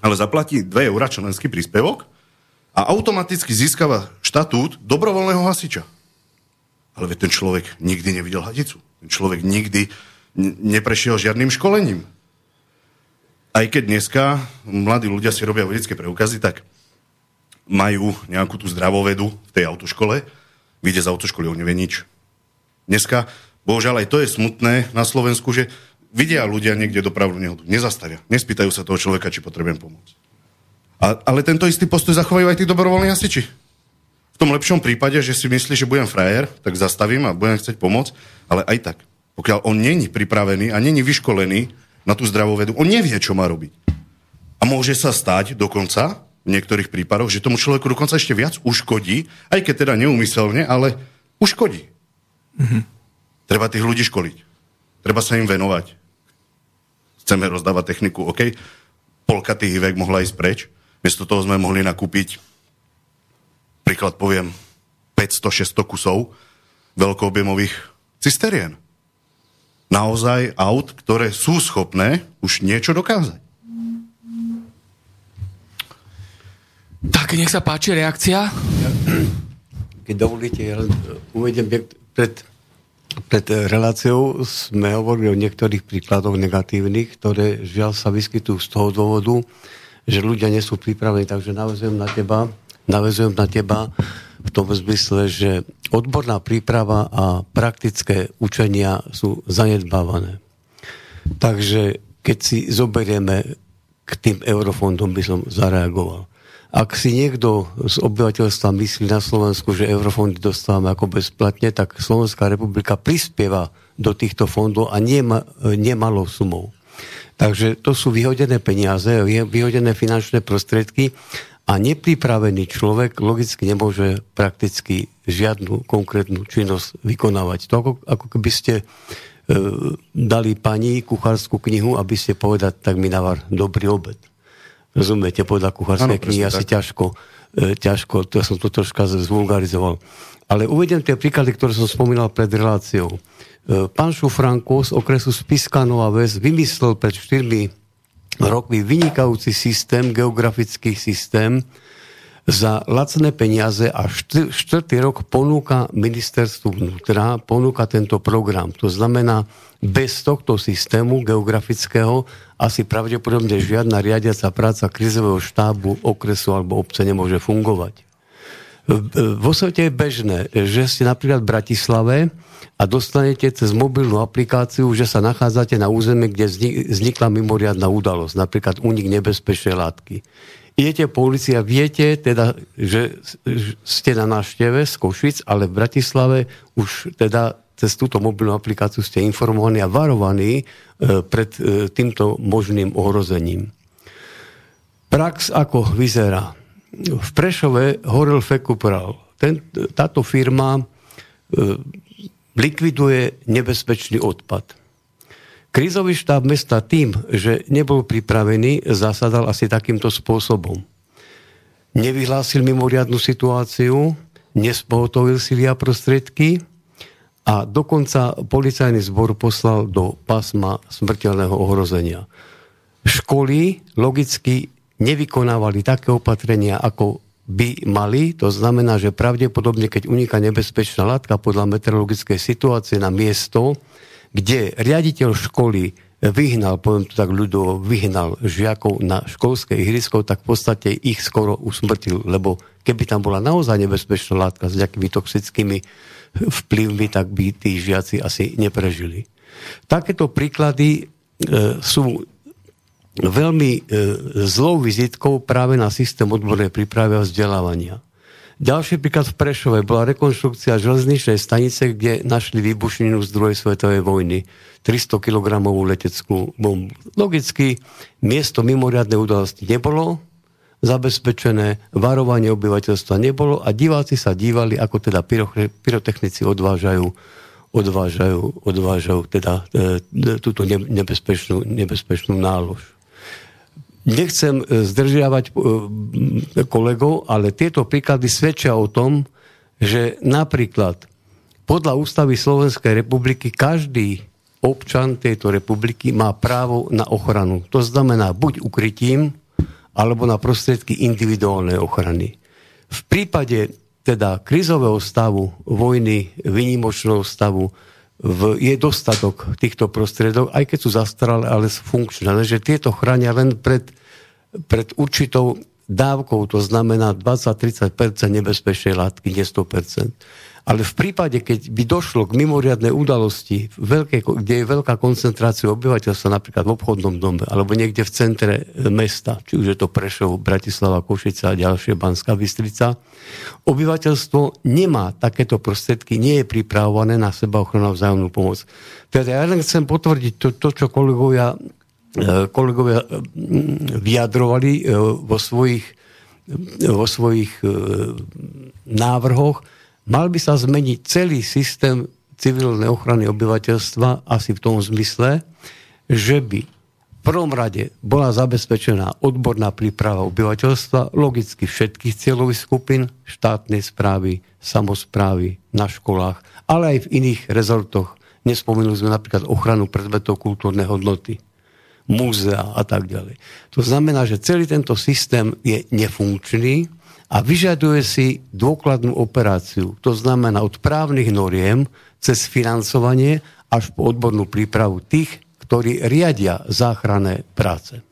ale zaplatí 2 eurá členský príspevok a automaticky získava štatút dobrovoľného hasiča. Ale ten človek nikdy nevidel hadicu. Ten človek nikdy neprešiel žiadnym školením. Aj keď dneska mladí ľudia si robia vedecké preukazy, tak majú nejakú tú zdravovedu v tej autoškole, vyjde z autoškoly, on nevie nič. Dneska, bohužiaľ, aj to je smutné na Slovensku, že vidia ľudia niekde dopravnú nehodu, nezastavia, nespýtajú sa toho človeka, či potrebujem pomoc. A, ale tento istý postoj zachovajú aj tí dobrovoľní hasiči. V tom lepšom prípade, že si myslí, že budem frajer, tak zastavím a budem chcieť pomôcť, ale aj tak. Pokiaľ on není pripravený a není vyškolený na tú zdravú vedu, on nevie, čo má robiť. A môže sa stať dokonca v niektorých prípadoch, že tomu človeku dokonca ešte viac uškodí, aj keď teda neumyselne, ale uškodí. Mm-hmm. Treba tých ľudí školiť. Treba sa im venovať chceme rozdávať techniku, OK, polka tých hivek mohla ísť preč, miesto toho sme mohli nakúpiť, príklad poviem, 500-600 kusov veľkoobjemových cisterien. Naozaj aut, ktoré sú schopné už niečo dokázať. Tak, nech sa páči reakcia. Keď dovolíte, ja uvedem pred pred reláciou sme hovorili o niektorých príkladoch negatívnych, ktoré žiaľ sa vyskytujú z toho dôvodu, že ľudia nie sú pripravení, takže navezujem na teba, navezujem na teba v tom zmysle, že odborná príprava a praktické učenia sú zanedbávané. Takže keď si zoberieme k tým eurofondom, by som zareagoval. Ak si niekto z obyvateľstva myslí na Slovensku, že eurofondy dostávame ako bezplatne, tak Slovenská republika prispieva do týchto fondov a nema, nemalou sumou. Takže to sú vyhodené peniaze, vyhodené finančné prostriedky a nepripravený človek logicky nemôže prakticky žiadnu konkrétnu činnosť vykonávať. To ako, ako keby ste e, dali pani kuchárskú knihu, aby ste povedať, tak mi navar dobrý obed. Rozumiete, podľa kuchárskej knihy asi ťažko, e, ťažko, to ja som to troška zvulgarizoval. Ale uvedem tie príklady, ktoré som spomínal pred reláciou. E, pán Šufranko z okresu Spiska Nová Ves vymyslel pred 4 rokmi vynikajúci systém, geografický systém, za lacné peniaze a štvrtý rok ponúka ministerstvu vnútra, ponúka tento program. To znamená, bez tohto systému geografického asi pravdepodobne žiadna riadiaca práca krizového štábu, okresu alebo obce nemôže fungovať. Vo svete je bežné, že ste napríklad v Bratislave a dostanete cez mobilnú aplikáciu, že sa nachádzate na území, kde vznikla mimoriadná udalosť, napríklad únik nebezpečnej látky idete po ulici a viete teda, že ste na návšteve z Košic, ale v Bratislave už teda cez túto mobilnú aplikáciu ste informovaní a varovaní e, pred e, týmto možným ohrozením. Prax ako vyzerá. V Prešove horel Fekupral. Ten, táto firma e, likviduje nebezpečný odpad. Krízový štáb mesta tým, že nebol pripravený, zasadal asi takýmto spôsobom. Nevyhlásil mimoriadnu situáciu, nespohotovil silia prostriedky a dokonca policajný zbor poslal do pásma smrteľného ohrozenia. Školy logicky nevykonávali také opatrenia, ako by mali, to znamená, že pravdepodobne, keď uniká nebezpečná látka podľa meteorologickej situácie na miesto, kde riaditeľ školy vyhnal, poviem to tak ľudovo, vyhnal žiakov na školské ihrisko, tak v podstate ich skoro usmrtil, lebo keby tam bola naozaj nebezpečná látka s nejakými toxickými vplyvmi, tak by tí žiaci asi neprežili. Takéto príklady e, sú veľmi e, zlou vizitkou práve na systém odbornej prípravy a vzdelávania. Ďalší príklad v Prešove bola rekonštrukcia železničnej stanice, kde našli výbušninu z druhej svetovej vojny. 300 kg leteckú bombu. Logicky, miesto mimoriadnej udalosti nebolo zabezpečené, varovanie obyvateľstva nebolo a diváci sa dívali, ako teda pyrotechnici odvážajú odvážajú, odvážajú teda e, túto nebezpečnú, nebezpečnú nálož. Nechcem e, zdržiavať e, kolegov, ale tieto príklady svedčia o tom, že napríklad podľa ústavy Slovenskej republiky každý občan tejto republiky má právo na ochranu. To znamená buď ukrytím, alebo na prostriedky individuálnej ochrany. V prípade teda krizového stavu, vojny, výnimočného stavu, v, je dostatok týchto prostriedok, aj keď sú zastaralé, ale sú funkčné. Že tieto chránia len pred, pred určitou dávkou, to znamená 20-30% nebezpečnej látky, nie 100%. Ale v prípade, keď by došlo k mimoriadnej udalosti, veľké, kde je veľká koncentrácia obyvateľstva, napríklad v obchodnom dome, alebo niekde v centre mesta, či už je to Prešov, Bratislava, Košica a ďalšie, Banská Bystrica, obyvateľstvo nemá takéto prostriedky, nie je pripravované na seba ochranu vzájomnú pomoc. Teda ja len chcem potvrdiť to, to čo kolegovia, e, kolegovia e, vyjadrovali e, vo svojich, vo svojich návrhoch, Mal by sa zmeniť celý systém civilnej ochrany obyvateľstva asi v tom zmysle, že by v prvom rade bola zabezpečená odborná príprava obyvateľstva, logicky všetkých cieľových skupín, štátnej správy, samozprávy, na školách, ale aj v iných rezortoch. Nespomenuli sme napríklad ochranu predmetov kultúrnej hodnoty, múzea a tak ďalej. To znamená, že celý tento systém je nefunkčný, a vyžaduje si dôkladnú operáciu. To znamená od právnych noriem cez financovanie až po odbornú prípravu tých, ktorí riadia záchranné práce.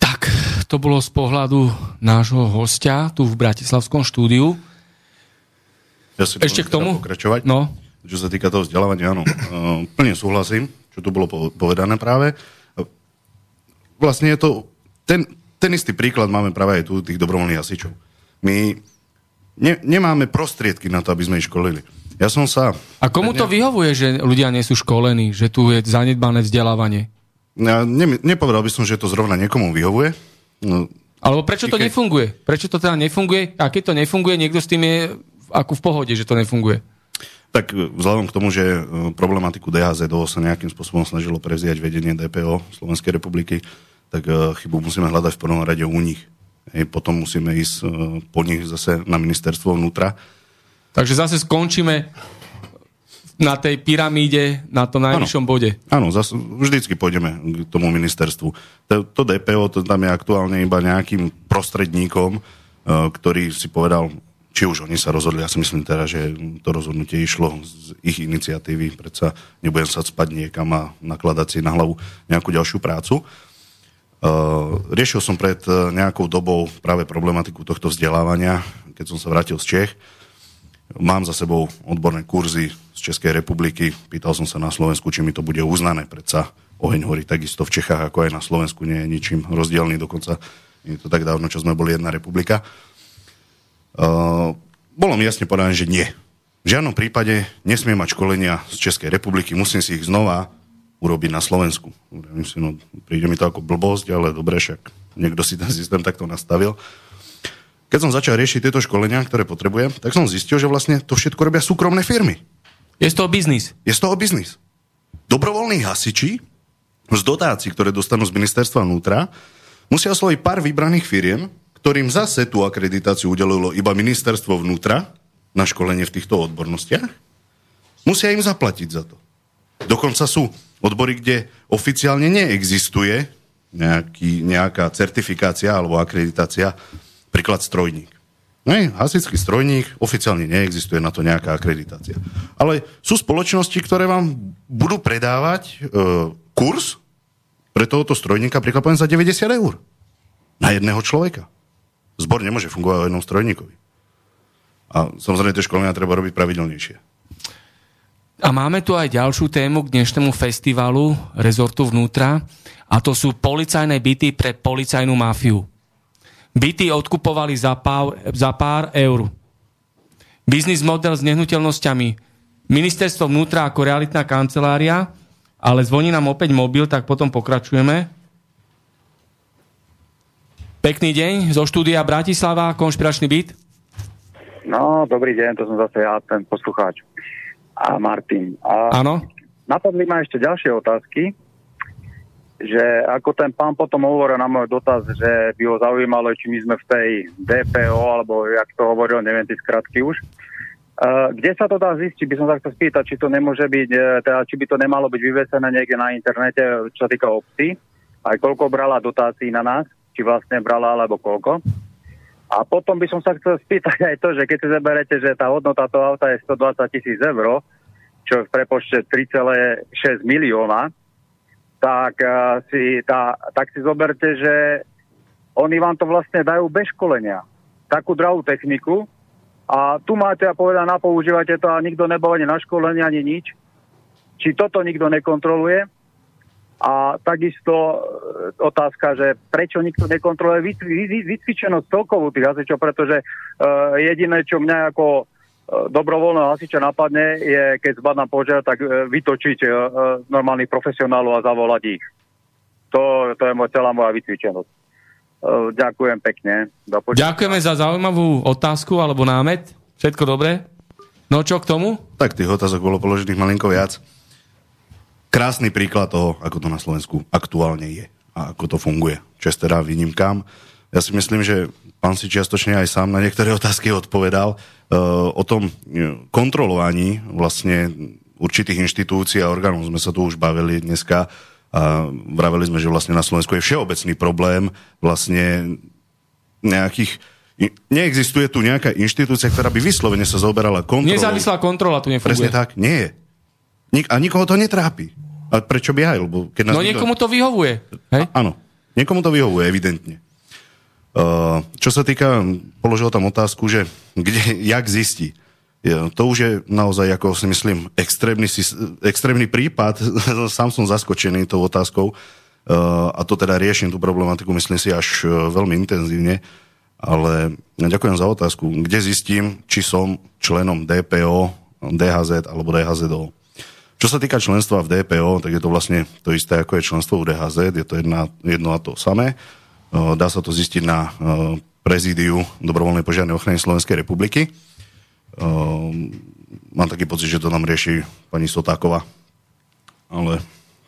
Tak, to bolo z pohľadu nášho hostia tu v Bratislavskom štúdiu. Ja si Ešte k tomu? Pokračovať. No. Čo sa týka toho vzdelávania, áno. Uh, <laughs> plne súhlasím, čo tu bolo povedané práve. Vlastne je to ten, ten istý príklad máme práve aj tu tých dobrovoľných hasičov. My ne, nemáme prostriedky na to, aby sme ich školili. Ja som sa... A komu to vyhovuje, že ľudia nie sú školení, že tu je zanedbané vzdelávanie? Ja ne, nepovedal by som, že to zrovna niekomu vyhovuje. No, Alebo prečo to keď... nefunguje? Prečo to teda nefunguje? A keď to nefunguje, niekto s tým je ako v pohode, že to nefunguje? Tak vzhľadom k tomu, že e, problematiku DHZO sa nejakým spôsobom snažilo prevziať vedenie DPO Slovenskej republiky, tak e, chybu musíme hľadať v prvom rade u nich. Hej, potom musíme ísť e, po nich zase na ministerstvo vnútra. Takže zase skončíme na tej pyramíde, na tom najvyššom bode. Áno, zase, vždycky pôjdeme k tomu ministerstvu. To, to DPO to tam je aktuálne iba nejakým prostredníkom, ktorý si povedal, či už oni sa rozhodli, ja si myslím teda, že to rozhodnutie išlo z ich iniciatívy, predsa nebudem sa spať niekam a nakladať si na hlavu nejakú ďalšiu prácu. Riešil som pred nejakou dobou práve problematiku tohto vzdelávania, keď som sa vrátil z Čech. Mám za sebou odborné kurzy z Českej republiky. Pýtal som sa na Slovensku, či mi to bude uznané. Predsa oheň horí takisto v Čechách, ako aj na Slovensku. Nie je ničím rozdielný, dokonca je to tak dávno, čo sme boli jedna republika. Uh, bolo mi jasne povedané, že nie. V žiadnom prípade nesmie mať školenia z Českej republiky, musím si ich znova urobiť na Slovensku. Myslím, no, príde mi to ako blbosť, ale dobre, však niekto si ten systém takto nastavil. Keď som začal riešiť tieto školenia, ktoré potrebujem, tak som zistil, že vlastne to všetko robia súkromné firmy. Je z toho biznis. Je z toho biznis. Dobrovoľní hasiči z dotácií, ktoré dostanú z ministerstva vnútra, musia osloviť pár vybraných firiem, ktorým zase tú akreditáciu udelilo iba ministerstvo vnútra na školenie v týchto odbornostiach, musia im zaplatiť za to. Dokonca sú odbory, kde oficiálne neexistuje nejaký, nejaká certifikácia alebo akreditácia, príklad strojník. Ne, hasický strojník, oficiálne neexistuje na to nejaká akreditácia. Ale sú spoločnosti, ktoré vám budú predávať e, kurz pre tohoto strojníka, príklad poviem, za 90 eur. Na jedného človeka. Zbor nemôže fungovať o jednom strojníkovi. A samozrejme tie školenia treba robiť pravidelnejšie. A máme tu aj ďalšiu tému k dnešnému festivalu rezortu vnútra a to sú policajné byty pre policajnú mafiu. Byty odkupovali za pár, za pár eur. Biznis model s nehnuteľnosťami. Ministerstvo vnútra ako realitná kancelária, ale zvoní nám opäť mobil, tak potom pokračujeme. Pekný deň zo štúdia Bratislava, konšpiračný byt. No, dobrý deň, to som zase ja, ten poslucháč. A Martin. Áno. Napadli ma ešte ďalšie otázky, že ako ten pán potom hovoril na môj dotaz, že by ho zaujímalo, či my sme v tej DPO, alebo jak to hovoril, neviem tie skratky už. Uh, kde sa to dá zistiť, by som sa chcel spýtať, či to nemôže byť, e, teda, či by to nemalo byť vyvesené niekde na internete, čo sa týka obcí, aj koľko brala dotácií na nás, či vlastne brala alebo koľko. A potom by som sa chcel spýtať aj to, že keď si zaberete, že tá hodnota toho auta je 120 tisíc eur, čo v prepočte 3,6 milióna, tak, uh, si, tá, tak si zoberte, že oni vám to vlastne dajú bez školenia. Takú drahú techniku a tu máte a povedať, na používate to a nikto nebol ani na školenie, ani nič. Či toto nikto nekontroluje, a takisto e, otázka, že prečo nikto nekontroluje vycvičenosť celkovú tých hasičov, pretože uh, jediné, čo mňa ako uh, dobrovoľného hasiča napadne, je, keď zbadná požiar, tak uh, vytočiť uh, normálnych profesionálov a zavolať ich. To, to je moja celá moja vycvičenosť. Uh, ďakujem pekne. Ďakujeme za zaujímavú otázku alebo námet. Všetko dobré? No čo k tomu? Tak tých otázok bolo položených malinko viac krásny príklad toho, ako to na Slovensku aktuálne je a ako to funguje. Čas teda výnimkám. Ja si myslím, že pán si čiastočne aj sám na niektoré <laughs> otázky odpovedal uh, o tom kontrolovaní vlastne určitých inštitúcií a orgánov. Sme sa tu už bavili dneska a vraveli sme, že vlastne na Slovensku je všeobecný problém vlastne nejakých Neexistuje tu nejaká inštitúcia, ktorá by vyslovene sa zoberala kontrolou. Nezávislá kontrola tu nefunguje. Presne tak, nie je. Nik- a nikoho to netrápi. A prečo by aj? Lebo keď nás no niekomu to vyhovuje. Hej? A, áno, niekomu to vyhovuje, evidentne. Uh, čo sa týka, položil tam otázku, že kde, jak zistí. To už je naozaj, ako si myslím, extrémny, extrémny prípad. <laughs> Sám som zaskočený tou otázkou. Uh, a to teda riešim tú problematiku, myslím si, až uh, veľmi intenzívne. Ale ďakujem za otázku. Kde zistím, či som členom DPO, DHZ alebo DHZO? Čo sa týka členstva v DPO, tak je to vlastne to isté, ako je členstvo u DHZ, je to jedna, jedno a to samé. Dá sa to zistiť na prezídiu Dobrovoľnej požiarnej ochrany Slovenskej republiky. Mám taký pocit, že to nám rieši pani Sotáková. Ale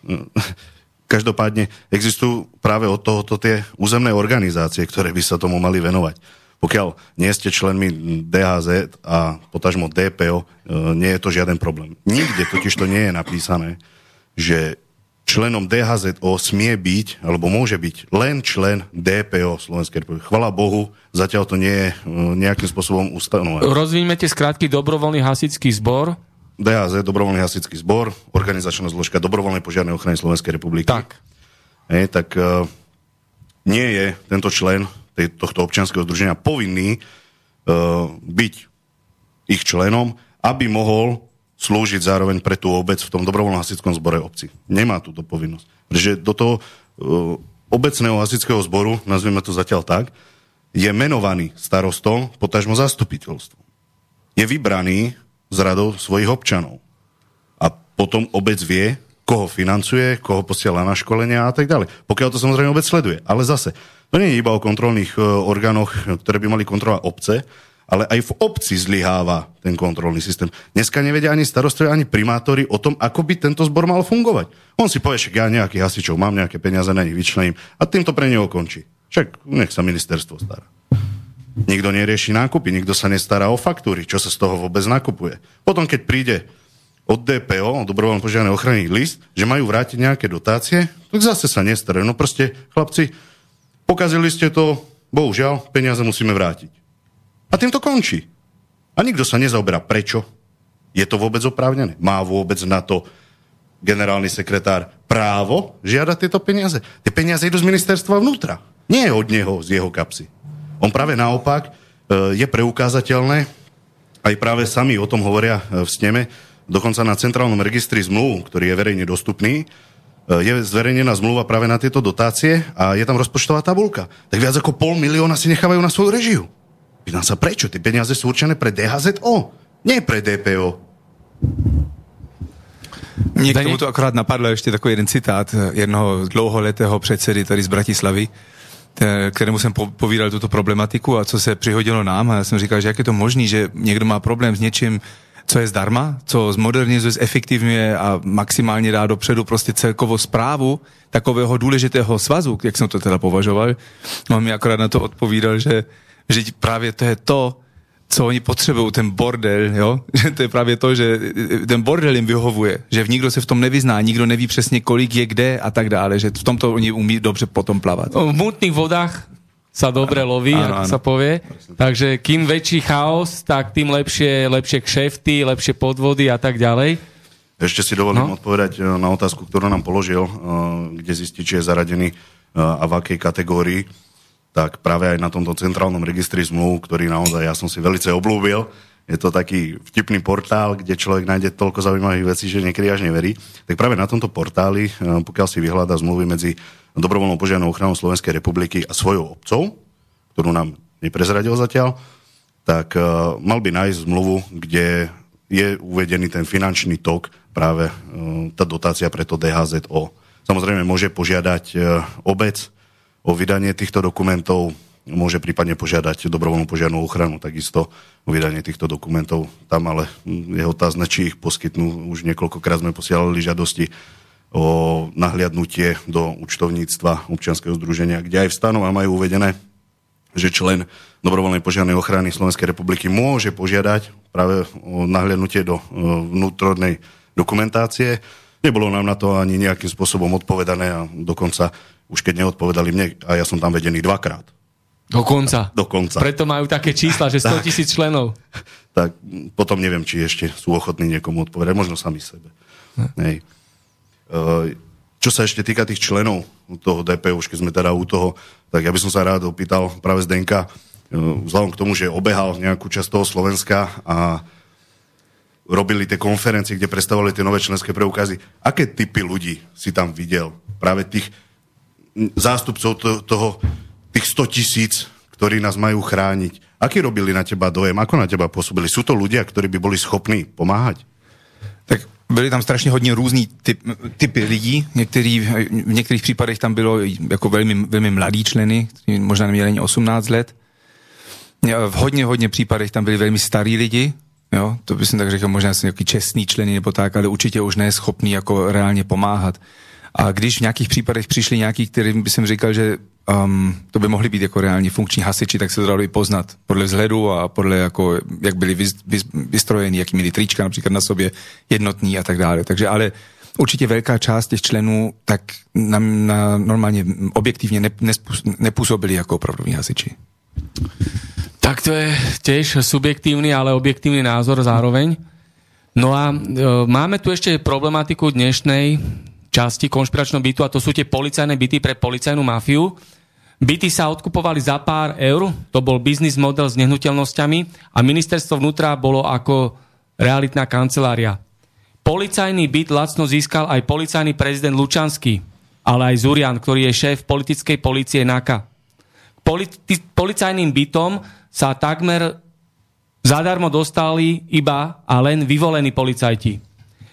<laughs> každopádne existujú práve od tohoto tie územné organizácie, ktoré by sa tomu mali venovať. Pokiaľ nie ste členmi DHZ a potažmo DPO, e, nie je to žiaden problém. Nikde totiž to nie je napísané, že členom DHZO smie byť, alebo môže byť len člen DPO Slovenskej republiky. Chvala Bohu, zatiaľ to nie je e, nejakým spôsobom ustanované. Rozvíjme tie skrátky dobrovoľný hasičský zbor. DHZ, Dobrovoľný hasičský zbor, organizačná zložka Dobrovoľnej požiarnej ochrany Slovenskej republiky. Tak. E, tak uh, nie je tento člen tohto občianského združenia povinný uh, byť ich členom, aby mohol slúžiť zároveň pre tú obec v tom dobrovoľnom hasičskom zbore obci. Nemá túto povinnosť. Pretože do toho uh, obecného hasičského zboru, nazvieme to zatiaľ tak, je menovaný starostom, potažmo zastupiteľstvom. Je vybraný z radou svojich občanov. A potom obec vie, koho financuje, koho posiela na školenia a tak ďalej. Pokiaľ to samozrejme obec sleduje. Ale zase, to nie je iba o kontrolných uh, orgánoch, ktoré by mali kontrolovať obce, ale aj v obci zlyháva ten kontrolný systém. Dneska nevedia ani starostovia, ani primátori o tom, ako by tento zbor mal fungovať. On si povie, že ja nejakých hasičov mám, nejaké peniaze na nich vyčlením a tým to pre neho končí. Však nech sa ministerstvo stará. Nikto nerieši nákupy, nikto sa nestará o faktúry, čo sa z toho vôbec nakupuje. Potom, keď príde od DPO, od dobrovoľnej požiarnej ochrany list, že majú vrátiť nejaké dotácie, tak zase sa nestarajú. No proste, chlapci, pokazili ste to, bohužiaľ, peniaze musíme vrátiť. A tým to končí. A nikto sa nezaoberá prečo. Je to vôbec oprávnené? Má vôbec na to generálny sekretár právo žiadať tieto peniaze? Tie peniaze idú z ministerstva vnútra. Nie od neho, z jeho kapsy. On práve naopak e, je preukázateľné, aj práve sami o tom hovoria e, v sneme, dokonca na centrálnom registri zmluv, ktorý je verejne dostupný, je zverejnená zmluva práve na tieto dotácie a je tam rozpočtová tabulka. Tak viac ako pol milióna si nechávajú na svoju režiu. Pýtam sa, prečo? Tie peniaze sú určené pre DHZO, nie pre DPO. Mne k tomuto akorát napadlo ešte takový jeden citát jednoho dlouholetého předsedy tady z Bratislavy, kterému jsem povídal tuto problematiku a co se přihodilo nám a já jsem říkal, že jak je to možný, že někdo má problém s něčím, co je zdarma, co zmodernizuje, zefektivňuje a maximálně dá dopředu prostě celkovou zprávu takového důležitého svazu, jak jsem to teda považoval. On mi akorát na to odpovídal, že že právě to je to, co oni potřebují, ten bordel, jo? <laughs> Že to je právě to, že ten bordel jim vyhovuje, že nikdo se v tom nevyzná, nikdo neví přesně, kolik je kde a tak dále, že v tomto oni umí dobře potom plavat. V mutných vodách sa dobre loví, ano, ako ano. sa povie. Takže kým väčší chaos, tak tým lepšie, lepšie kšefty, lepšie podvody a tak ďalej. Ešte si dovolím no? odpovedať e, na otázku, ktorú nám položil, e, kde zistí, či je zaradený e, a v akej kategórii tak práve aj na tomto centrálnom registri zmluv, ktorý naozaj ja som si velice oblúbil, je to taký vtipný portál, kde človek nájde toľko zaujímavých vecí, že niekedy až neverí. Tak práve na tomto portáli, eh, pokiaľ si vyhľadá zmluvy medzi dobrovoľnou požiarnou ochranou Slovenskej republiky a svojou obcov, ktorú nám neprezradil zatiaľ, tak uh, mal by nájsť zmluvu, kde je uvedený ten finančný tok, práve uh, tá dotácia pre to DHZO. Samozrejme môže požiadať uh, obec, o vydanie týchto dokumentov môže prípadne požiadať dobrovoľnú požiarnú ochranu, takisto o vydanie týchto dokumentov. Tam ale je otázne, či ich poskytnú. Už niekoľkokrát sme posielali žiadosti o nahliadnutie do účtovníctva občianskeho združenia, kde aj v stanove majú uvedené, že člen dobrovoľnej požiarnej ochrany Slovenskej republiky môže požiadať práve o nahliadnutie do vnútornej dokumentácie. Nebolo nám na to ani nejakým spôsobom odpovedané a dokonca už keď neodpovedali mne, a ja som tam vedený dvakrát. Dokonca. Dokonca. Preto majú také čísla, že 100 tisíc členov. Tak potom neviem, či ešte sú ochotní niekomu odpovedať, možno sami sebe. Hm. Hej. Čo sa ešte týka tých členov toho DP, už keď sme teda u toho, tak ja by som sa rád opýtal práve Zdenka, vzhľadom k tomu, že obehal nejakú časť toho Slovenska a robili tie konferencie, kde predstavovali tie nové členské preukazy. Aké typy ľudí si tam videl? Práve tých zástupcov to, toho, tých 100 tisíc, ktorí nás majú chrániť. Aký robili na teba dojem? Ako na teba pôsobili? Sú to ľudia, ktorí by boli schopní pomáhať? Tak byli tam strašně hodně různý typ, typy lidí. Některý, v některých případech tam bylo jako velmi, velmi mladí členy, možná neměli ani 18 let. V hodně, hodně případech tam byli velmi starí lidi, jo, to by som tak řekl, možná jsou nějaký čestný členy nebo tak, ale určitě už ne schopný jako reálně pomáhat. A když v nějakých případech přišli nějaký, kterým by jsem říkal, že um, to by mohli být jako reální funkční hasiči, tak se to dalo i poznat podle vzhledu a podle jako, jak byli vys, vys, vystrojeni, jaký měli trička například na sobě jednotný a tak dále. Takže ale určite veľká časť tých členů tak na, na normálne objektívne nepôsobili ako opravdoví hasiči. Tak to je tiež subjektívny, ale objektívny názor zároveň. No a e, máme tu ešte problematiku dnešnej časti konšpiračného bytu a to sú tie policajné byty pre policajnú mafiu. Byty sa odkupovali za pár eur, to bol biznis model s nehnuteľnosťami a ministerstvo vnútra bolo ako realitná kancelária. Policajný byt lacno získal aj policajný prezident Lučanský, ale aj Zurian, ktorý je šéf politickej policie NAKA. Politi- policajným bytom sa takmer Zadarmo dostali iba a len vyvolení policajti.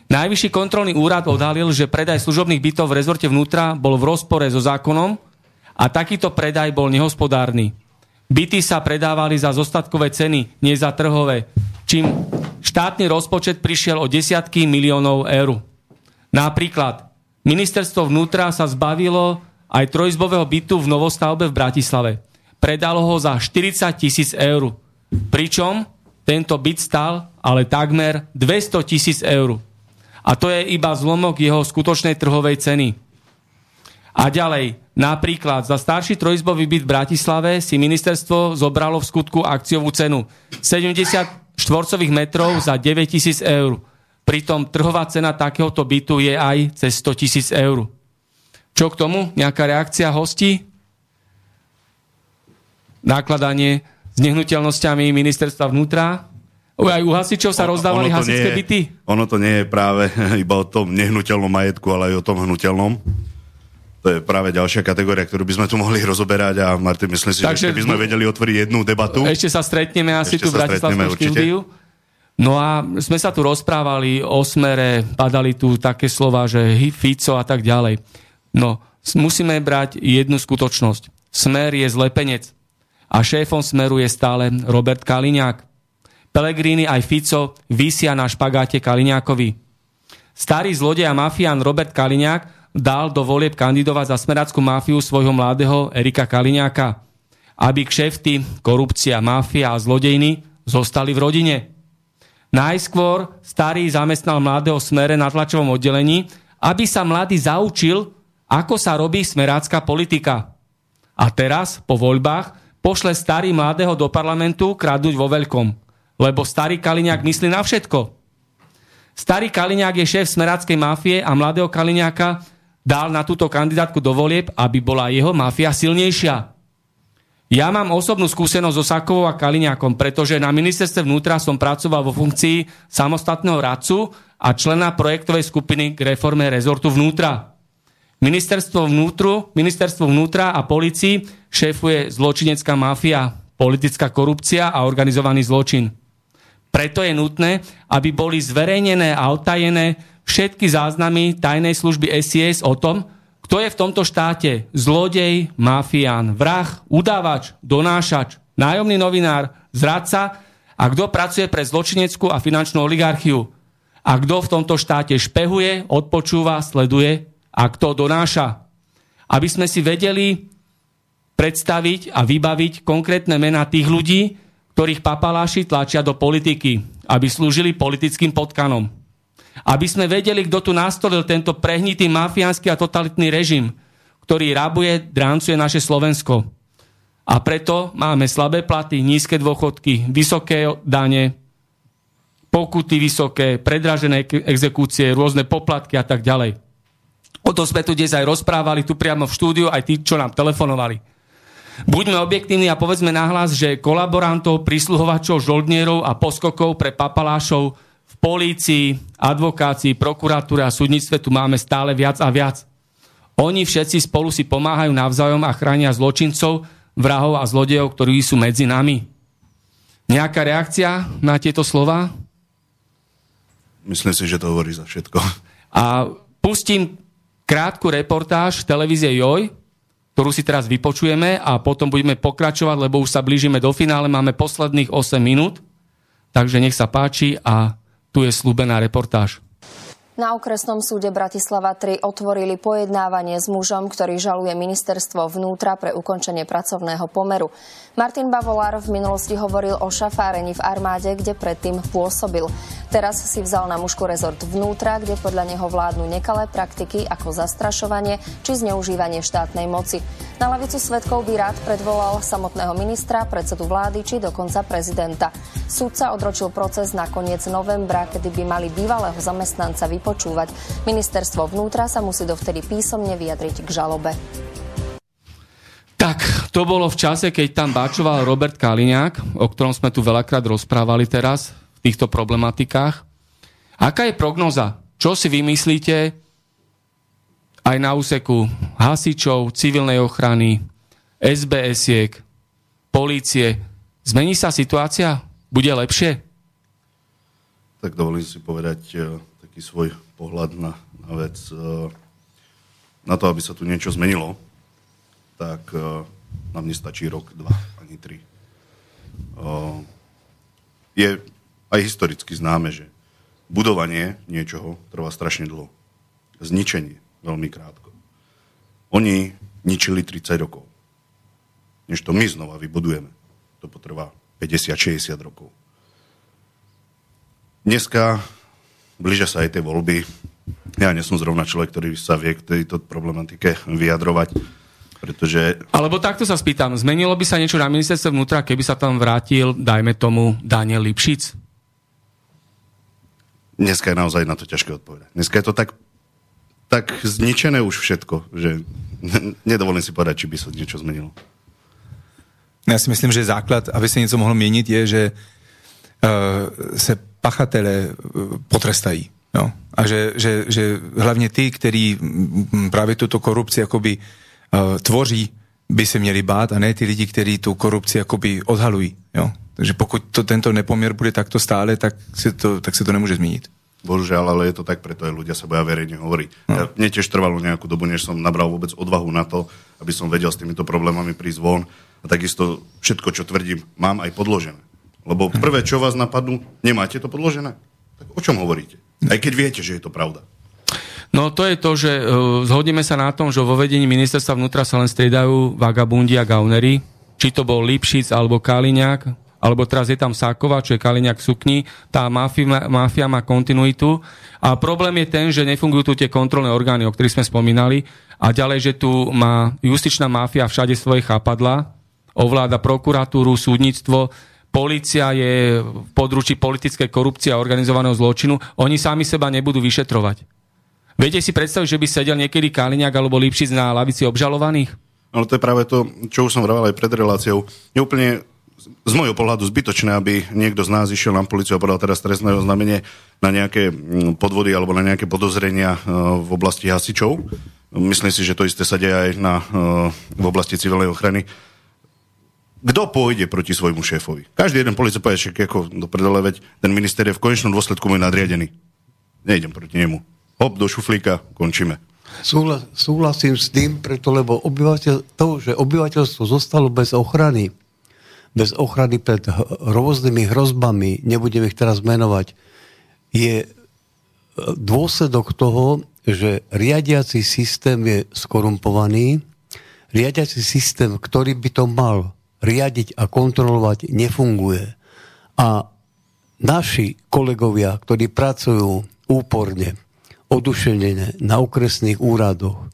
Najvyšší kontrolný úrad odhalil, že predaj služobných bytov v rezorte vnútra bol v rozpore so zákonom a takýto predaj bol nehospodárny. Byty sa predávali za zostatkové ceny, nie za trhové, čím štátny rozpočet prišiel o desiatky miliónov eur. Napríklad, ministerstvo vnútra sa zbavilo aj trojizbového bytu v novostavbe v Bratislave. Predalo ho za 40 tisíc eur. Pričom tento byt stal ale takmer 200 tisíc eur. A to je iba zlomok jeho skutočnej trhovej ceny. A ďalej, napríklad za starší trojizbový byt v Bratislave si ministerstvo zobralo v skutku akciovú cenu 70 štvorcových metrov za 9 tisíc eur. Pritom trhová cena takéhoto bytu je aj cez 100 tisíc eur. Čo k tomu? Nejaká reakcia hostí? Nákladanie s nehnuteľnosťami ministerstva vnútra. Aj u hasičov sa rozdávali hasičské byty? Ono to nie je práve <laughs> iba o tom nehnuteľnom majetku, ale aj o tom hnuteľnom. To je práve ďalšia kategória, ktorú by sme tu mohli rozoberať a Martin, myslím si, Takže, že by sme vedeli otvoriť jednu debatu. Ešte sa stretneme asi Ešte tu v Bratislavskom štúdiu. No a sme sa tu rozprávali o smere, padali tu také slova, že Fico a tak ďalej. No, musíme brať jednu skutočnosť. Smer je zlepenec a šéfom Smeru je stále Robert Kaliňák. Pelegrini aj Fico vysia na špagáte Kaliňákovi. Starý zlodej a mafián Robert Kaliňák dal do volieb kandidovať za smerackú mafiu svojho mladého Erika Kaliňáka, aby kšefty, korupcia, mafia a zlodejny zostali v rodine. Najskôr starý zamestnal mladého smere na tlačovom oddelení, aby sa mladý zaučil, ako sa robí smerácká politika. A teraz, po voľbách, pošle starý mladého do parlamentu kradnúť vo veľkom. Lebo starý Kaliňák myslí na všetko. Starý Kaliňák je šéf smeráckej mafie a mladého Kaliňáka dal na túto kandidátku do volieb, aby bola jeho mafia silnejšia. Ja mám osobnú skúsenosť so Sakovou a Kaliňákom, pretože na ministerstve vnútra som pracoval vo funkcii samostatného radcu a člena projektovej skupiny k reforme rezortu vnútra. Ministerstvo, vnútru, ministerstvo vnútra a policii šéfuje zločinecká mafia, politická korupcia a organizovaný zločin. Preto je nutné, aby boli zverejnené a otajené všetky záznamy tajnej služby SIS o tom, kto je v tomto štáte zlodej, mafián, vrah, udávač, donášač, nájomný novinár, zradca a kto pracuje pre zločineckú a finančnú oligarchiu. A kto v tomto štáte špehuje, odpočúva, sleduje a kto donáša. Aby sme si vedeli predstaviť a vybaviť konkrétne mená tých ľudí, ktorých papaláši tlačia do politiky, aby slúžili politickým potkanom. Aby sme vedeli, kto tu nastolil tento prehnitý mafiánsky a totalitný režim, ktorý rabuje, dráncuje naše Slovensko. A preto máme slabé platy, nízke dôchodky, vysoké dane, pokuty vysoké, predražené exekúcie, rôzne poplatky a tak ďalej. O tom sme tu dnes aj rozprávali, tu priamo v štúdiu, aj tí, čo nám telefonovali. Buďme objektívni a povedzme nahlas, že kolaborantov, prísluhovačov, žoldnierov a poskokov pre papalášov v polícii, advokácii, prokuratúre a súdnictve tu máme stále viac a viac. Oni všetci spolu si pomáhajú navzájom a chránia zločincov, vrahov a zlodejov, ktorí sú medzi nami. Nejaká reakcia na tieto slova? Myslím si, že to hovorí za všetko. A pustím krátku reportáž televízie JOJ, ktorú si teraz vypočujeme a potom budeme pokračovať, lebo už sa blížime do finále, máme posledných 8 minút, takže nech sa páči a tu je slúbená reportáž. Na okresnom súde Bratislava 3 otvorili pojednávanie s mužom, ktorý žaluje ministerstvo vnútra pre ukončenie pracovného pomeru. Martin Bavolár v minulosti hovoril o šafárení v armáde, kde predtým pôsobil. Teraz si vzal na mužku rezort vnútra, kde podľa neho vládnu nekalé praktiky ako zastrašovanie či zneužívanie štátnej moci. Na lavicu svetkov by rád predvolal samotného ministra, predsedu vlády či dokonca prezidenta. Súdca odročil proces na koniec novembra, kedy by mali bývalého zamestnanca vypočítať počúvať. Ministerstvo vnútra sa musí dovtedy písomne vyjadriť k žalobe. Tak, to bolo v čase, keď tam báčoval Robert Kaliňák, o ktorom sme tu veľakrát rozprávali teraz v týchto problematikách. Aká je prognoza? Čo si vymyslíte aj na úseku hasičov, civilnej ochrany, SBS-iek, polície? Zmení sa situácia? Bude lepšie? Tak dovolím si povedať eh, taký svoj pohľad na, na vec. E, na to, aby sa tu niečo zmenilo, tak e, nám nestačí rok, dva, ani tri. E, je aj historicky známe, že budovanie niečoho trvá strašne dlho. Zničenie veľmi krátko. Oni ničili 30 rokov. Než to my znova vybudujeme. To potrvá 50-60 rokov. Dneska blížia sa aj tie voľby. Ja nie som zrovna človek, ktorý sa vie k tejto problematike vyjadrovať, pretože... Alebo takto sa spýtam, zmenilo by sa niečo na ministerstve vnútra, keby sa tam vrátil, dajme tomu, Daniel Lipšic? Dneska je naozaj na to ťažké odpovedať. Dneska je to tak, tak zničené už všetko, že <laughs> nedovolím si povedať, či by sa niečo zmenilo. Ja si myslím, že základ, aby sa niečo mohlo mieniť, je, že uh, se pachatele e, potrestají. No. A že, že, že hlavně ty, kteří právě tuto korupci jakoby uh, tvoří, by se měli bát a ne ty lidi, kteří tu korupci jakoby odhalují. Jo. Takže pokud to, tento nepoměr bude takto stále, tak se to, tak se to nemůže změnit. Bohužiaľ, ale je to tak, preto aj ľudia sa boja verejne hovoriť. No. Ja, mne tiež trvalo nejakú dobu, než som nabral vôbec odvahu na to, aby som vedel s týmito problémami prísť von. A takisto všetko, čo tvrdím, mám aj podložené. Lebo prvé, čo vás napadnú, nemáte to podložené? Tak o čom hovoríte? Aj keď viete, že je to pravda. No to je to, že uh, zhodneme sa na tom, že vo vedení ministerstva vnútra sa len striedajú vagabundi a gaunery. Či to bol Lipšic alebo Kaliňák, alebo teraz je tam Sákova, čo je Kaliňák v sukni. Tá mafia má kontinuitu. A problém je ten, že nefungujú tu tie kontrolné orgány, o ktorých sme spomínali. A ďalej, že tu má justičná mafia všade svoje chápadla, ovláda prokuratúru, súdnictvo Polícia je v područí politické korupcie a organizovaného zločinu. Oni sami seba nebudú vyšetrovať. Viete si predstaviť, že by sedel niekedy Kaliňák alebo Lipšic na lavici obžalovaných? Ale to je práve to, čo už som vravel aj pred reláciou. Je úplne z môjho pohľadu zbytočné, aby niekto z nás išiel na policiu a podal teraz trestné oznámenie na nejaké mm, podvody alebo na nejaké podozrenia e, v oblasti hasičov. Myslím si, že to isté sa deje aj na, e, v oblasti civilnej ochrany kto pôjde proti svojmu šéfovi? Každý jeden policajt povie, že ako do predole, veď ten minister je v konečnom dôsledku môj nadriadený. Nejdem proti nemu. Hop, do šuflíka, končíme. Súhlas, súhlasím s tým, preto lebo obyvateľ, to, že obyvateľstvo zostalo bez ochrany, bez ochrany pred rôznymi hrozbami, nebudem ich teraz menovať, je e, dôsledok toho, že riadiaci systém je skorumpovaný, riadiaci systém, ktorý by to mal riadiť a kontrolovať nefunguje. A naši kolegovia, ktorí pracujú úporne, odušenené na okresných úradoch,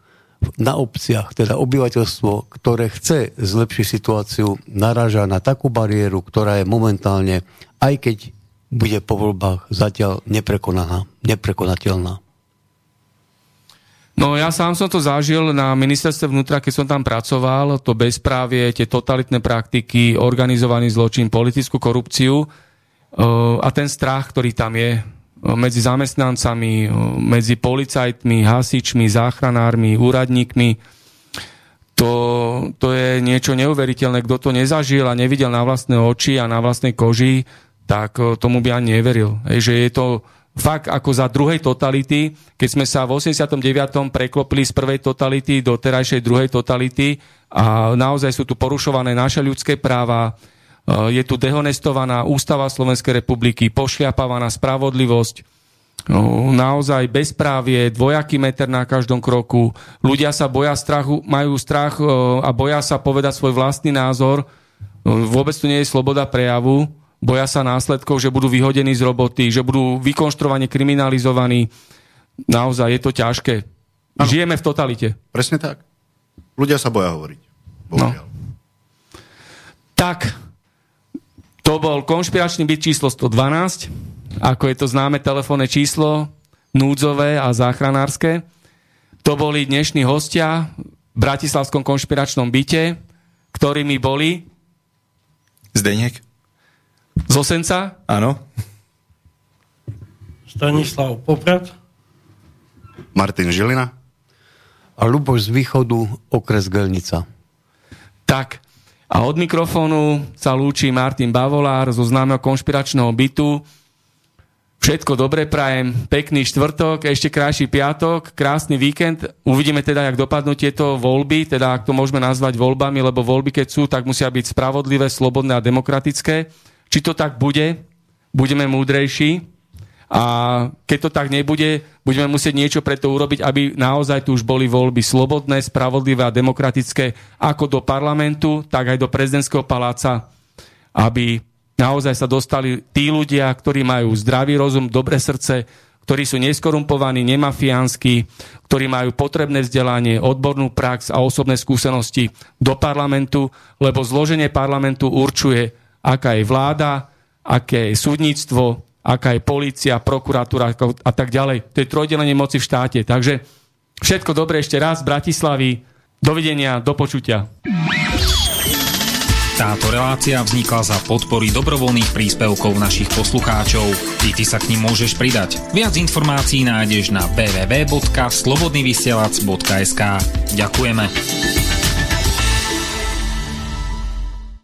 na obciach, teda obyvateľstvo, ktoré chce zlepšiť situáciu, naráža na takú bariéru, ktorá je momentálne, aj keď bude po voľbách zatiaľ neprekonaná, neprekonateľná. No ja sám som to zažil na ministerstve vnútra, keď som tam pracoval, to bezprávie, tie totalitné praktiky, organizovaný zločin, politickú korupciu eh, a ten strach, ktorý tam je eh, medzi zamestnancami, eh, medzi policajtmi, hasičmi, záchranármi, úradníkmi, to, to je niečo neuveriteľné. Kto to nezažil a nevidel na vlastné oči a na vlastnej koži, tak tomu by ani neveril. Že je to fakt ako za druhej totality, keď sme sa v 89. preklopili z prvej totality do terajšej druhej totality a naozaj sú tu porušované naše ľudské práva, e, je tu dehonestovaná ústava Slovenskej republiky, pošliapávaná spravodlivosť, naozaj bezprávie, dvojaký meter na každom kroku. Ľudia sa boja strachu, majú strach a boja sa povedať svoj vlastný názor. Vôbec tu nie je sloboda prejavu. Boja sa následkov, že budú vyhodení z roboty, že budú vykonštrovane kriminalizovaní. Naozaj je to ťažké. Ano. Žijeme v totalite. Presne tak. Ľudia sa boja hovoriť. Bohužiaľ. No. Tak, to bol konšpiračný byt číslo 112 ako je to známe telefónne číslo, núdzové a záchranárske. To boli dnešní hostia v Bratislavskom konšpiračnom byte, ktorými boli... Zdeniek. Z Osenca? Áno. Stanislav Poprad. Martin Žilina. A Luboš z východu, okres Gelnica. Tak, a od mikrofónu sa lúči Martin Bavolár zo známeho konšpiračného bytu. Všetko dobre prajem, pekný štvrtok, ešte krajší piatok, krásny víkend. Uvidíme teda, jak dopadnú tieto voľby, teda ak to môžeme nazvať voľbami, lebo voľby keď sú, tak musia byť spravodlivé, slobodné a demokratické. Či to tak bude, budeme múdrejší a keď to tak nebude, budeme musieť niečo pre to urobiť, aby naozaj tu už boli voľby slobodné, spravodlivé a demokratické ako do parlamentu, tak aj do prezidentského paláca, aby naozaj sa dostali tí ľudia, ktorí majú zdravý rozum, dobré srdce, ktorí sú neskorumpovaní, nemafiánsky, ktorí majú potrebné vzdelanie, odbornú prax a osobné skúsenosti do parlamentu, lebo zloženie parlamentu určuje, aká je vláda, aké je súdnictvo, aká je policia, prokuratúra a tak ďalej. To je trojdelenie moci v štáte. Takže všetko dobré ešte raz Bratislavy. Dovidenia, do počutia. Táto relácia vznikla za podpory dobrovoľných príspevkov našich poslucháčov. Ty, ty sa k ním môžeš pridať. Viac informácií nájdeš na www.slobodnyvysielac.sk Ďakujeme.